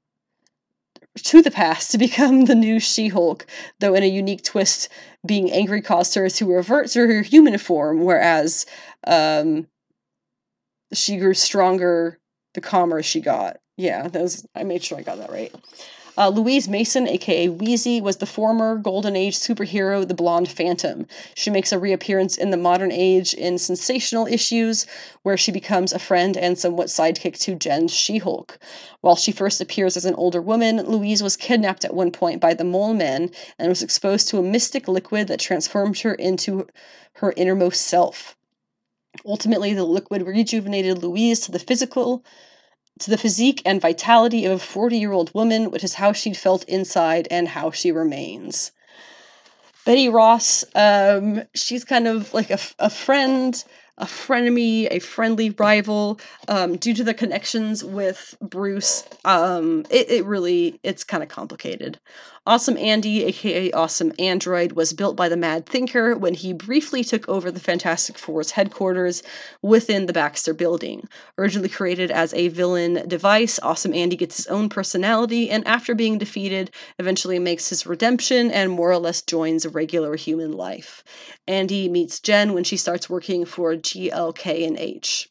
to the past to become the new She-Hulk, though in a unique twist, being angry caused her to revert to her human form, whereas um, she grew stronger the calmer she got. Yeah, those I made sure I got that right. Uh, Louise Mason, aka Weezi, was the former Golden Age superhero, the Blonde Phantom. She makes a reappearance in the modern age in sensational issues, where she becomes a friend and somewhat sidekick to Jen She Hulk. While she first appears as an older woman, Louise was kidnapped at one point by the Mole Men and was exposed to a mystic liquid that transformed her into her innermost self. Ultimately, the liquid rejuvenated Louise to the physical to the physique and vitality of a 40 year old woman, which is how she'd felt inside and how she remains. Betty Ross, um, she's kind of like a, a friend a frenemy, a friendly rival, um, due to the connections with Bruce. Um, it, it really, it's kind of complicated. Awesome Andy, aka Awesome Android, was built by the Mad Thinker when he briefly took over the Fantastic Four's headquarters within the Baxter building. Originally created as a villain device, Awesome Andy gets his own personality and, after being defeated, eventually makes his redemption and more or less joins a regular human life. Andy meets Jen when she starts working for GLK and H.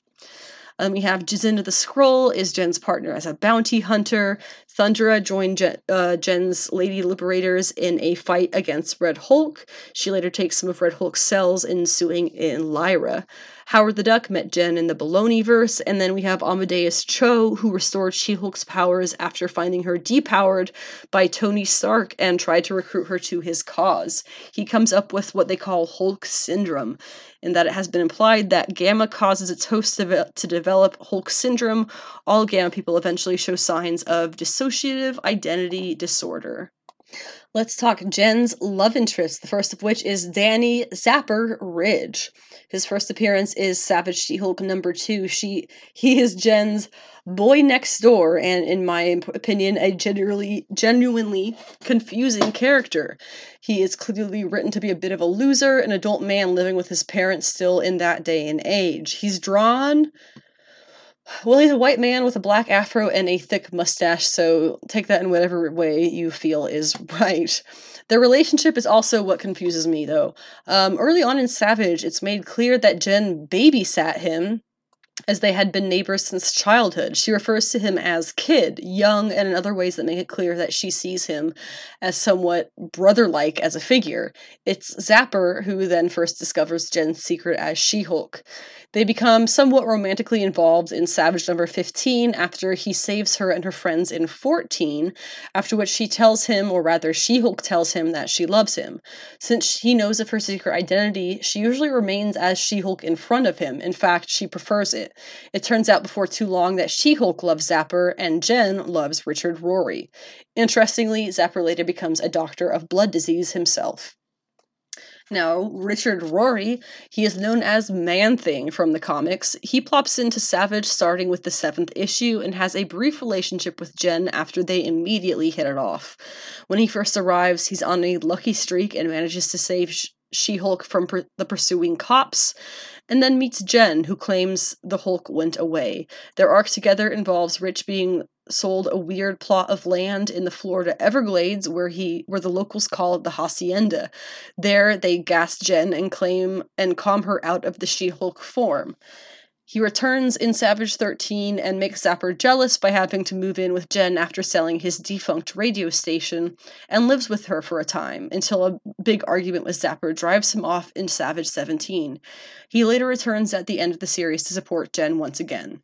And we have Jazinda the Skrull is Jen's partner as a bounty hunter. Thundra joined Jen, uh, Jen's Lady Liberators in a fight against Red Hulk. She later takes some of Red Hulk's cells, ensuing in Lyra. Howard the Duck met Jen in the Baloney verse, and then we have Amadeus Cho, who restored She Hulk's powers after finding her depowered by Tony Stark and tried to recruit her to his cause. He comes up with what they call Hulk syndrome, in that it has been implied that Gamma causes its host to, develop Hulk syndrome. All Gamma people eventually show signs of dissociative identity disorder. Let's talk Jen's love interest, the first of which is Danny Zapper Ridge. His first appearance is Savage She-Hulk number two. She he is Jen's boy next door, and in my opinion, a genuinely genuinely confusing character. He is clearly written to be a bit of a loser, an adult man living with his parents still in that day and age. He's drawn well, he's a white man with a black afro and a thick mustache, so take that in whatever way you feel is right. Their relationship is also what confuses me, though. Um, early on in Savage, it's made clear that Jen babysat him as they had been neighbors since childhood. She refers to him as kid, young, and in other ways that make it clear that she sees him as somewhat brother like as a figure. It's Zapper who then first discovers Jen's secret as She Hulk. They become somewhat romantically involved in Savage number 15 after he saves her and her friends in 14, after which she tells him, or rather, She Hulk tells him that she loves him. Since he knows of her secret identity, she usually remains as She Hulk in front of him. In fact, she prefers it. It turns out before too long that She Hulk loves Zapper and Jen loves Richard Rory. Interestingly, Zapper later becomes a doctor of blood disease himself. Now, Richard Rory, he is known as Man Thing from the comics. He plops into Savage starting with the seventh issue and has a brief relationship with Jen after they immediately hit it off. When he first arrives, he's on a lucky streak and manages to save She Hulk from per- the pursuing cops and then meets Jen, who claims the Hulk went away. Their arc together involves Rich being sold a weird plot of land in the Florida Everglades where he where the locals call it the hacienda. There they gas Jen and claim and calm her out of the She-Hulk form. He returns in Savage 13 and makes Zapper jealous by having to move in with Jen after selling his defunct radio station and lives with her for a time until a big argument with Zapper drives him off in Savage 17. He later returns at the end of the series to support Jen once again.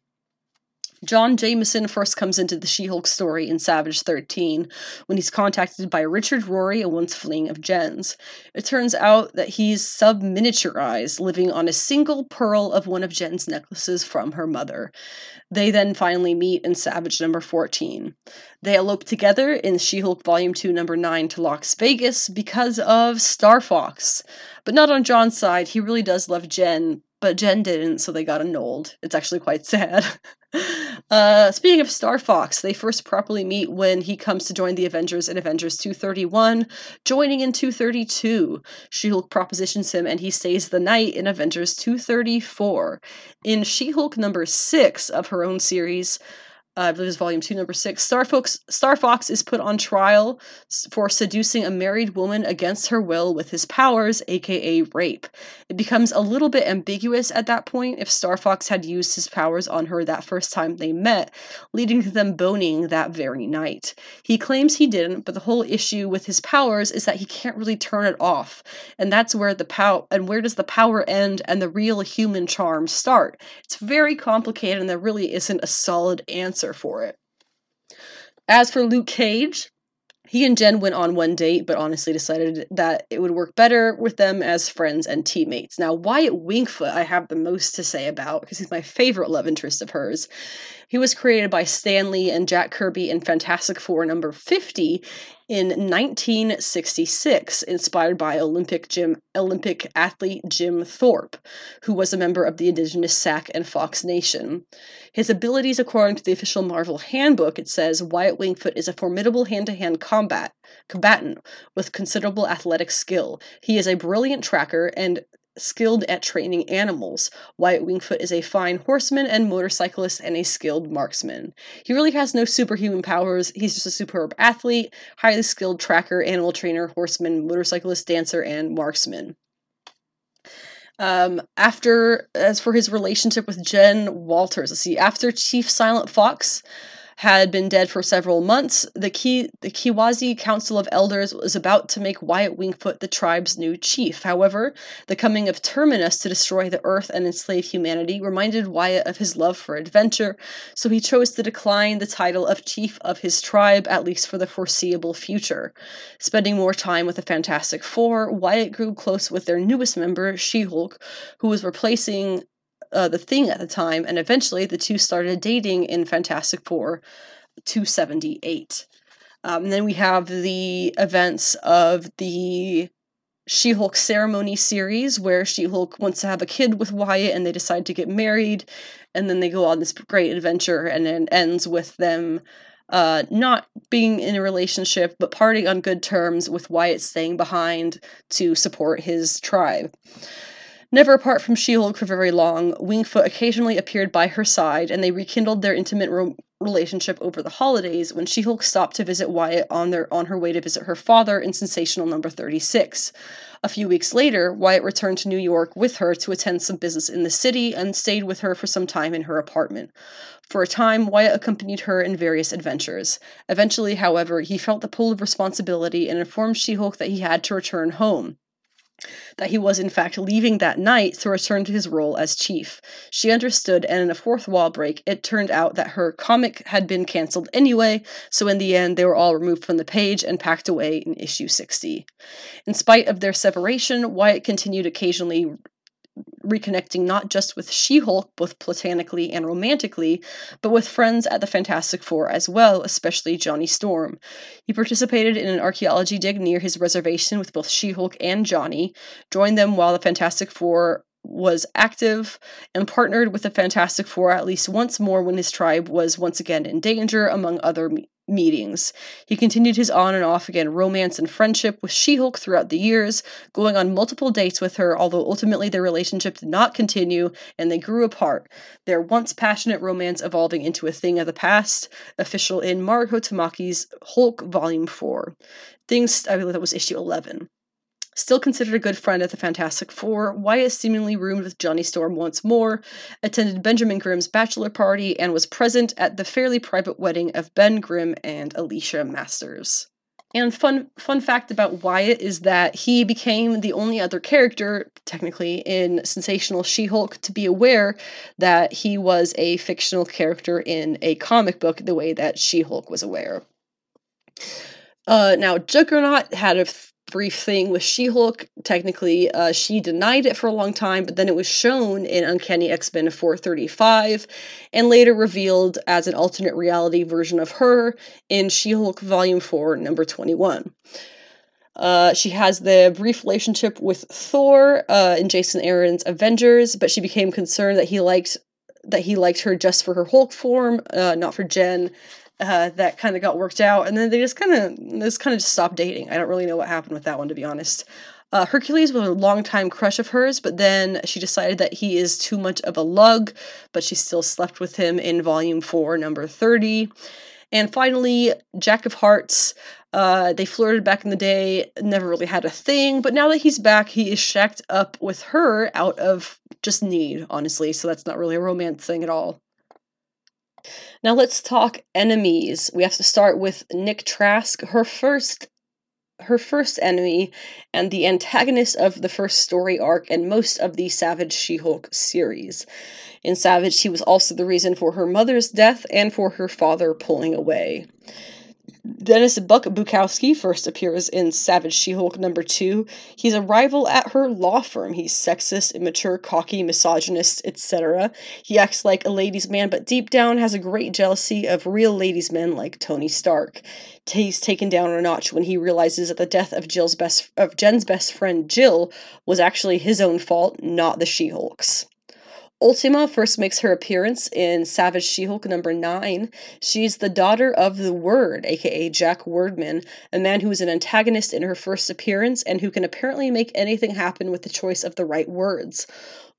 John Jameson first comes into the She Hulk story in Savage 13 when he's contacted by Richard Rory, a once fleeing of Jen's. It turns out that he's sub miniaturized, living on a single pearl of one of Jen's necklaces from her mother. They then finally meet in Savage number 14. They elope together in She Hulk Volume 2, number 9 to Las Vegas because of Star Fox. But not on John's side, he really does love Jen, but Jen didn't, so they got annulled. It's actually quite sad. Uh, speaking of Star Fox, they first properly meet when he comes to join the Avengers in Avengers 231, joining in 232. She Hulk propositions him and he stays the night in Avengers 234. In She Hulk number 6 of her own series, I believe it's volume two, number six. Star Fox, Star Fox is put on trial for seducing a married woman against her will with his powers, aka rape. It becomes a little bit ambiguous at that point if Star Fox had used his powers on her that first time they met, leading to them boning that very night. He claims he didn't, but the whole issue with his powers is that he can't really turn it off, and that's where the power and where does the power end and the real human charm start? It's very complicated, and there really isn't a solid answer answer for it. As for Luke Cage, he and Jen went on one date, but honestly decided that it would work better with them as friends and teammates. Now, Wyatt Wingfoot, I have the most to say about because he's my favorite love interest of hers. He was created by Stan Lee and Jack Kirby in Fantastic Four number 50 in 1966, inspired by Olympic gym Olympic athlete Jim Thorpe, who was a member of the indigenous Sac and Fox Nation. His abilities, according to the official Marvel handbook, it says Wyatt Wingfoot is a formidable hand-to-hand combat combatant with considerable athletic skill. He is a brilliant tracker and skilled at training animals. Wyatt Wingfoot is a fine horseman and motorcyclist and a skilled marksman. He really has no superhuman powers. He's just a superb athlete, highly skilled tracker, animal trainer, horseman, motorcyclist, dancer, and marksman. Um, after, as for his relationship with Jen Walters, let's see, after Chief Silent Fox, had been dead for several months, the, Ki- the Keewazi Council of Elders was about to make Wyatt Wingfoot the tribe's new chief. However, the coming of Terminus to destroy the Earth and enslave humanity reminded Wyatt of his love for adventure, so he chose to decline the title of chief of his tribe, at least for the foreseeable future. Spending more time with the Fantastic Four, Wyatt grew close with their newest member, She Hulk, who was replacing uh, the thing at the time, and eventually the two started dating in Fantastic Four 278. Um, and then we have the events of the She Hulk ceremony series, where She Hulk wants to have a kid with Wyatt and they decide to get married, and then they go on this great adventure, and it ends with them uh, not being in a relationship, but parting on good terms, with Wyatt staying behind to support his tribe. Never apart from She Hulk for very long, Wingfoot occasionally appeared by her side, and they rekindled their intimate ro- relationship over the holidays when She Hulk stopped to visit Wyatt on their on her way to visit her father in Sensational Number 36. A few weeks later, Wyatt returned to New York with her to attend some business in the city and stayed with her for some time in her apartment. For a time, Wyatt accompanied her in various adventures. Eventually, however, he felt the pull of responsibility and informed She Hulk that he had to return home that he was in fact leaving that night to return to his role as chief. She understood, and in a fourth wall break, it turned out that her comic had been cancelled anyway, so in the end, they were all removed from the page and packed away in issue 60. In spite of their separation, Wyatt continued occasionally reconnecting not just with She Hulk, both platonically and romantically, but with friends at the Fantastic Four as well, especially Johnny Storm. He participated in an archaeology dig near his reservation with both She Hulk and Johnny, joined them while the Fantastic Four was active and partnered with the Fantastic Four at least once more when his tribe was once again in danger, among other meetings. He continued his on and off again romance and friendship with She Hulk throughout the years, going on multiple dates with her, although ultimately their relationship did not continue and they grew apart, their once passionate romance evolving into a thing of the past, official in Mariko Tamaki's Hulk Volume 4. Things, I believe that was issue 11. Still considered a good friend of the Fantastic Four, Wyatt seemingly roomed with Johnny Storm once more, attended Benjamin Grimm's bachelor party, and was present at the fairly private wedding of Ben Grimm and Alicia Masters. And fun fun fact about Wyatt is that he became the only other character, technically, in Sensational She-Hulk to be aware that he was a fictional character in a comic book the way that She-Hulk was aware. Uh, now, Juggernaut had a brief thing with She Hulk. Technically, uh, she denied it for a long time, but then it was shown in Uncanny X Men 435 and later revealed as an alternate reality version of her in She Hulk Volume 4, number 21. Uh, she has the brief relationship with Thor uh, in Jason Aaron's Avengers, but she became concerned that he liked that he liked her just for her Hulk form, uh, not for Jen uh, that kind of got worked out, and then they just kind of this kind of just stopped dating. I don't really know what happened with that one, to be honest. Uh, Hercules was a longtime crush of hers, but then she decided that he is too much of a lug, but she still slept with him in volume four, number 30. And finally, Jack of Hearts. Uh, they flirted back in the day, never really had a thing, but now that he's back, he is shacked up with her out of just need, honestly, so that's not really a romance thing at all. Now let's talk enemies. We have to start with Nick Trask, her first her first enemy and the antagonist of the first story arc and most of the Savage She-Hulk series. In Savage, she was also the reason for her mother's death and for her father pulling away. Dennis Buck Bukowski first appears in Savage She Hulk number two. He's a rival at her law firm. He's sexist, immature, cocky, misogynist, etc. He acts like a ladies' man, but deep down has a great jealousy of real ladies' men like Tony Stark. He's taken down a notch when he realizes that the death of Jill's best of Jen's best friend Jill was actually his own fault, not the She Hulk's. Ultima first makes her appearance in Savage She-Hulk number 9. She's the daughter of the Word, aka Jack Wordman, a man who is an antagonist in her first appearance and who can apparently make anything happen with the choice of the right words.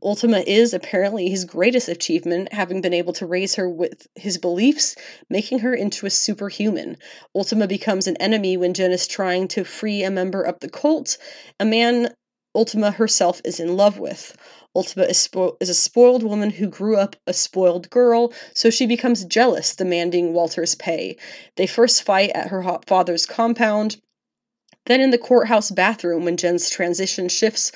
Ultima is apparently his greatest achievement, having been able to raise her with his beliefs, making her into a superhuman. Ultima becomes an enemy when Jen is trying to free a member of the cult, a man Ultima herself is in love with. Ultima is, spo- is a spoiled woman who grew up a spoiled girl, so she becomes jealous, demanding Walter's pay. They first fight at her father's compound, then in the courthouse bathroom when Jen's transition shifts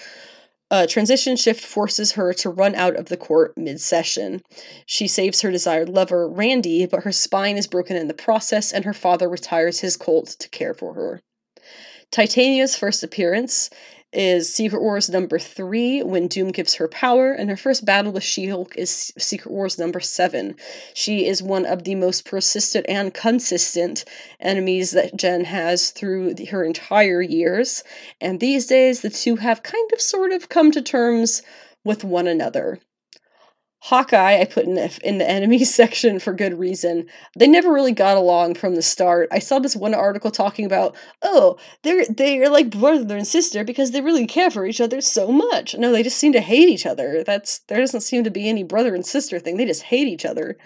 uh, transition shift forces her to run out of the court mid session. She saves her desired lover, Randy, but her spine is broken in the process, and her father retires his colt to care for her. Titania's first appearance is Secret Wars number three, when Doom gives her power, and her first battle with She Hulk is Secret Wars number seven. She is one of the most persistent and consistent enemies that Jen has through the, her entire years, and these days the two have kind of sort of come to terms with one another. Hawkeye, I put in the, in the enemies section for good reason. They never really got along from the start. I saw this one article talking about, oh, they're they're like brother and sister because they really care for each other so much. No, they just seem to hate each other. That's there doesn't seem to be any brother and sister thing. They just hate each other.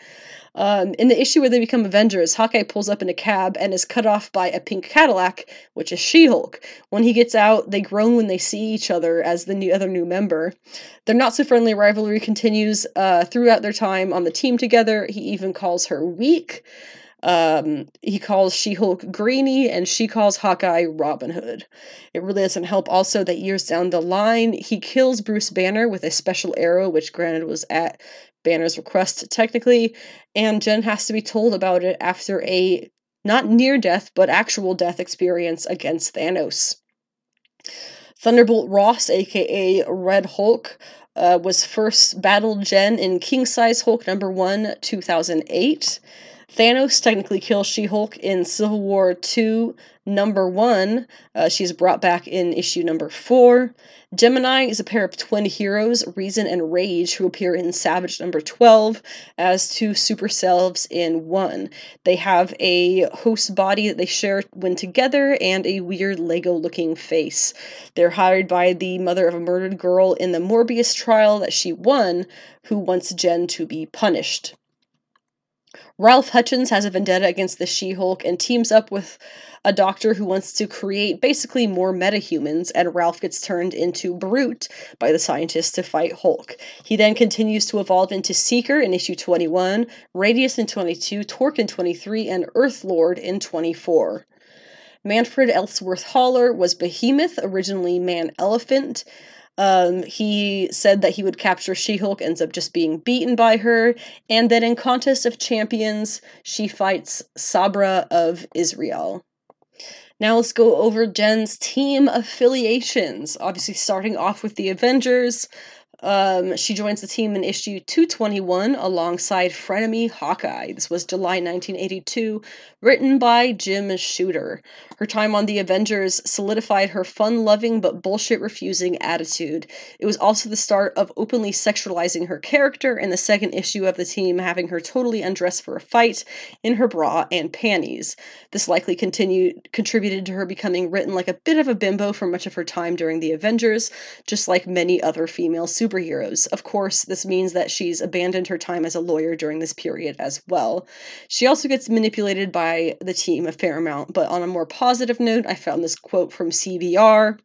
Um, in the issue where they become Avengers, Hawkeye pulls up in a cab and is cut off by a pink Cadillac, which is She Hulk. When he gets out, they groan when they see each other as the new, other new member. Their not so friendly rivalry continues uh, throughout their time on the team together. He even calls her weak. Um, he calls She Hulk Greeny, and she calls Hawkeye Robin Hood. It really doesn't help also that years down the line, he kills Bruce Banner with a special arrow, which granted was at Banner's request technically, and Jen has to be told about it after a not near death, but actual death experience against Thanos. Thunderbolt Ross, aka Red Hulk, uh, was first battled Jen in King Size Hulk number 1, 2008. Thanos technically kills She Hulk in Civil War 2, number 1. Uh, she's brought back in issue number 4. Gemini is a pair of twin heroes, Reason and Rage, who appear in Savage number 12 as two super selves in one. They have a host body that they share when together and a weird Lego looking face. They're hired by the mother of a murdered girl in the Morbius trial that she won, who wants Jen to be punished. Ralph Hutchins has a vendetta against the She Hulk and teams up with a doctor who wants to create basically more metahumans, and Ralph gets turned into Brute by the scientists to fight Hulk. He then continues to evolve into Seeker in issue 21, Radius in 22, Torque in 23, and Earth Lord in 24. Manfred Ellsworth Haller was Behemoth, originally Man Elephant. Um, he said that he would capture She Hulk, ends up just being beaten by her, and then in Contest of Champions, she fights Sabra of Israel. Now let's go over Jen's team affiliations. Obviously, starting off with the Avengers, um, she joins the team in issue 221 alongside frenemy Hawkeye. This was July 1982, written by Jim Shooter. Her time on the Avengers solidified her fun loving but bullshit refusing attitude. It was also the start of openly sexualizing her character in the second issue of the team, having her totally undressed for a fight in her bra and panties. This likely continued contributed to her becoming written like a bit of a bimbo for much of her time during the Avengers, just like many other female superheroes. Of course, this means that she's abandoned her time as a lawyer during this period as well. She also gets manipulated by the team a fair amount, but on a more positive note, I found this quote from CBR.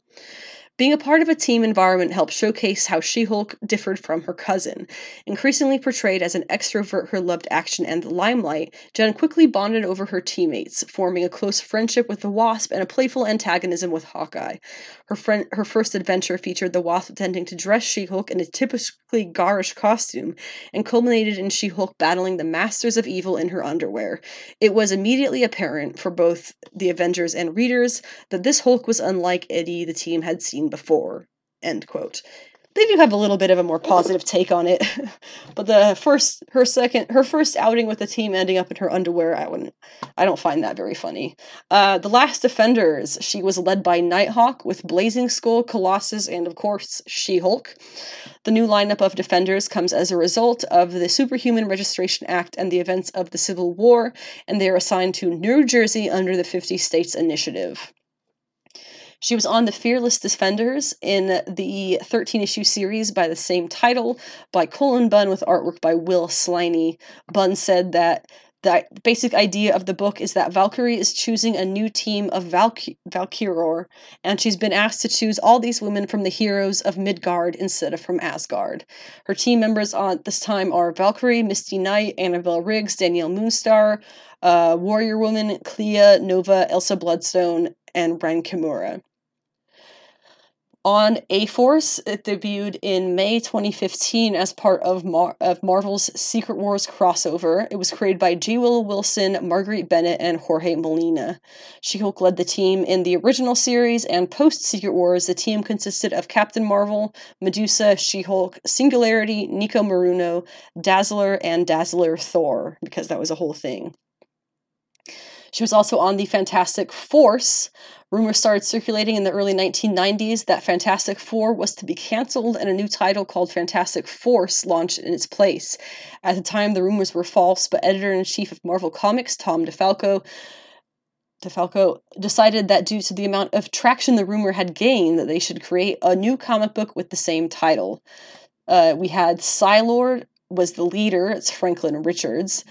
Being a part of a team environment helped showcase how She Hulk differed from her cousin. Increasingly portrayed as an extrovert who loved action and the limelight, Jen quickly bonded over her teammates, forming a close friendship with the Wasp and a playful antagonism with Hawkeye. Her friend, her first adventure featured the Wasp attempting to dress She Hulk in a typically garish costume, and culminated in She Hulk battling the Masters of Evil in her underwear. It was immediately apparent for both the Avengers and readers that this Hulk was unlike Eddie the team had seen before. End quote. They do have a little bit of a more positive take on it, but the first, her second, her first outing with the team ending up in her underwear, I wouldn't, I don't find that very funny. Uh, the last defenders, she was led by Nighthawk with Blazing Skull, Colossus, and of course She Hulk. The new lineup of defenders comes as a result of the Superhuman Registration Act and the events of the Civil War, and they are assigned to New Jersey under the 50 States Initiative. She was on the Fearless Defenders in the 13 issue series by the same title by Cullen Bunn with artwork by Will Sliney. Bunn said that the basic idea of the book is that Valkyrie is choosing a new team of Valky- Valkyrior, and she's been asked to choose all these women from the heroes of Midgard instead of from Asgard. Her team members on this time are Valkyrie, Misty Knight, Annabelle Riggs, Danielle Moonstar, uh, Warrior Woman, Clea, Nova, Elsa Bloodstone, and Ren Kimura on A Force. It debuted in May 2015 as part of, Mar- of Marvel's Secret Wars crossover. It was created by G. Willow Wilson, Marguerite Bennett, and Jorge Molina. She Hulk led the team in the original series, and post Secret Wars, the team consisted of Captain Marvel, Medusa, She Hulk, Singularity, Nico Minoru, Dazzler, and Dazzler Thor, because that was a whole thing. She was also on the Fantastic Force. Rumors started circulating in the early 1990s that Fantastic Four was to be canceled and a new title called Fantastic Force launched in its place. At the time, the rumors were false, but editor in chief of Marvel Comics, Tom DeFalco, DeFalco decided that due to the amount of traction the rumor had gained, that they should create a new comic book with the same title. Uh, we had Psi-Lord was the leader. It's Franklin Richards.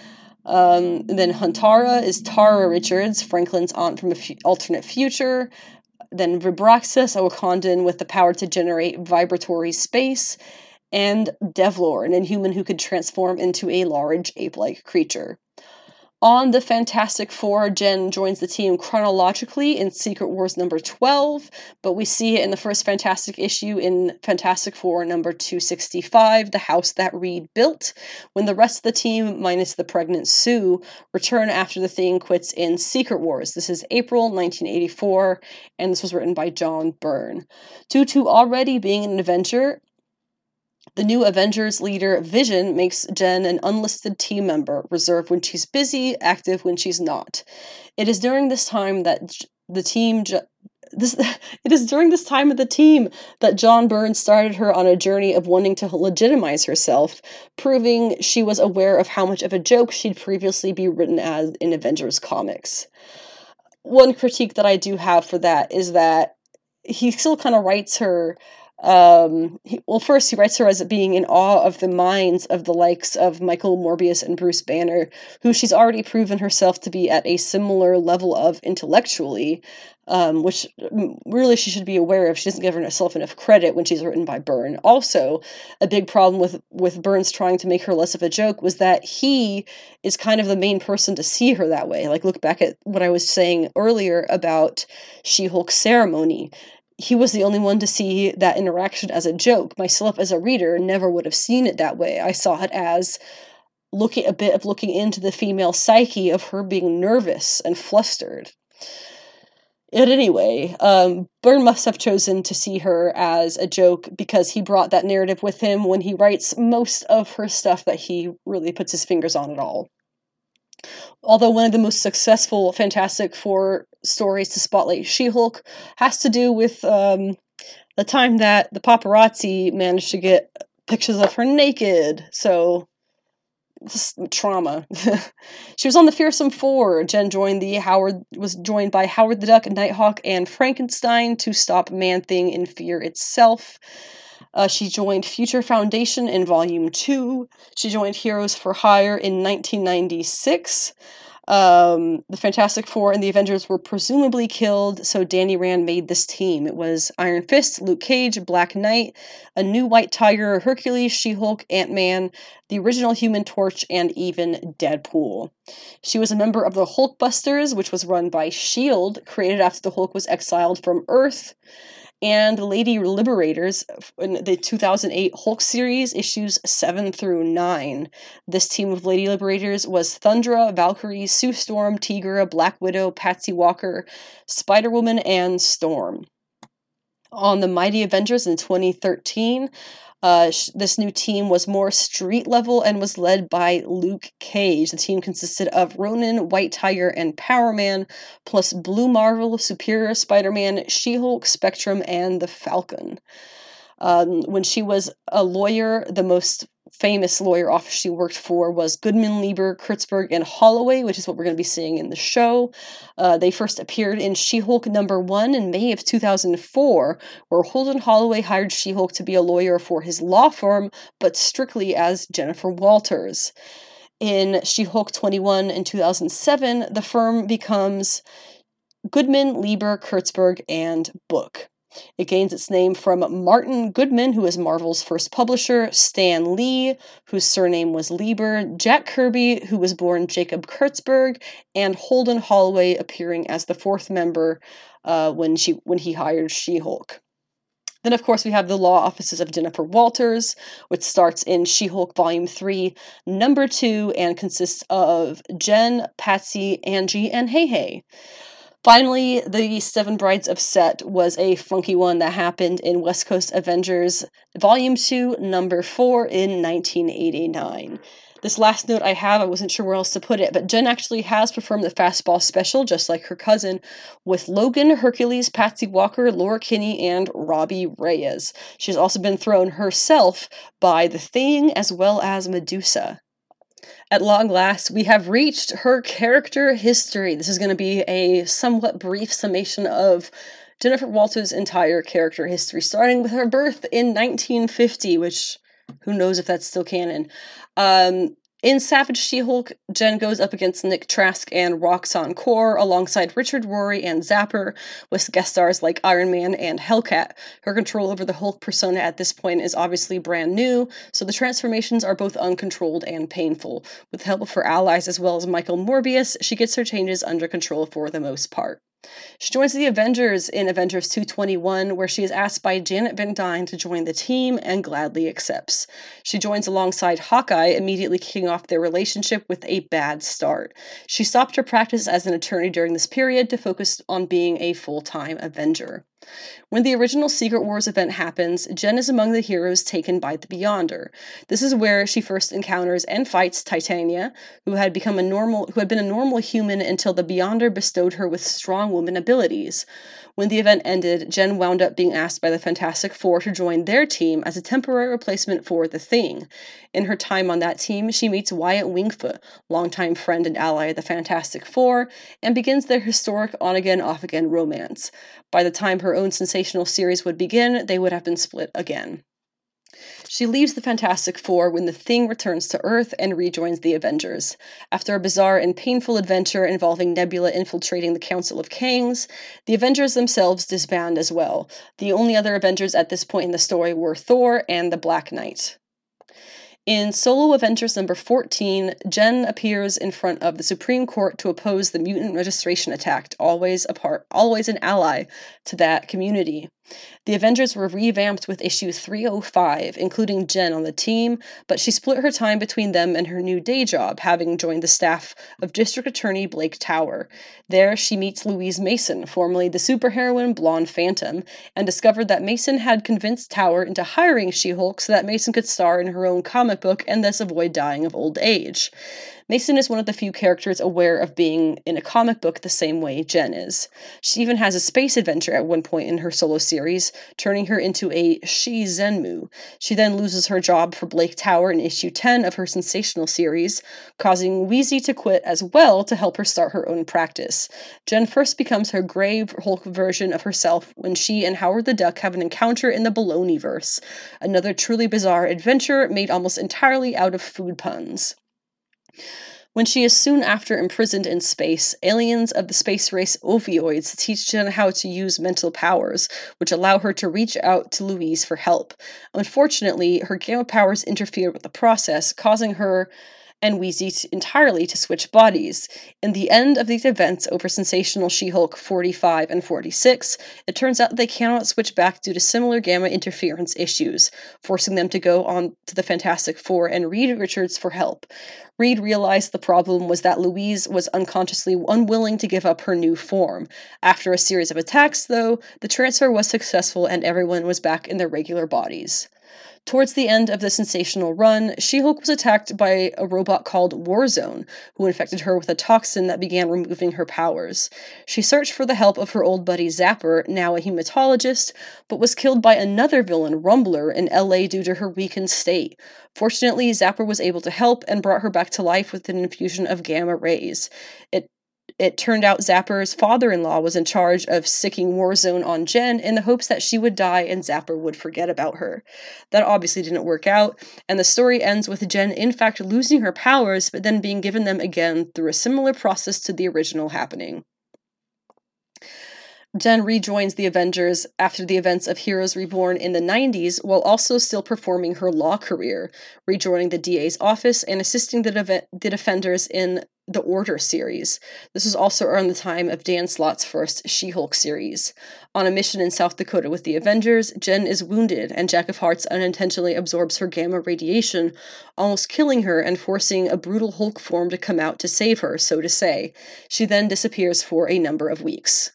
Um, then Huntara is Tara Richards, Franklin's aunt from an f- alternate future. Then Vibraxas, a Wakandan with the power to generate vibratory space. And Devlor, an inhuman who could transform into a large ape like creature. On the Fantastic Four, Jen joins the team chronologically in Secret Wars number 12, but we see it in the first Fantastic issue in Fantastic Four number 265, The House That Reed Built, when the rest of the team, minus the pregnant Sue, return after the Thing quits in Secret Wars. This is April 1984, and this was written by John Byrne. Due to already being an adventure, the new Avengers leader, Vision, makes Jen an unlisted team member, reserved when she's busy, active when she's not. It is during this time that the team. This, it is during this time of the team that John Byrne started her on a journey of wanting to legitimize herself, proving she was aware of how much of a joke she'd previously be written as in Avengers comics. One critique that I do have for that is that he still kind of writes her Um, he, well, first, he writes her as being in awe of the minds of the likes of Michael Morbius and Bruce Banner, who she's already proven herself to be at a similar level of intellectually, um, which really she should be aware of. She doesn't give herself enough credit when she's written by Byrne. Also, a big problem with with Byrne's trying to make her less of a joke was that he is kind of the main person to see her that way. Like look back at what I was saying earlier about She-Hulk ceremony he was the only one to see that interaction as a joke. Myself, as a reader, never would have seen it that way. I saw it as looking a bit of looking into the female psyche of her being nervous and flustered. At anyway, um, Byrne must have chosen to see her as a joke because he brought that narrative with him when he writes most of her stuff that he really puts his fingers on at all. Although one of the most successful Fantastic Four stories to spotlight She Hulk has to do with um, the time that the paparazzi managed to get pictures of her naked. So, trauma. she was on the Fearsome Four. Jen joined the Howard was joined by Howard the Duck, Nighthawk, and Frankenstein to stop Man Thing in Fear itself. Uh, she joined Future Foundation in Volume 2. She joined Heroes for Hire in 1996. Um, the Fantastic Four and the Avengers were presumably killed, so Danny Rand made this team. It was Iron Fist, Luke Cage, Black Knight, a new White Tiger, Hercules, She Hulk, Ant Man, the original Human Torch, and even Deadpool. She was a member of the Hulkbusters, which was run by S.H.I.E.L.D., created after the Hulk was exiled from Earth and Lady Liberators in the 2008 Hulk series, issues 7 through 9. This team of Lady Liberators was Thundra, Valkyrie, Sue Storm, Tigra, Black Widow, Patsy Walker, Spider Woman, and Storm. On the Mighty Avengers in 2013, uh, sh- this new team was more street level and was led by Luke Cage. The team consisted of Ronin, White Tiger, and Power Man, plus Blue Marvel, Superior Spider Man, She Hulk, Spectrum, and the Falcon. Um, when she was a lawyer, the most famous lawyer office she worked for was Goodman, Lieber, Kurtzberg, and Holloway, which is what we're going to be seeing in the show. Uh, they first appeared in She Hulk number one in May of 2004, where Holden Holloway hired She Hulk to be a lawyer for his law firm, but strictly as Jennifer Walters. In She Hulk 21 in 2007, the firm becomes Goodman, Lieber, Kurtzberg, and Book. It gains its name from Martin Goodman, who was Marvel's first publisher, Stan Lee, whose surname was Lieber, Jack Kirby, who was born Jacob Kurtzberg, and Holden Holloway appearing as the fourth member uh, when she when he hired She-Hulk. Then, of course, we have the law offices of Jennifer Walters, which starts in She Hulk Volume 3, Number 2, and consists of Jen, Patsy, Angie, and Hey Hey. Finally, the Seven Brides of Set was a funky one that happened in West Coast Avengers Volume 2, Number 4 in 1989. This last note I have, I wasn't sure where else to put it, but Jen actually has performed the fastball special, just like her cousin, with Logan, Hercules, Patsy Walker, Laura Kinney, and Robbie Reyes. She's also been thrown herself by The Thing as well as Medusa. At long last, we have reached her character history. This is going to be a somewhat brief summation of Jennifer Walters' entire character history, starting with her birth in 1950, which who knows if that's still canon. Um, in Savage She-Hulk, Jen goes up against Nick Trask and Roxxon Core alongside Richard Rory and Zapper, with guest stars like Iron Man and Hellcat. Her control over the Hulk persona at this point is obviously brand new, so the transformations are both uncontrolled and painful. With help of her allies as well as Michael Morbius, she gets her changes under control for the most part. She joins the Avengers in Avengers 221, where she is asked by Janet Van Dyne to join the team and gladly accepts. She joins alongside Hawkeye, immediately kicking off their relationship with a bad start. She stopped her practice as an attorney during this period to focus on being a full time Avenger. When the original Secret Wars event happens, Jen is among the heroes taken by the Beyonder. This is where she first encounters and fights Titania, who had become a normal who had been a normal human until the Beyonder bestowed her with strong woman abilities. When the event ended, Jen wound up being asked by the Fantastic Four to join their team as a temporary replacement for The Thing. In her time on that team, she meets Wyatt Wingfoot, longtime friend and ally of the Fantastic Four, and begins their historic on again, off again romance. By the time her her own sensational series would begin, they would have been split again. She leaves the Fantastic Four when the Thing returns to Earth and rejoins the Avengers. After a bizarre and painful adventure involving Nebula infiltrating the Council of Kangs, the Avengers themselves disband as well. The only other Avengers at this point in the story were Thor and the Black Knight. In Solo Avengers number 14, Jen appears in front of the Supreme Court to oppose the mutant registration attack, always a part, always an ally to that community. The Avengers were revamped with issue 305, including Jen on the team, but she split her time between them and her new day job, having joined the staff of District Attorney Blake Tower. There, she meets Louise Mason, formerly the superheroine Blonde Phantom, and discovered that Mason had convinced Tower into hiring She Hulk so that Mason could star in her own comic book and thus avoid dying of old age. Mason is one of the few characters aware of being in a comic book the same way Jen is. She even has a space adventure at one point in her solo series, turning her into a She Xemnu. She then loses her job for Blake Tower in issue 10 of her sensational series, causing Weezi to quit as well to help her start her own practice. Jen first becomes her Grey Hulk version of herself when she and Howard the Duck have an encounter in the Baloneyverse, another truly bizarre adventure made almost entirely out of food puns. When she is soon after imprisoned in space, aliens of the space race Ovioids teach Jen how to use mental powers, which allow her to reach out to Louise for help. Unfortunately, her gamma powers interfere with the process, causing her and Weezi t- entirely to switch bodies. In the end of these events over Sensational She Hulk 45 and 46, it turns out they cannot switch back due to similar gamma interference issues, forcing them to go on to the Fantastic Four and Reed Richards for help. Reed realized the problem was that Louise was unconsciously unwilling to give up her new form. After a series of attacks, though, the transfer was successful and everyone was back in their regular bodies. Towards the end of the sensational run, She Hulk was attacked by a robot called Warzone, who infected her with a toxin that began removing her powers. She searched for the help of her old buddy Zapper, now a hematologist, but was killed by another villain, Rumbler, in LA due to her weakened state. Fortunately, Zapper was able to help and brought her back to life with an infusion of gamma rays. It it turned out Zapper's father in law was in charge of sicking Warzone on Jen in the hopes that she would die and Zapper would forget about her. That obviously didn't work out, and the story ends with Jen in fact losing her powers, but then being given them again through a similar process to the original happening. Jen rejoins the Avengers after the events of Heroes Reborn in the 90s while also still performing her law career, rejoining the DA's office and assisting the, de- the defenders in the Order series. This was also around the time of Dan Slott's first She Hulk series. On a mission in South Dakota with the Avengers, Jen is wounded, and Jack of Hearts unintentionally absorbs her gamma radiation, almost killing her and forcing a brutal Hulk form to come out to save her, so to say. She then disappears for a number of weeks.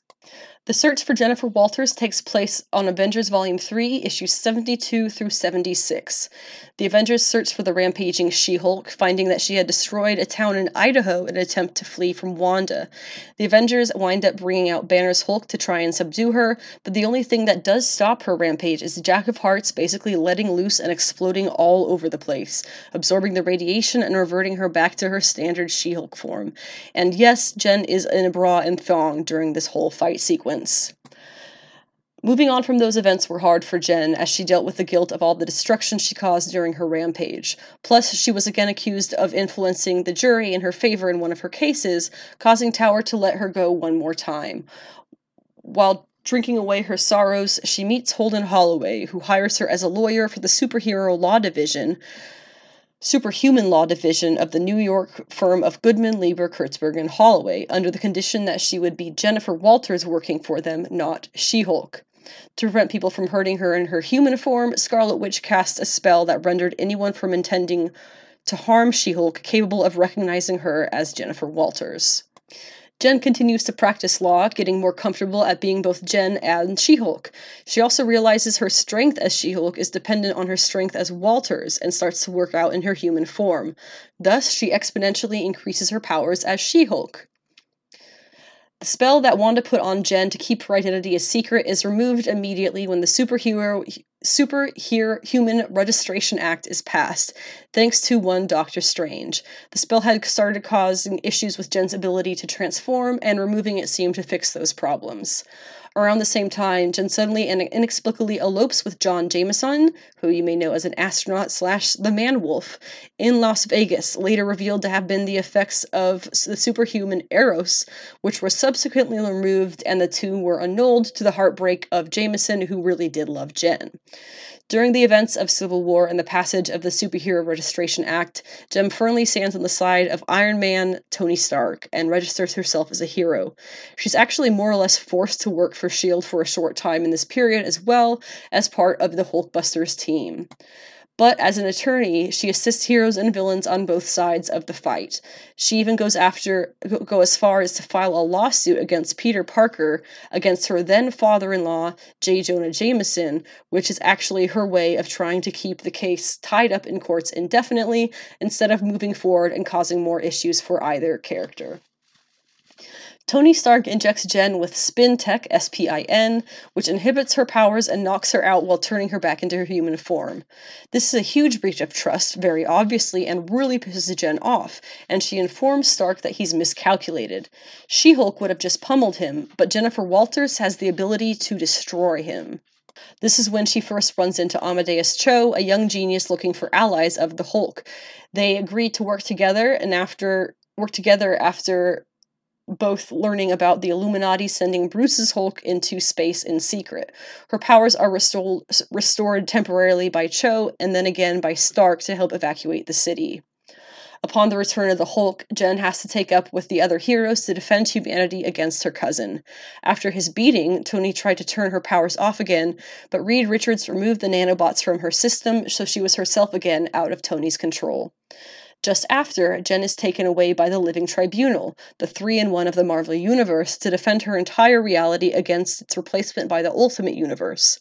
The search for Jennifer Walters takes place on Avengers Volume 3, issues 72 through 76. The Avengers search for the rampaging She Hulk, finding that she had destroyed a town in Idaho in an attempt to flee from Wanda. The Avengers wind up bringing out Banner's Hulk to try and subdue her, but the only thing that does stop her rampage is Jack of Hearts basically letting loose and exploding all over the place, absorbing the radiation and reverting her back to her standard She Hulk form. And yes, Jen is in a bra and thong during this whole fight sequence sequence. Moving on from those events were hard for Jen as she dealt with the guilt of all the destruction she caused during her rampage. Plus, she was again accused of influencing the jury in her favor in one of her cases, causing Tower to let her go one more time. While drinking away her sorrows, she meets Holden Holloway, who hires her as a lawyer for the superhero law division superhuman law division of the New York firm of Goodman, Lieber, Kurtzberg, and Holloway, under the condition that she would be Jennifer Walters working for them, not She Hulk. To prevent people from hurting her in her human form, Scarlet Witch cast a spell that rendered anyone from intending to harm She Hulk capable of recognizing her as Jennifer Walters. Jen continues to practice law, getting more comfortable at being both Jen and She Hulk. She also realizes her strength as She Hulk is dependent on her strength as Walters and starts to work out in her human form. Thus, she exponentially increases her powers as She Hulk. The spell that Wanda put on Jen to keep her identity a secret is removed immediately when the superhero Superhuman Registration Act is passed, thanks to one Doctor Strange. The spell had started causing issues with Jen's ability to transform, and removing it seemed to fix those problems. Around the same time, Jen suddenly and inexplicably elopes with John Jameson, who you may know as an astronaut slash the man wolf, in Las Vegas, later revealed to have been the effects of the superhuman Eros, which were subsequently removed, and the two were annulled to the heartbreak of Jameson, who really did love Jen. During the events of Civil War and the passage of the Superhero Registration Act, Jen firmly stands on the side of Iron Man Tony Stark and registers herself as a hero. She's actually more or less forced to work for S.H.I.E.L.D. for a short time in this period, as well as part of the Hulkbusters team. But as an attorney, she assists heroes and villains on both sides of the fight. She even goes after go as far as to file a lawsuit against Peter Parker against her then father-in-law, J. Jonah Jameson, which is actually her way of trying to keep the case tied up in courts indefinitely instead of moving forward and causing more issues for either character. Tony Stark injects Jen with Spin Tech, S P I N, which inhibits her powers and knocks her out while turning her back into her human form. This is a huge breach of trust, very obviously, and really pisses Jen off, and she informs Stark that he's miscalculated. She Hulk would have just pummeled him, but Jennifer Walters has the ability to destroy him. This is when she first runs into Amadeus Cho, a young genius looking for allies of the Hulk. They agree to work together, and after work together after both learning about the Illuminati sending Bruce's Hulk into space in secret. Her powers are restored, restored temporarily by Cho and then again by Stark to help evacuate the city. Upon the return of the Hulk, Jen has to take up with the other heroes to defend humanity against her cousin. After his beating, Tony tried to turn her powers off again, but Reed Richards removed the nanobots from her system so she was herself again out of Tony's control. Just after, Jen is taken away by the Living Tribunal, the three in one of the Marvel Universe, to defend her entire reality against its replacement by the Ultimate Universe.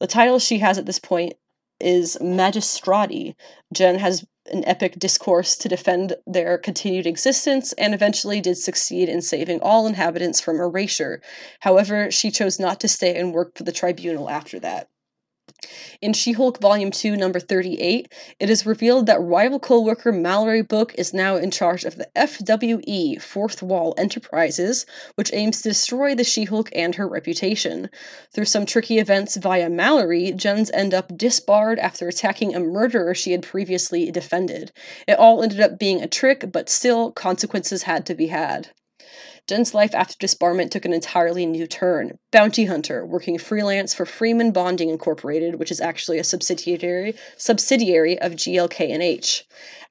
The title she has at this point is Magistrati. Jen has an epic discourse to defend their continued existence and eventually did succeed in saving all inhabitants from erasure. However, she chose not to stay and work for the tribunal after that. In She Hulk Volume 2, number 38, it is revealed that rival co worker Mallory Book is now in charge of the FWE, Fourth Wall Enterprises, which aims to destroy the She Hulk and her reputation. Through some tricky events via Mallory, Jens end up disbarred after attacking a murderer she had previously defended. It all ended up being a trick, but still, consequences had to be had. Jen's life after disbarment took an entirely new turn. Bounty hunter, working freelance for Freeman Bonding Incorporated, which is actually a subsidiary subsidiary of GLK&H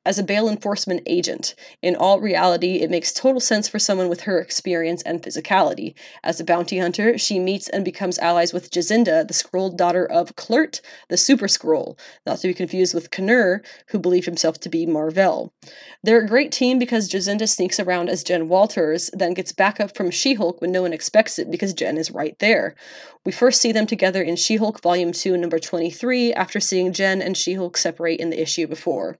as a bail enforcement agent. In all reality, it makes total sense for someone with her experience and physicality. As a bounty hunter, she meets and becomes allies with Jazinda, the Skrull daughter of Kl'rt, the Super Skrull, not to be confused with Khn'nr, who believed himself to be Mar-Vell. They're a great team because Jazinda sneaks around as Jen Walters, then gets backup from She-Hulk when no one expects it because Jen is right there. We first see them together in She-Hulk Volume 2, number 23, after seeing Jen and She-Hulk separate in the issue before.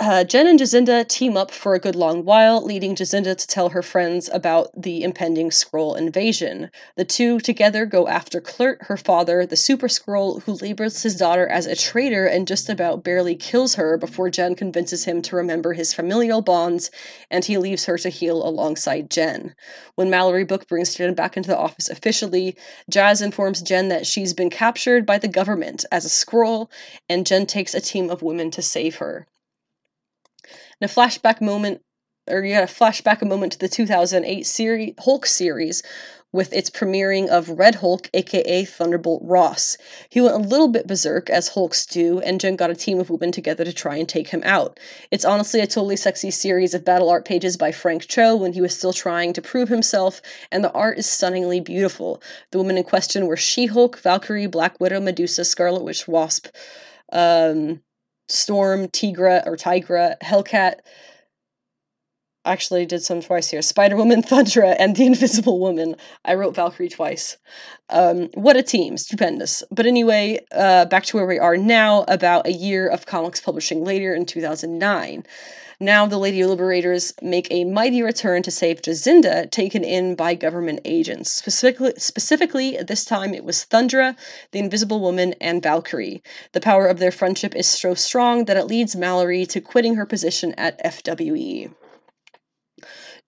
uh, Jen and Jazinda team up for a good long while, leading Jazinda to tell her friends about the impending Skrull invasion. The two together go after Kl'rt, her father, the Super Skrull, who labels his daughter as a traitor and just about barely kills her before Jen convinces him to remember his familial bonds, and he leaves her to heal alongside Jen. When Mallory Book brings Jen back into the office officially, Jazz informs Jen that she's been captured by the government as a Skrull, and Jen takes a team of women to save her. In a flashback moment, or you got a flashback a moment to the 2008 series, Hulk series with its premiering of Red Hulk, aka Thunderbolt Ross. He went a little bit berserk, as Hulks do, and Jen got a team of women together to try and take him out. It's honestly a totally sexy series of battle art pages by Frank Cho when he was still trying to prove himself, and the art is stunningly beautiful. The women in question were She Hulk, Valkyrie, Black Widow, Medusa, Scarlet Witch, Wasp, um, Storm, Tigra, or Tigra, Hellcat. Actually, did some twice here. Spider Woman, Thundra, and the Invisible Woman. I wrote Valkyrie twice. Um, what a team! Stupendous. But anyway, uh, back to where we are now, about a year of comics publishing later in 2009. Now the Lady Liberators make a mighty return to save Jazinda, taken in by government agents. Specifically, specifically, this time it was Thundra, the Invisible Woman, and Valkyrie. The power of their friendship is so strong that it leads Mallory to quitting her position at FWE.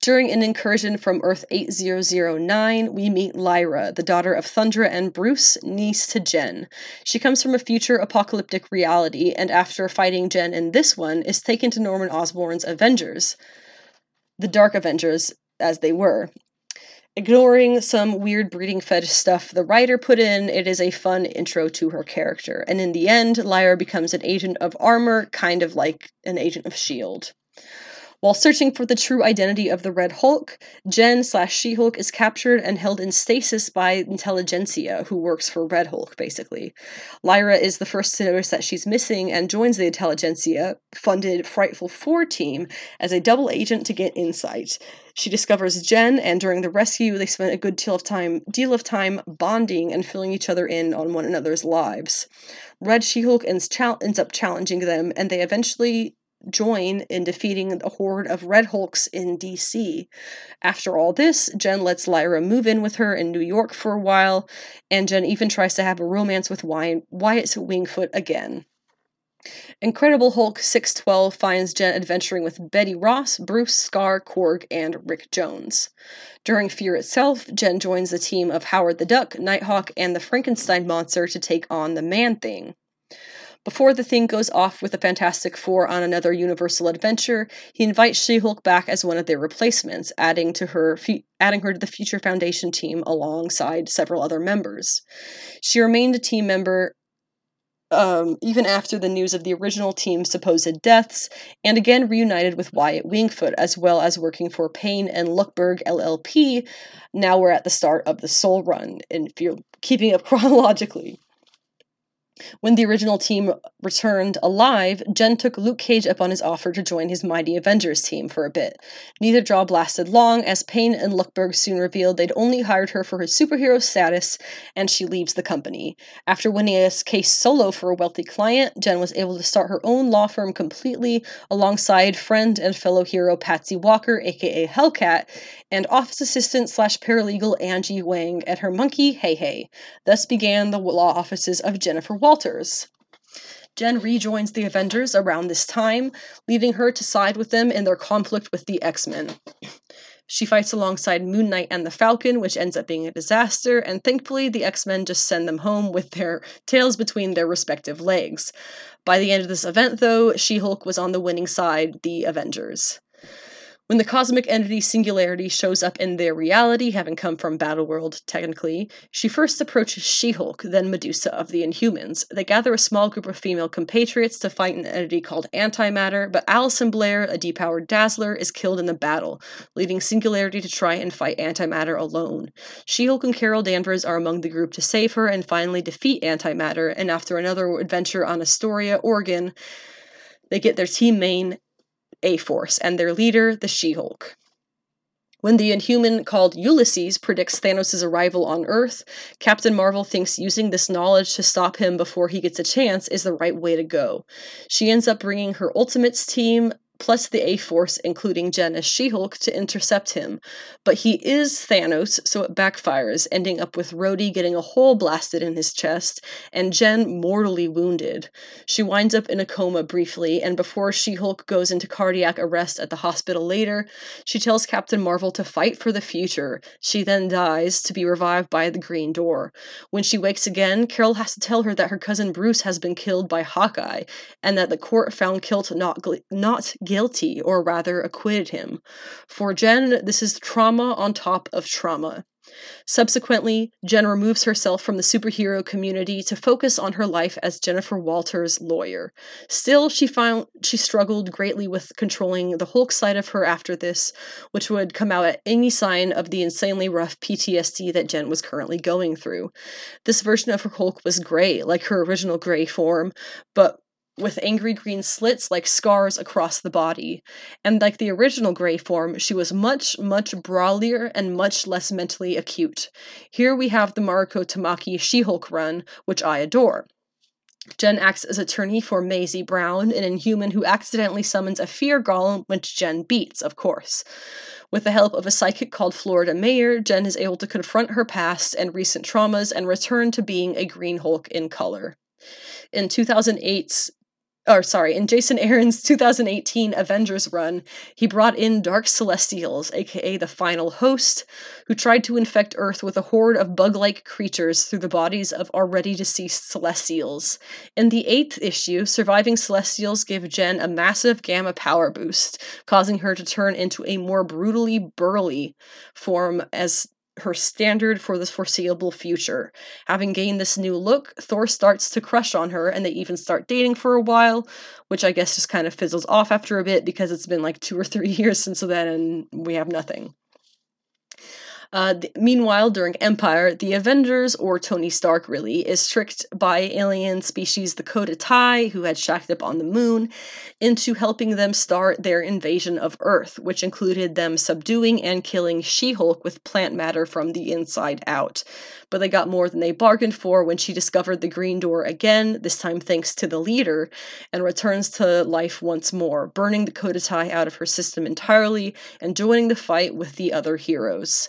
During an incursion from Earth 8009, we meet Lyra, the daughter of Thundra and Bruce, niece to Jen. She comes from a future apocalyptic reality, and after fighting Jen in this one, is taken to Norman Osborn's Avengers. The Dark Avengers, as they were. Ignoring some weird breeding fetish stuff the writer put in, it is a fun intro to her character. And in the end, Lyra becomes an agent of armor, kind of like an agent of S.H.I.E.L.D. While searching for the true identity of the Red Hulk, Jen slash She Hulk is captured and held in stasis by Intelligentsia, who works for Red Hulk, basically. Lyra is the first to notice that she's missing and joins the Intelligentsia funded Frightful Four team as a double agent to get insight. She discovers Jen, and during the rescue, they spend a good deal of time, deal of time bonding and filling each other in on one another's lives. Red She-Hulk ends, ends up challenging them, and they eventually join in defeating the horde of Red Hulks in DC. After all this, Jen lets Lyra move in with her in New York for a while, and Jen even tries to have a romance with Wyatt Wingfoot again. Incredible Hulk 612 finds Jen adventuring with Betty Ross, Bruce, Skaar, Korg, and Rick Jones. During Fear itself, Jen joins the team of Howard the Duck, Nighthawk, and the Frankenstein monster to take on the Man Thing. Before the thing goes off with the Fantastic Four on another Universal adventure, he invites She-Hulk back as one of their replacements, adding to her adding her to the Future Foundation team alongside several other members. She remained a team member um, even after the news of the original team's supposed deaths, and again reunited with Wyatt Wingfoot, as well as working for Payne and Luckberg LLP. Now we're at the start of the Soule Run, and if you're keeping up chronologically. When the original team returned alive, Jen took Luke Cage up on his offer to join his Mighty Avengers team for a bit. Neither job lasted long, as Payne and Luckberg soon revealed they'd only hired her for her superhero status, and she leaves the company. After winning a case solo for a wealthy client, Jen was able to start her own law firm completely alongside friend and fellow hero Patsy Walker, aka Hellcat, and office assistant slash paralegal Angie Huang and her monkey Hey Hey. Thus began the law offices of Jennifer Jen rejoins the Avengers around this time, leaving her to side with them in their conflict with the X Men. She fights alongside Moon Knight and the Falcon, which ends up being a disaster, and thankfully the X Men just send them home with their tails between their respective legs. By the end of this event, though, She Hulk was on the winning side, the Avengers. When the cosmic entity Singularity shows up in their reality, having come from Battleworld technically, she first approaches She Hulk, then Medusa of the Inhumans. They gather a small group of female compatriots to fight an entity called Antimatter, but Alison Blaire, a depowered Dazzler, is killed in the battle, leading Singularity to try and fight Antimatter alone. She Hulk and Carol Danvers are among the group to save her and finally defeat Antimatter, and after another adventure on Astoria, Oregon, they get their team main a Force and their leader, the She Hulk. When the Inhuman called Ulysses predicts Thanos' arrival on Earth, Captain Marvel thinks using this knowledge to stop him before he gets a chance is the right way to go. She ends up bringing her Ultimates team plus the A Force, including Jen as She Hulk, to intercept him. But he is Thanos, so it backfires, ending up with Rhodey getting a hole blasted in his chest and Jen mortally wounded. She winds up in a coma briefly, and before She Hulk goes into cardiac arrest at the hospital later, she tells Captain Marvel to fight for the future. She then dies to be revived by the Green Door. When she wakes again, Carol has to tell her that her cousin Bruce has been killed by Hawkeye, and that the court found Clint not, not guilty, or rather acquitted him. For Jen, this is trauma on top of trauma. Subsequently, Jen removes herself from the superhero community to focus on her life as Jennifer Walters' lawyer. Still, she found she struggled greatly with controlling the Hulk side of her after this, which would come out at any sign of the insanely rough PTSD that Jen was currently going through. This version of her Hulk was gray, like her original gray form, but with angry green slits like scars across the body. And like the original Grey form, she was much, much brawlier and much less mentally acute. Here we have the Mariko Tamaki She Hulk run, which I adore. Jen acts as attorney for Maisie Brown, an inhuman who accidentally summons a fear golem, which Jen beats, of course. With the help of a psychic called Florida Mayor, Jen is able to confront her past and recent traumas and return to being a Green Hulk in color. In 2008's or sorry, in Jason Aaron's 2018 Avengers run, he brought in Dark Celestials, aka the final host, who tried to infect Earth with a horde of bug like creatures through the bodies of already deceased Celestials. In the eighth issue, surviving Celestials give Jen a massive gamma power boost, causing her to turn into a more brutally burly form as her standard for the foreseeable future. Having gained this new look, Thor starts to crush on her, and they even start dating for a while, which I guess just kind of fizzles off after a bit because it's been like two or three years since then and we have nothing. Uh, th- meanwhile, during Empire, the Avengers, or Tony Stark really, is tricked by alien species the Cotati, who had shacked up on the moon, into helping them start their invasion of Earth, which included them subduing and killing She Hulk with plant matter from the inside out. But they got more than they bargained for when she discovered the Green Door again, this time thanks to the leader, and returns to life once more, burning the Cotati out of her system entirely and joining the fight with the other heroes.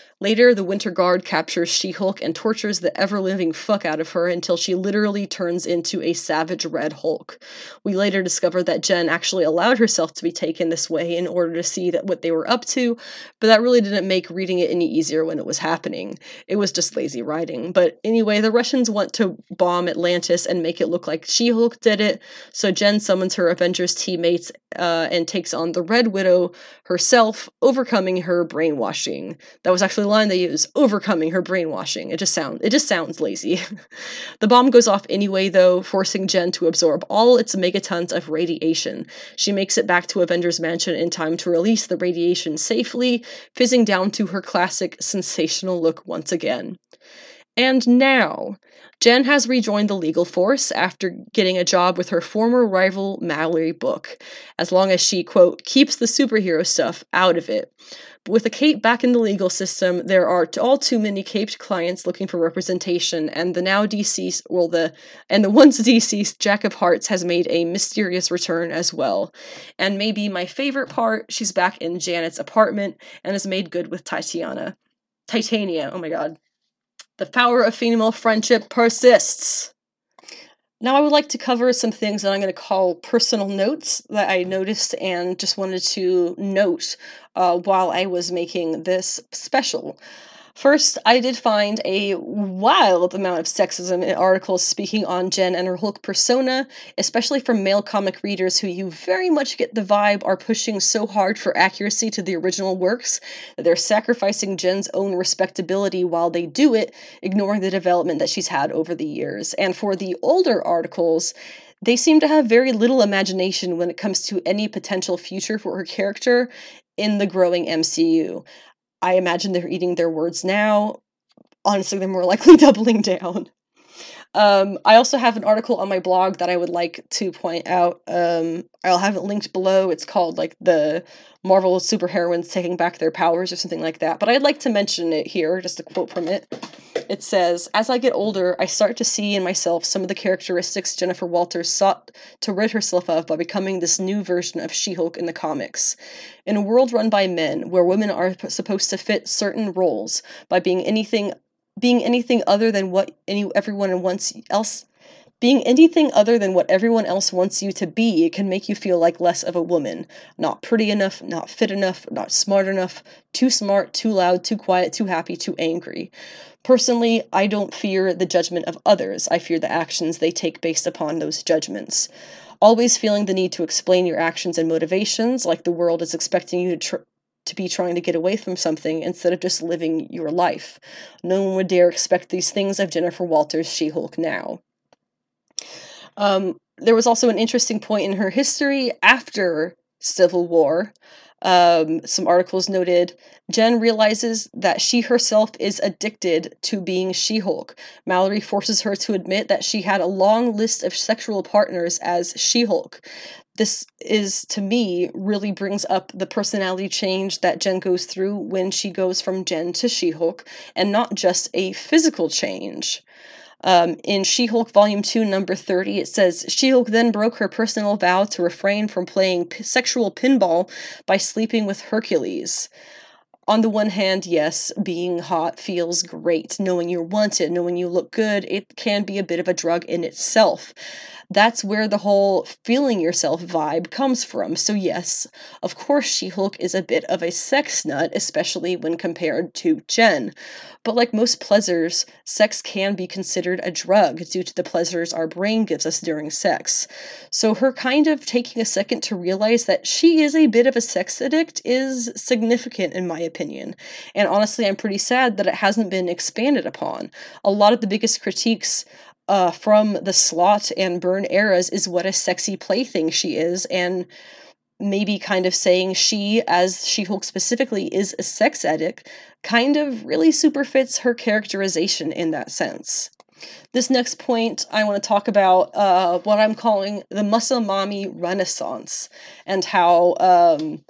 Later, the Winter Guard captures She Hulk and tortures the ever living fuck out of her until she literally turns into a savage Red Hulk. We later discover that Jen actually allowed herself to be taken this way in order to see that what they were up to, but that really didn't make reading it any easier when it was happening. It was just lazy writing. But anyway, the Russians want to bomb Atlantis and make it look like She Hulk did it, so Jen summons her Avengers teammates uh, and takes on the Red Widow herself, overcoming her brainwashing. That was actually line they use, overcoming her brainwashing. It just sounds it just sounds lazy. the bomb goes off anyway though, forcing Jen to absorb all its megatons of radiation. She makes it back to Avengers Mansion in time to release the radiation safely, fizzing down to her classic sensational look once again. And now, Jen has rejoined the legal force after getting a job with her former rival Mallory Book, as long as she, quote, keeps the superhero stuff out of it. But with a cape back in the legal system, there are all too many caped clients looking for representation, and the now deceased, well, the and the once deceased Jack of Hearts has made a mysterious return as well. And maybe my favorite part, she's back in Janet's apartment and has made good with Titania. Titania, oh my god. The power of female friendship persists. Now, I would like to cover some things that I'm going to call personal notes that I noticed and just wanted to note uh, while I was making this special. First, I did find a wild amount of sexism in articles speaking on Jen and her Hulk persona, especially from male comic readers who you very much get the vibe are pushing so hard for accuracy to the original works that they're sacrificing Jen's own respectability while they do it, ignoring the development that she's had over the years. And for the older articles, they seem to have very little imagination when it comes to any potential future for her character in the growing MCU. I imagine they're eating their words now. Honestly, they're more likely doubling down. Um, I also have an article on my blog that I would like to point out. Um, I'll have it linked below. It's called like the Marvel superheroines taking back their powers or something like that. But I'd like to mention it here, just a quote from it. It says, As I get older, I start to see in myself some of the characteristics Jennifer Walters sought to rid herself of by becoming this new version of She Hulk in the comics. In a world run by men, where women are supposed to fit certain roles by being anything being anything other than what any everyone wants else being anything other than what everyone else wants you to be, can make you feel like less of a woman. Not pretty enough, not fit enough, not smart enough, too smart, too loud, too quiet, too happy, too angry. Personally, I don't fear the judgment of others. I fear the actions they take based upon those judgments. Always feeling the need to explain your actions and motivations, like the world is expecting you to tr- to be trying to get away from something instead of just living your life. No one would dare expect these things of Jennifer Walters' She Hulk now. Um, there was also an interesting point in her history after Civil War. Um, some articles noted Jen realizes that she herself is addicted to being She Hulk. Mallory forces her to admit that she had a long list of sexual partners as She Hulk this is to me really brings up the personality change that Jen goes through when she goes from Jen to She Hulk, and not just a physical change. Um, in She Hulk Volume 2, number 30, it says She Hulk then broke her personal vow to refrain from playing p- sexual pinball by sleeping with Hercules. on the one hand, yes, being hot feels great. Knowing you're wanted, knowing you look good, it can be a bit of a drug in itself. That's where the whole feeling yourself vibe comes from. So, yes, of course, She Hulk is a bit of a sex nut, especially when compared to Jen. But like most pleasures, sex can be considered a drug due to the pleasures our brain gives us during sex. So, her kind of taking a second to realize that she is a bit of a sex addict is significant, in my opinion. And honestly, I'm pretty sad that it hasn't been expanded upon. A lot of the biggest critiques uh, from the Slott and Byrne eras is what a sexy plaything she is, and maybe kind of saying she, as She Hulk specifically, is a sex addict, kind of really super fits her characterization in that sense. This next point, I want to talk about uh, what I'm calling the muscle mommy renaissance and how um,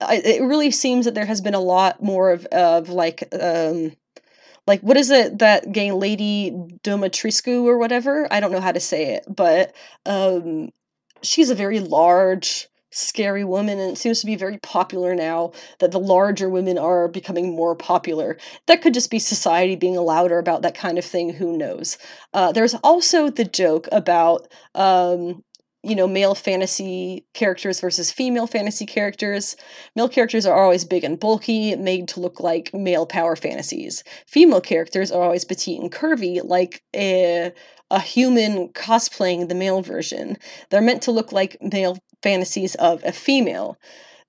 I, it really seems that there has been a lot more of, of like um, like what is it that gay lady Dimitrescu or whatever? I don't know how to say it, but um, she's a very large, scary woman, and it seems to be very popular now that the larger women are becoming more popular. That could just be society being louder about that kind of thing. Who knows? Uh, there's also the joke about um, you know, male fantasy characters versus female fantasy characters. Male characters are always big and bulky, made to look like male power fantasies. Female characters are always petite and curvy, like a, a human cosplaying the male version. They're meant to look like male fantasies of a female.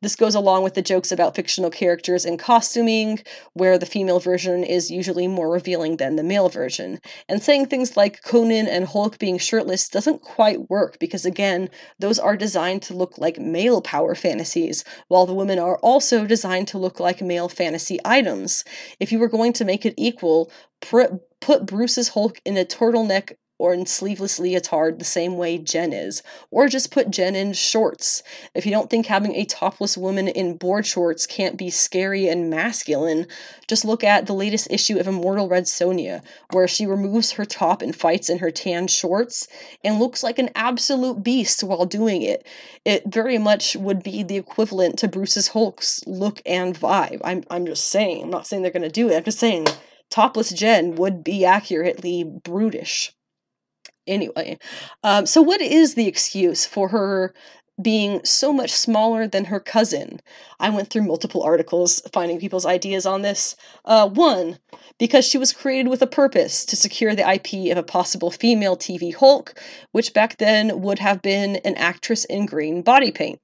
This goes along with the jokes about fictional characters and costuming, where the female version is usually more revealing than the male version. And saying things like Conan and Hulk being shirtless doesn't quite work because, again, those are designed to look like male power fantasies, while the women are also designed to look like male fantasy items. If you were going to make it equal, put Bruce's Hulk in a turtleneck or in sleeveless leotard the same way Jen is, or just put Jen in shorts. If you don't think having a topless woman in board shorts can't be scary and masculine, just look at the latest issue of Immortal Red Sonja, where she removes her top and fights in her tan shorts and looks like an absolute beast while doing it. It very much would be the equivalent to Bruce's Hulk's look and vibe. I'm, I'm just saying, I'm not saying they're to do it, I'm just saying topless Jen would be accurately brutish anyway. Um, so, what is the excuse for her being so much smaller than her cousin? I went through multiple articles finding people's ideas on this. Uh, one, because she was created with a purpose to secure the IP of a possible female TV Hulk, which back then would have been an actress in green body paint.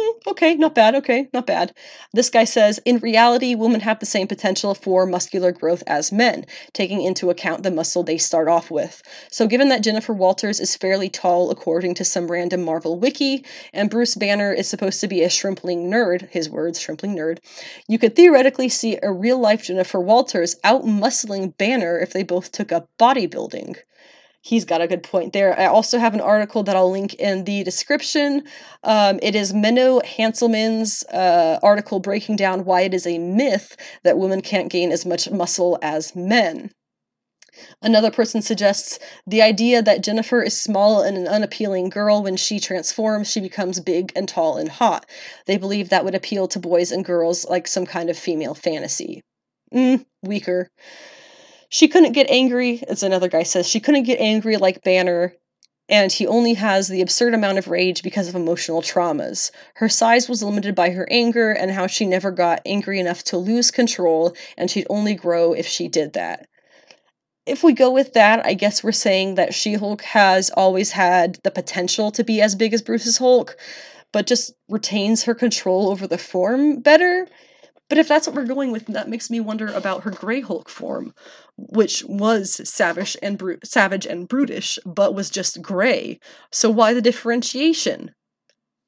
Mm, okay, not bad. Okay, not bad. This guy says in reality, women have the same potential for muscular growth as men, taking into account the muscle they start off with. So, given that Jennifer Walters is fairly tall according to some random Marvel wiki, and Bruce Banner is supposed to be a shrimpling nerd, his words, shrimpling nerd, you could theoretically see a real life Jennifer Walters out muscling Banner if they both took up bodybuilding he's got a good point there. I also have an article that I'll link in the description. Um, it is Menno Henselmans' uh, article breaking down why it is a myth that women can't gain as much muscle as men. Another person suggests the idea that Jennifer is small and an unappealing girl when she transforms, she becomes big and tall and hot. They believe that would appeal to boys and girls like some kind of female fantasy. Mm, weaker. She couldn't get angry, as another guy says, she couldn't get angry like Banner, and he only has the absurd amount of rage because of emotional traumas. Her size was limited by her anger and how she never got angry enough to lose control, and she'd only grow if she did that. If we go with that, I guess we're saying that She Hulk has always had the potential to be as big as Bruce's Hulk, but just retains her control over the form better. But if that's what we're going with, that makes me wonder about her Grey Hulk form, which was savage and bru- savage and brutish, but was just gray. So why the differentiation?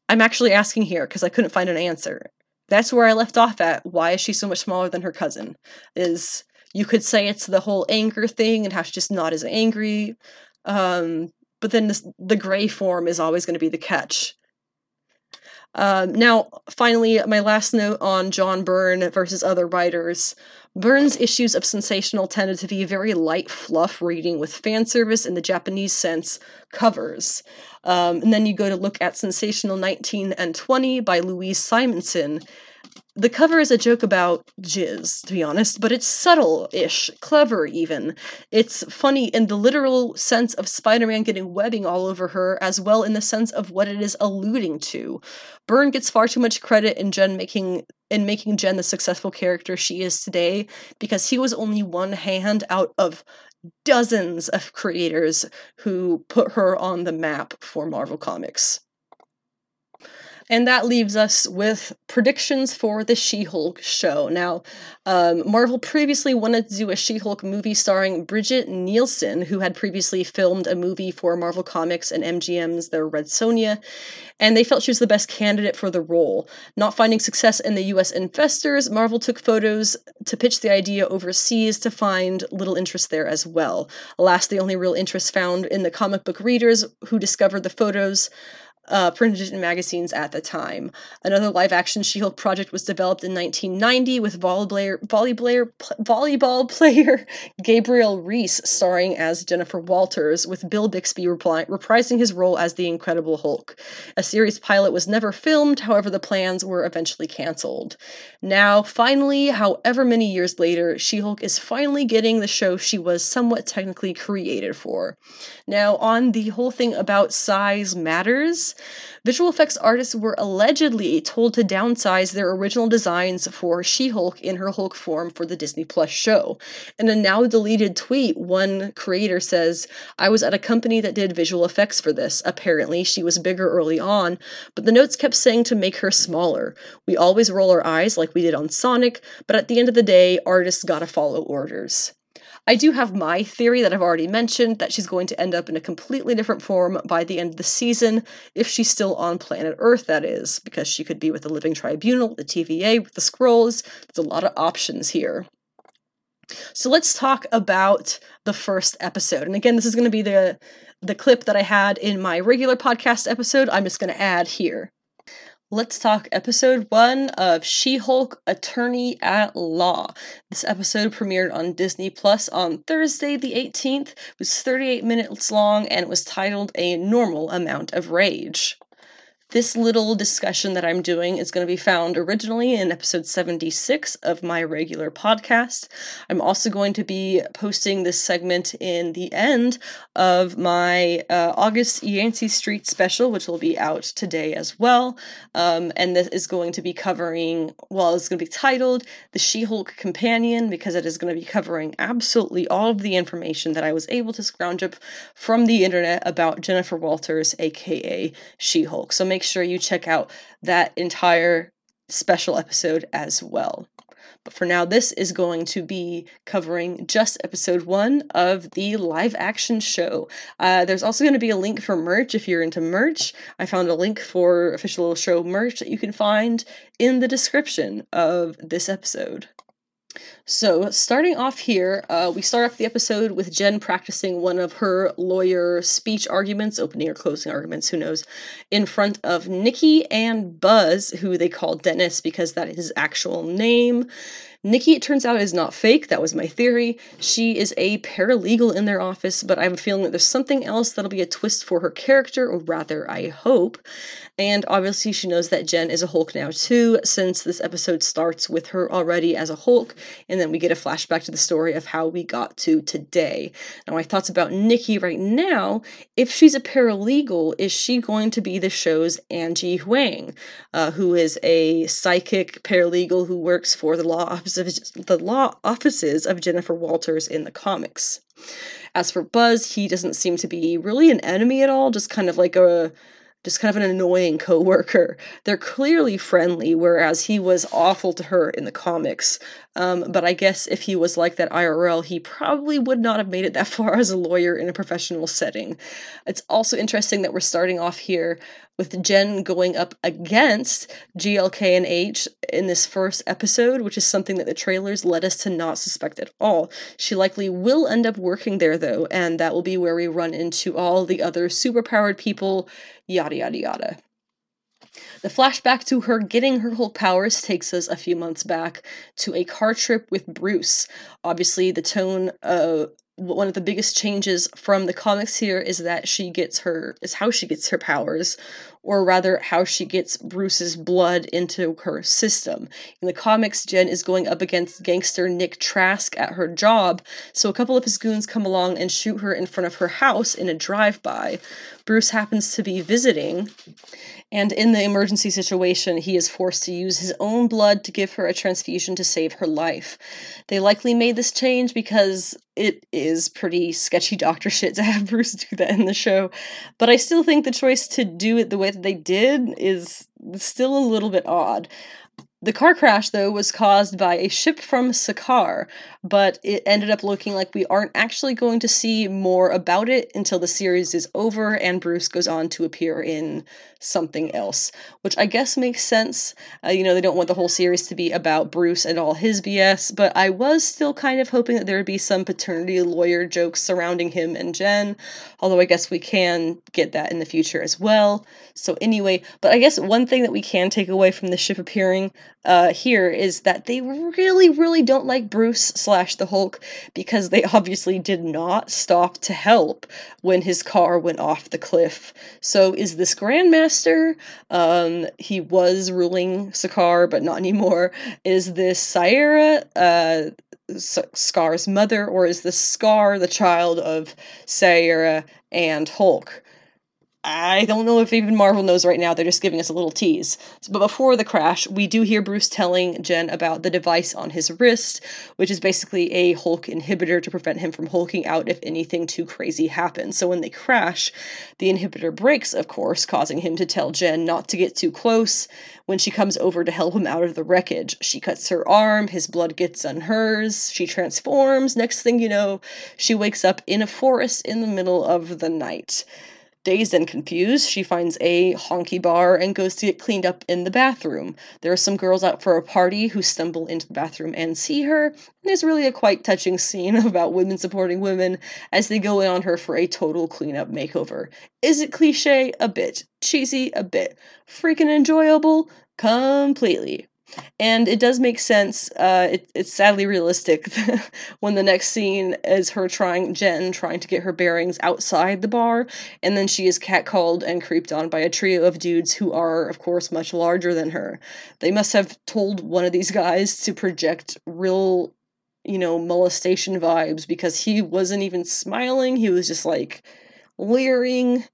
I'm actually asking here because I couldn't find an answer. That's where I left off at. Why is she so much smaller than her cousin? Is you could say it's the whole anger thing and how she's just not as angry. Um, but then this, the gray form is always going to be the catch. Um, now, finally, my last note on John Byrne versus other writers. Byrne's issues of sensational tended to be very light fluff reading with fan service in the Japanese sense covers. Um, and then you go to look at Sensational 19 and 20 by Louise Simonson. The cover is a joke about jizz, to be honest, but it's subtle ish, clever even. It's funny in the literal sense of Spider Man getting webbing all over her, as well in the sense of what it is alluding to. Byrne gets far too much credit in Jen making in making Jen the successful character she is today because he was only one hand out of dozens of creators who put her on the map for Marvel Comics. And that leaves us with predictions for the She Hulk show. Now, um, Marvel previously wanted to do a She Hulk movie starring Brigitte Nielsen, who had previously filmed a movie for Marvel Comics and MGM's Their Red Sonja, and they felt she was the best candidate for the role. Not finding success in the US investors, Marvel took photos to pitch the idea overseas to find little interest there as well. Alas, the only real interest found in the comic book readers who discovered the photos uh, printed in magazines at the time. Another live action She Hulk project was developed in 1990 with volleyball, volleyball, volleyball player Gabrielle Reece starring as Jennifer Walters, with Bill Bixby repri- reprising his role as the Incredible Hulk. A series pilot was never filmed, however, the plans were eventually cancelled. Now, finally, however many years later, She Hulk is finally getting the show she was somewhat technically created for. Now, on the whole thing about size matters, visual effects artists were allegedly told to downsize their original designs for She Hulk in her Hulk form for the Disney Plus show. In a now deleted tweet, one creator says, I was at a company that did visual effects for this. Apparently, she was bigger early on, but the notes kept saying to make her smaller. We always roll our eyes like we did on Sonic, but at the end of the day, artists gotta follow orders. I do have my theory that I've already mentioned that she's going to end up in a completely different form by the end of the season, if she's still on planet Earth, that is, because she could be with the Living Tribunal, the TVA, with the Skrulls. There's a lot of options here. So let's talk about the first episode. And again, this is going to be the the clip that I had in my regular podcast episode. I'm just going to add here. Let's talk episode one of She Hulk Attorney at Law. This episode premiered on Disney Plus on Thursday, the 18th. It was 38 minutes long and it was titled A Normal Amount of Rage. This little discussion that I'm doing is going to be found originally in episode 76 of my regular podcast. I'm also going to be posting this segment in the end of my uh, August Yancey Street special, which will be out today as well. Um, and this is going to be covering, well, it's going to be titled The She Hulk Companion because it is going to be covering absolutely all of the information that I was able to scrounge up from the internet about Jennifer Walters, aka She Hulk. So make make sure you check out that entire special episode as well. But for now, this is going to be covering just episode one of the live action show. Uh, there's also going to be a link for merch if you're into merch. I found a link for official show merch that you can find in the description of this episode. So, starting off here, uh, we start off the episode with Jen practicing one of her lawyer speech arguments, opening or closing arguments, who knows, in front of Nikki and Buzz, who they call Dennis because that is his actual name. Nikki, it turns out, is not fake. That was my theory. She is a paralegal in their office, but I have a feeling that there's something else that'll be a twist for her character, or rather, I hope. And obviously, she knows that Jen is a Hulk now, too, since this episode starts with her already as a Hulk, and then we get a flashback to the story of how we got to today. Now, my thoughts about Nikki right now if she's a paralegal, is she going to be the show's Angie Huang, uh, who is a psychic paralegal who works for the law office of the law offices of Jennifer Walters in the comics. As for Buzz, he doesn't seem to be really an enemy at all, just kind of like a just kind of an annoying coworker. They're clearly friendly, whereas he was awful to her in the comics. Um, but I guess if he was like that IRL, he probably would not have made it that far as a lawyer in a professional setting. It's also interesting that we're starting off here with Jen going up against GLK and H in this first episode, which is something that the trailers led us to not suspect at all. She likely will end up working there though, and that will be where we run into all the other superpowered people, yada yada yada. The flashback to her getting her Hulk powers takes us a few months back to a car trip with Bruce. Obviously, the tone of one of the biggest changes from the comics here is that she gets her is how she gets her powers or rather, how she gets Bruce's blood into her system. In the comics, Jen is going up against gangster Nick Trask at her job, so a couple of his goons come along and shoot her in front of her house in a drive by. Bruce happens to be visiting, and in the emergency situation, he is forced to use his own blood to give her a transfusion to save her life. They likely made this change because it is pretty sketchy doctor shit to have Bruce do that in the show, but I still think the choice to do it the way that they did is still a little bit odd. The car crash, though, was caused by a ship from Sakaar, but it ended up looking like we aren't actually going to see more about it until the series is over and Bruce goes on to appear in something else, which I guess makes sense. Uh, you know, they don't want the whole series to be about Bruce and all his BS, but I was still kind of hoping that there would be some paternity lawyer jokes surrounding him and Jen, although I guess we can get that in the future as well. So, anyway, but I guess one thing that we can take away from the ship appearing uh, here is that they really, really don't like Bruce slash the Hulk because they obviously did not stop to help when his car went off the cliff. So is this Grandmaster? Um, he was ruling Sakaar, but not anymore. Is this Caiera? Uh, Skaar's mother, or is this Skaar the child of Caiera and Hulk? I don't know if even Marvel knows right now. They're just giving us a little tease. But before the crash, we do hear Bruce telling Jen about the device on his wrist, which is basically a Hulk inhibitor to prevent him from hulking out if anything too crazy happens. So when they crash, the inhibitor breaks, of course, causing him to tell Jen not to get too close. When she comes over to help him out of the wreckage, she cuts her arm, his blood gets on hers, she transforms. Next thing you know, she wakes up in a forest in the middle of the night. Dazed and confused, she finds a honky bar and goes to get cleaned up in the bathroom. There are some girls out for a party who stumble into the bathroom and see her. And there's really a quite touching scene about women supporting women as they go in on her for a total cleanup makeover. Is it cliche? A bit. Cheesy? A bit. Freaking enjoyable? Completely. And it does make sense. Uh, it, it's sadly realistic when the next scene is her trying, Jen trying to get her bearings outside the bar, and then she is catcalled and creeped on by a trio of dudes who are, of course, much larger than her. They must have told one of these guys to project real, you know, molestation vibes because he wasn't even smiling. He was just like leering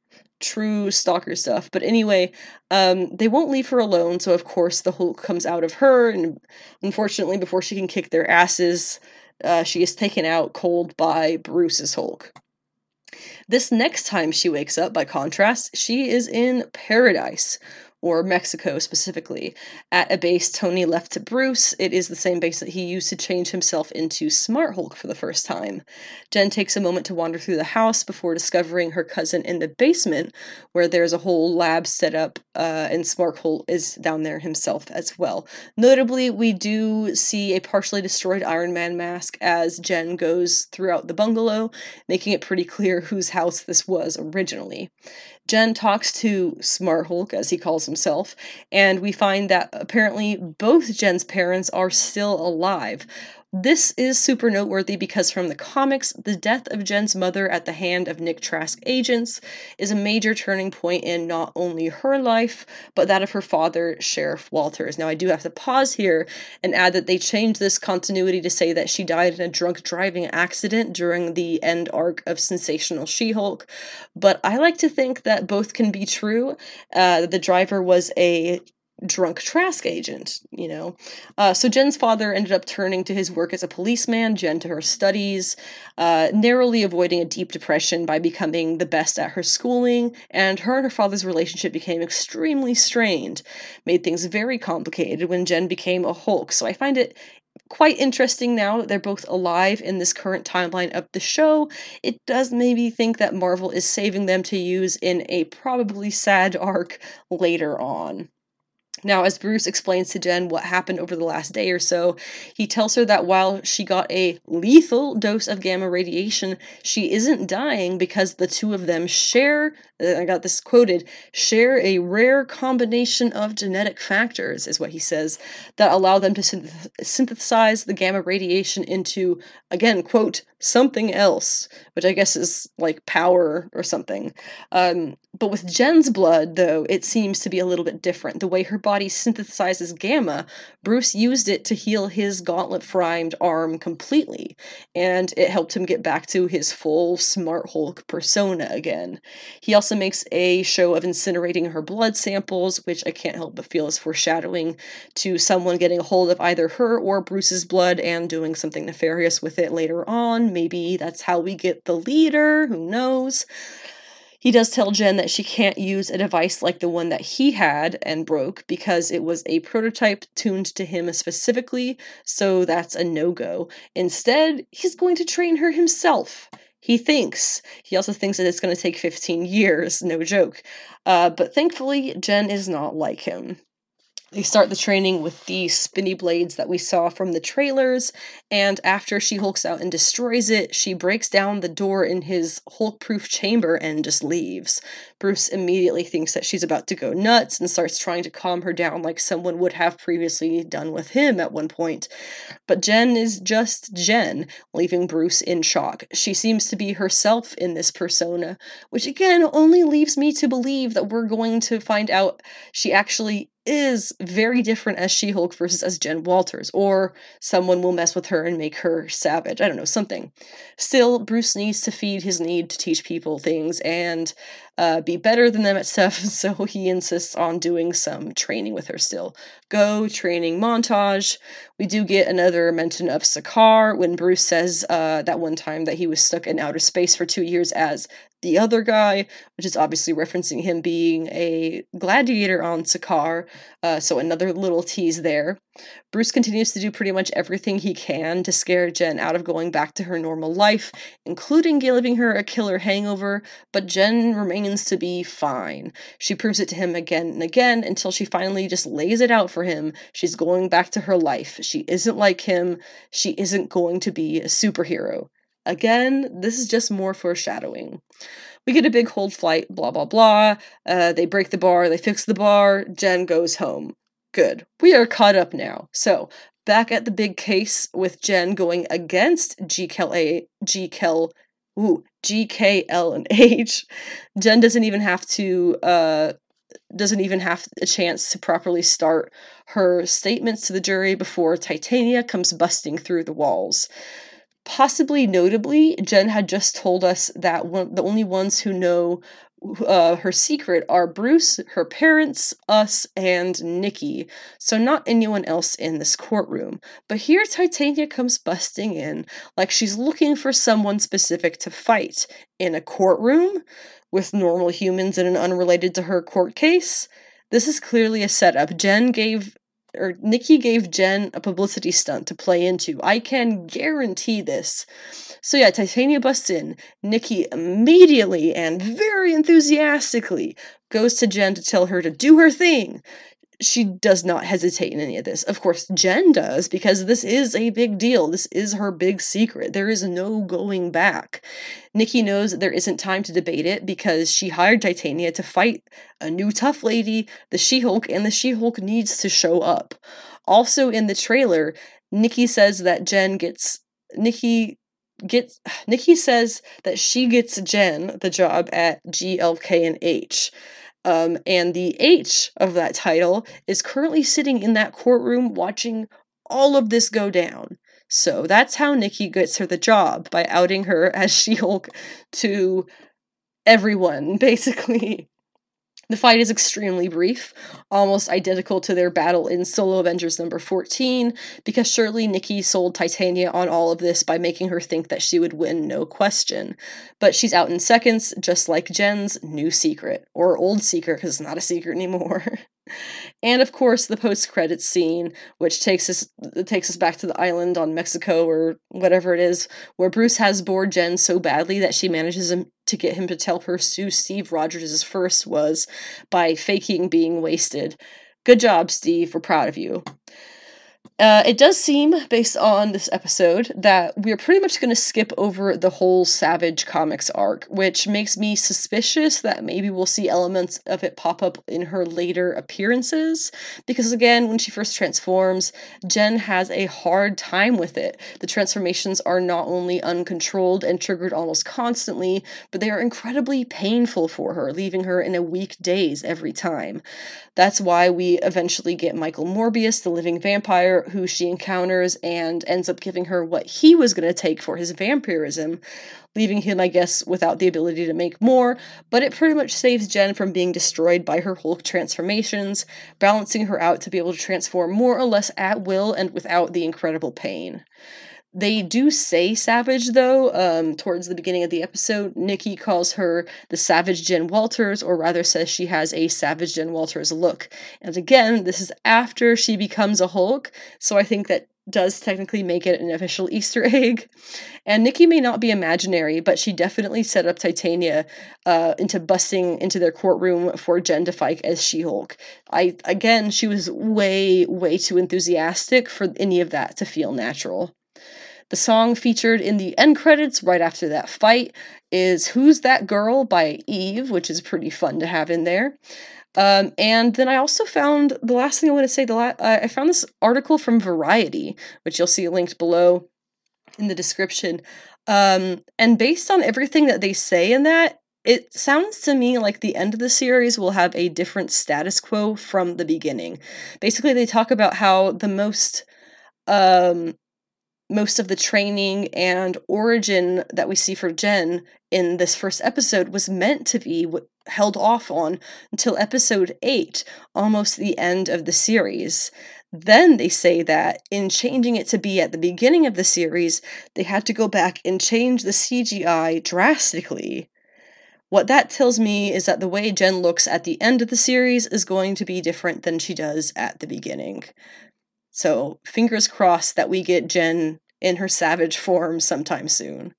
true stalker stuff. But anyway, um, they won't leave her alone, so of course the Hulk comes out of her, and unfortunately, before she can kick their asses, uh, she is taken out cold by Bruce's Hulk. This next time she wakes up, by contrast, she is in paradise, or Mexico specifically, at a base Tony left to Bruce. It is the same base that he used to change himself into Smart Hulk for the first time. Jen takes a moment to wander through the house before discovering her cousin in the basement, where there's a whole lab set up, uh, and Smart Hulk is down there himself as well. Notably, we do see a partially destroyed Iron Man mask as Jen goes throughout the bungalow, making it pretty clear whose house this was originally. Jen talks to Smart Hulk, as he calls himself, and we find that apparently both Jen's parents are still alive. This is super noteworthy because from the comics, the death of Jen's mother at the hand of Nick Trask agents is a major turning point in not only her life, but that of her father, Sheriff Walters. Now, I do have to pause here and add that they changed this continuity to say that she died in a drunk driving accident during the end arc of Sensational She Hulk, but I like to think that both can be true. Uh, the driver was a drunk Trask agent, you know. Uh, so Jen's father ended up turning to his work as a policeman, Jen to her studies, uh, narrowly avoiding a deep depression by becoming the best at her schooling, and her and her father's relationship became extremely strained, made things very complicated when Jen became a Hulk. So I find it quite interesting now that they're both alive in this current timeline of the show. It does maybe think that Marvel is saving them to use in a probably sad arc later on. Now, as Bruce explains to Jen what happened over the last day or so, he tells her that while she got a lethal dose of gamma radiation, she isn't dying because the two of them share, I got this quoted, share a rare combination of genetic factors, is what he says, that allow them to synth- synthesize the gamma radiation into, again, quote, something else, which I guess is like power or something. Um, but with Jen's blood, though, it seems to be a little bit different. The way her body synthesizes gamma, Bruce used it to heal his gauntlet frimed arm completely, and it helped him get back to his full Smart Hulk persona again. He also makes a show of incinerating her blood samples, which I can't help but feel is foreshadowing to someone getting a hold of either her or Bruce's blood and doing something nefarious with it later on. Maybe that's how we get the leader, who knows? He does tell Jen that she can't use a device like the one that he had and broke because it was a prototype tuned to him specifically, so that's a no go. Instead, he's going to train her himself. He thinks. He also thinks that it's going to take 15 years, no joke. Uh, but thankfully, Jen is not like him. They start the training with the spinny blades that we saw from the trailers, and after she hulks out and destroys it, she breaks down the door in his Hulk proof chamber and just leaves. Bruce immediately thinks that she's about to go nuts and starts trying to calm her down like someone would have previously done with him at one point. But Jen is just Jen, leaving Bruce in shock. She seems to be herself in this persona, which again only leaves me to believe that we're going to find out she actually is very different as She Hulk versus as Jen Walters, or someone will mess with her and make her savage. I don't know, something. Still, Bruce needs to feed his need to teach people things and uh, be better than them at stuff, so he insists on doing some training with her still. Go training montage. We do get another mention of Sakaar when Bruce says uh, that one time that he was stuck in outer space for two years as the other guy, which is obviously referencing him being a gladiator on Sakaar. Uh, so another little tease there. Bruce continues to do pretty much everything he can to scare Jen out of going back to her normal life, including giving her a killer hangover, but Jen remains to be fine. She proves it to him again and again until she finally just lays it out for him. She's going back to her life. She isn't like him. She isn't going to be a superhero. Again, this is just more foreshadowing. We get a big hold flight, blah, blah, blah. Uh, they break the bar, they fix the bar. Jen goes home. Good. We are caught up now. So, back at the big case with Jen going against GKL, GKL, ooh, GKL and H. Jen doesn't even have to uh, doesn't even have a chance to properly start her statements to the jury before Titania comes busting through the walls. Possibly notably, Jen had just told us that one, the only ones who know uh, her secret are Bruce, her parents, us, and Nikki. So, not anyone else in this courtroom. But here, Titania comes busting in like she's looking for someone specific to fight. In a courtroom? With normal humans and an unrelated to her court case? This is clearly a setup. Jen gave or Nikki gave Jen a publicity stunt to play into. I can guarantee this. So yeah, Titania busts in. Nikki immediately and very enthusiastically goes to Jen to tell her to do her thing she does not hesitate in any of this. Of course, Jen does because this is a big deal. This is her big secret. There is no going back. Nikki knows that there isn't time to debate it because she hired Titania to fight a new tough lady, the She Hulk, and the She Hulk needs to show up. Also, in the trailer, Nikki says that Jen gets. Nikki gets Nikki says that she gets Jen the job at GLK and H. Um, and the H of that title is currently sitting in that courtroom watching all of this go down. So that's how Nikki gets her the job by outing her as She Hulk to everyone, basically. The fight is extremely brief, almost identical to their battle in Solo Avengers number 14, because surely Nikki sold Titania on all of this by making her think that she would win, no question. But she's out in seconds, just like Jen's new secret, or old secret, because it's not a secret anymore. and of course the post-credits scene which takes us uh, takes us back to the island on Mexico or whatever it is where Bruce has bored Jen so badly that she manages to get him to tell her who Steve Rogers' first was by faking being wasted Good job, Steve. We're proud of you. Uh, it does seem, based on this episode, that we're pretty much going to skip over the whole Savage Comics arc, which makes me suspicious that maybe we'll see elements of it pop up in her later appearances. Because again, when she first transforms, Jen has a hard time with it. The transformations are not only uncontrolled and triggered almost constantly, but they are incredibly painful for her, leaving her in a weak daze every time. That's why we eventually get Michael Morbius, the living vampire, who she encounters and ends up giving her what he was going to take for his vampirism, leaving him, I guess, without the ability to make more. But it pretty much saves Jen from being destroyed by her Hulk transformations, balancing her out to be able to transform more or less at will and without the incredible pain. They do say savage though, um, towards the beginning of the episode. Nikki calls her the savage Jen Walters, or rather says she has a savage Jen Walters look. And again, this is after she becomes a Hulk, so I think that does technically make it an official Easter egg. And Nikki may not be imaginary, but she definitely set up Titania uh, into busting into their courtroom for Jen to fight as She Hulk. I again, she was way, way too enthusiastic for any of that to feel natural. The song featured in the end credits right after that fight is Who's That Girl by Eve, which is pretty fun to have in there. Um, and then I also found the last thing I want to say. The la- I found this article from Variety, which you'll see linked below in the description. Um, and based on everything that they say in that, it sounds to me like the end of the series will have a different status quo from the beginning. Basically, they talk about how the most um, most of the training and origin that we see for Jen in this first episode was meant to be held off on until episode 8, almost the end of the series. Then they say that in changing it to be at the beginning of the series, they had to go back and change the CGI drastically. What that tells me is that the way Jen looks at the end of the series is going to be different than she does at the beginning. So, fingers crossed that we get Jen in her savage form sometime soon.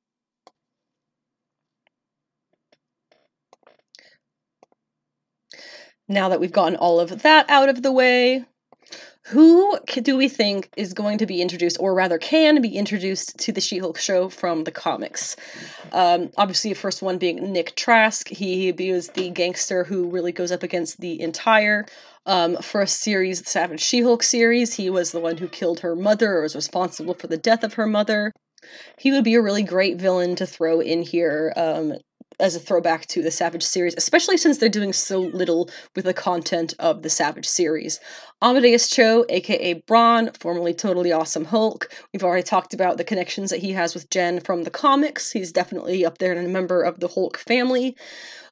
Now that we've gotten all of that out of the way, who do we think is going to be introduced, or rather can be introduced to the She Hulk show from the comics? Um, obviously, the first one being Nick Trask. He was the gangster who really goes up against the entire um, a series, the Savage She Hulk series. He was the one who killed her mother, or was responsible for the death of her mother. He would be a really great villain to throw in here. Um, as a throwback to the Savage series, especially since they're doing so little with the content of the Savage series. Amadeus Cho, aka Brawn, formerly Totally Awesome Hulk. We've already talked about the connections that he has with Jen from the comics. He's definitely up there and a member of the Hulk family.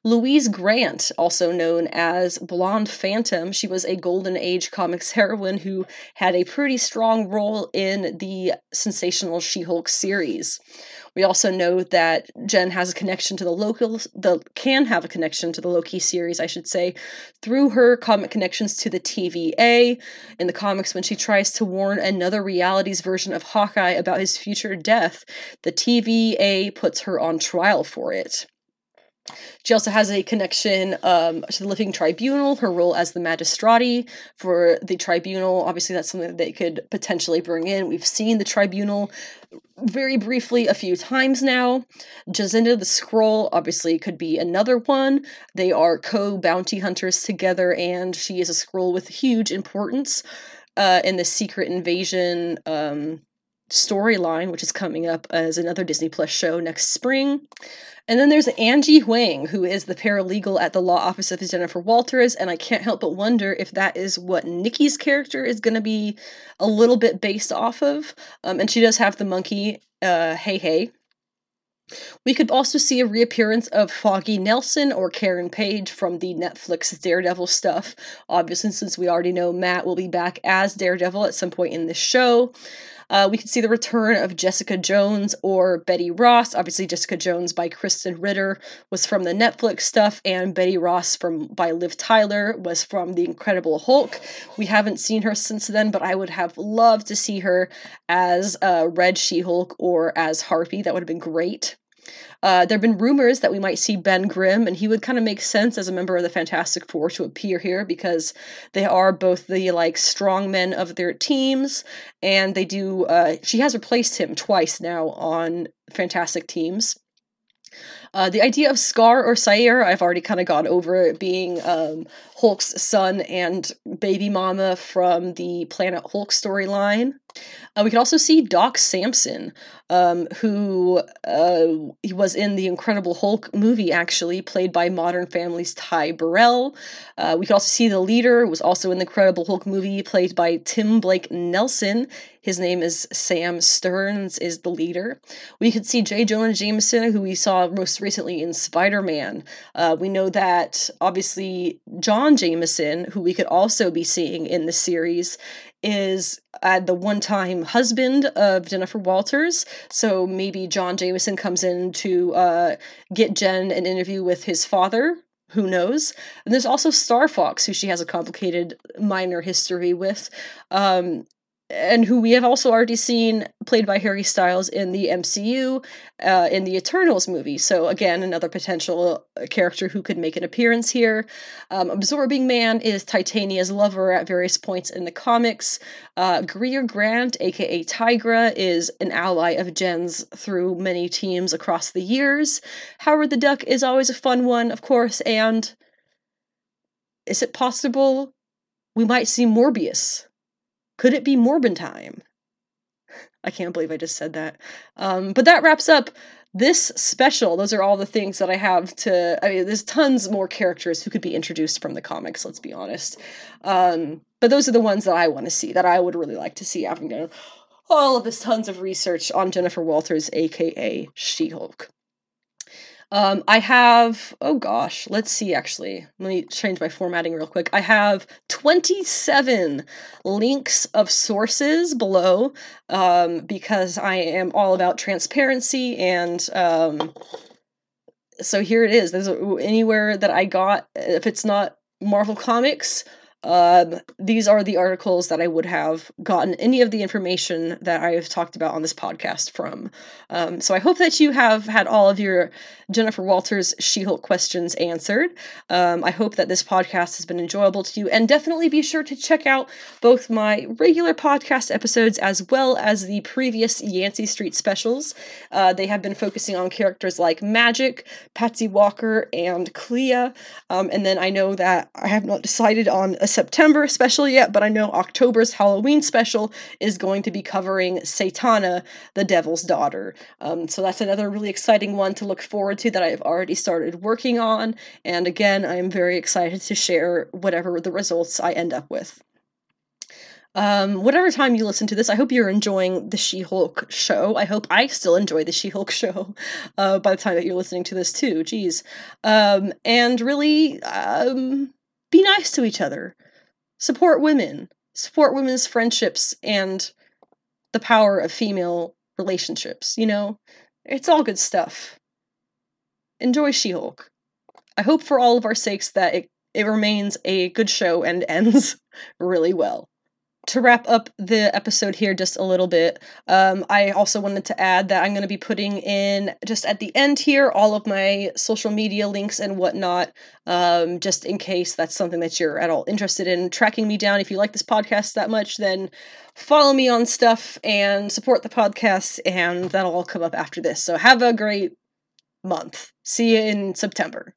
Louise Grant, also known as Blonde Phantom, she was a Golden Age comics heroine who had a pretty strong role in the sensational She Hulk series. We also know that Jen has a connection to the local, the can have a connection to the Loki series, I should say, through her comic connections to the TVA. In the comics, when she tries to warn another reality's version of Hawkeye about his future death, the TVA puts her on trial for it. She also has a connection um, to the Living Tribunal, her role as the magistrati for the tribunal. Obviously, that's something that they could potentially bring in. We've seen the tribunal very briefly a few times now. Jazinda the Skrull obviously could be another one. They are co bounty hunters together, and she is a Skrull with huge importance uh, in the secret invasion um, storyline, which is coming up as another Disney Plus show next spring. And then there's Angie Huang, who is the paralegal at the law office of Jennifer Walters, and I can't help but wonder if that is what Nikki's character is going to be a little bit based off of. Um, and she does have the monkey, uh, Hey Hey. We could also see a reappearance of Foggy Nelson or Karen Page from the Netflix Daredevil stuff. Obviously, since we already know Matt will be back as Daredevil at some point in this show. Uh, we could see the return of Jessica Jones or Betty Ross. Obviously, Jessica Jones by Krysten Ritter was from the Netflix stuff, and Betty Ross from by Liv Tyler was from The Incredible Hulk. We haven't seen her since then, but I would have loved to see her as uh, Red She Hulk or as Harpy. That would have been great. Uh, there have been rumors that we might see Ben Grimm, and he would kind of make sense as a member of the Fantastic Four to appear here because they are both the like strong men of their teams, and they do. Uh, she has replaced him twice now on Fantastic Teams. Uh, the idea of Skaar or Sair, I've already kind of gone over it being um, Hulk's son and baby mama from the Planet Hulk storyline. Uh, we could also see Doc Samson, um, who uh, he was in the Incredible Hulk movie, actually played by Modern Family's Ty Burrell. Uh, we could also see the leader, who was also in the Incredible Hulk movie, played by Tim Blake Nelson. His name is Sam Sterns, is the leader. We could see J. Jonah Jameson, who we saw most recently in Spider Man. Uh, we know that obviously John Jameson, who we could also be seeing in the series, is uh, the one time husband of Jennifer Walters. So maybe John Jameson comes in to uh, get Jen an interview with his father. Who knows? And there's also Star Fox, who she has a complicated minor history with. Um, and who we have also already seen played by Harry Styles in the MCU uh, in the Eternals movie. So again, another potential uh, character who could make an appearance here. Um, Absorbing Man is Titania's lover at various points in the comics. Uh, Greer Grant, aka Tigra, is an ally of Jen's through many teams across the years. Howard the Duck is always a fun one, of course, and is it possible we might see Morbius? Could it be Morbin time? I can't believe I just said that. Um, but that wraps up this special. Those are all the things that I have to. I mean, there's tons more characters who could be introduced from the comics, let's be honest. Um, but those are the ones that I want to see, that I would really like to see, having done all of this tons of research on Jennifer Walters, aka She Hulk. Um, I have, oh gosh, let's see actually. Let me change my formatting real quick. I have 27 links of sources below um, because I am all about transparency and. Um, so here it is. There's anywhere that I got, if it's not Marvel Comics, um, these are the articles that I would have gotten any of the information that I have talked about on this podcast from. Um, so I hope that you have had all of your Jennifer Walters She Hulk questions answered. Um, I hope that this podcast has been enjoyable to you, and definitely be sure to check out both my regular podcast episodes as well as the previous Yancey Street specials. Uh, they have been focusing on characters like Magik, Patsy Walker, and Clea. Um, and then I know that I have not decided on a September special yet, but I know October's Halloween special is going to be covering Satana, the Devil's Daughter. Um, so that's another really exciting one to look forward to that I've already started working on. And again, I am very excited to share whatever the results I end up with. Um, whatever time you listen to this, I hope you're enjoying the She Hulk show. I hope I still enjoy the She Hulk show uh, by the time that you're listening to this, too. Geez. Um, and really, um, be nice to each other. Support women. Support women's friendships and the power of female relationships. You know, it's all good stuff. Enjoy She Hulk. I hope for all of our sakes that it, it remains a good show and ends really well to wrap up the episode here just a little bit, um, I also wanted to add that I'm going to be putting in just at the end here all of my social media links and whatnot, um, just in case that's something that you're at all interested in tracking me down. If you like this podcast that much, then follow me on stuff and support the podcast, and that'll all come up after this. So have a great month. See you in September.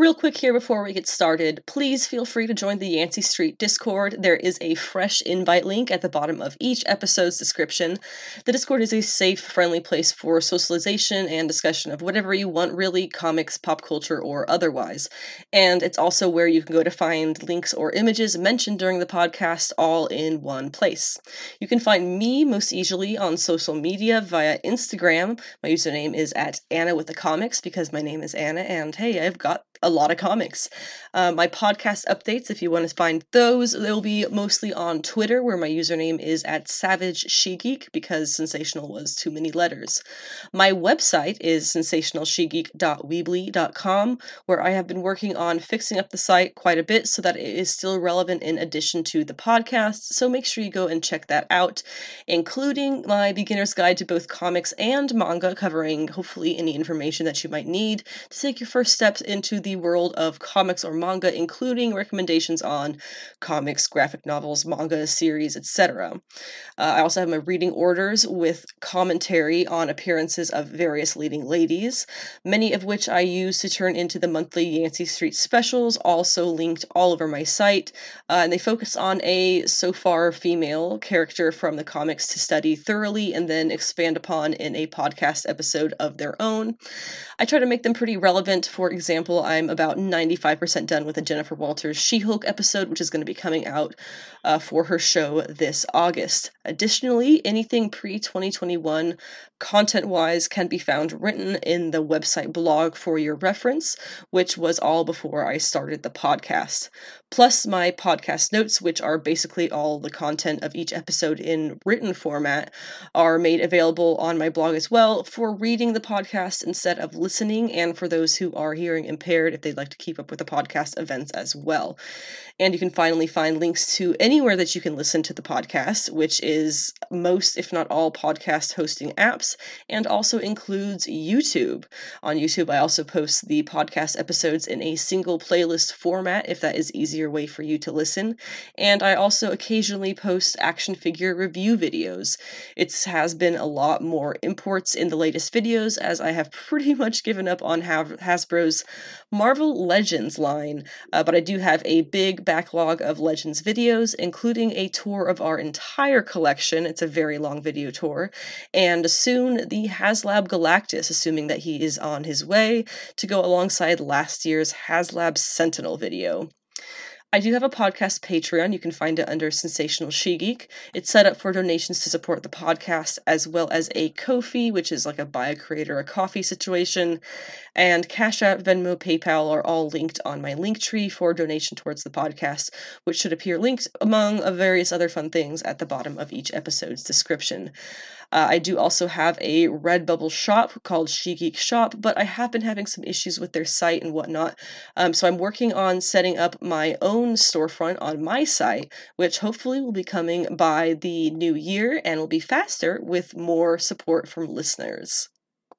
Real quick here before we get started, please feel free to join the Yancey Street Discord. There is a fresh invite link at the bottom of each episode's description. The Discord is a safe, friendly place for socialization and discussion of whatever you want, really comics, pop culture, or otherwise. And it's also where you can go to find links or images mentioned during the podcast all in one place. You can find me most easily on social media via Instagram. My username is at Anna with the Comics because my name is Anna, and hey, I've got a lot of comics. Uh, my podcast updates, if you want to find those, they'll be mostly on Twitter, where my username is at Savage She Geek because sensational was too many letters. My website is sensationalshegeek.weebly.com, where I have been working on fixing up the site quite a bit so that it is still relevant in addition to the podcast. So make sure you go and check that out, including my beginner's guide to both comics and manga, covering hopefully any information that you might need to take your first steps into the world of comics or manga, including recommendations on comics, graphic novels, manga, series, etc. Uh, I also have my reading orders with commentary on appearances of various leading ladies, many of which I use to turn into the monthly Yancey Street specials, also linked all over my site. Uh, and they focus on a so far female character from the comics to study thoroughly and then expand upon in a podcast episode of their own. I try to make them pretty relevant. For example, I'm about 95% done with a Jennifer Walters She Hulk episode, which is going to be coming out uh, for her show this August. Additionally, anything pre 2021 content wise can be found written in the website blog for your reference, which was all before I started the podcast. Plus, my podcast notes, which are basically all the content of each episode in written format, are made available on my blog as well for reading the podcast instead of listening, and for those who are hearing impaired if they'd like to keep up with the podcast events as well. And you can finally find links to anywhere that you can listen to the podcast, which is most, if not all, podcast hosting apps, and also includes YouTube. On YouTube, I also post the podcast episodes in a single playlist format if that is easier way for you to listen. And I also occasionally post action figure review videos. It has been a lot more imports in the latest videos as I have pretty much given up on Hasbro's Marvel Legends line, uh, but I do have a big backlog of Legends videos, including a tour of our entire collection. It's a very long video tour. And soon the HasLab Galactus, assuming that he is on his way to go alongside last year's HasLab Sentinel video. I do have a podcast Patreon. You can find it under Sensational She Geek. It's set up for donations to support the podcast, as well as a Ko-fi, which is like a buy a creator a coffee situation. And Cash App, Venmo, PayPal are all linked on my link tree for donation towards the podcast, which should appear linked among various other fun things at the bottom of each episode's description. Uh, I do also have a Redbubble shop called She Geek Shop, but I have been having some issues with their site and whatnot. Um, so I'm working on setting up my own storefront on my site, which hopefully will be coming by the new year and will be faster with more support from listeners.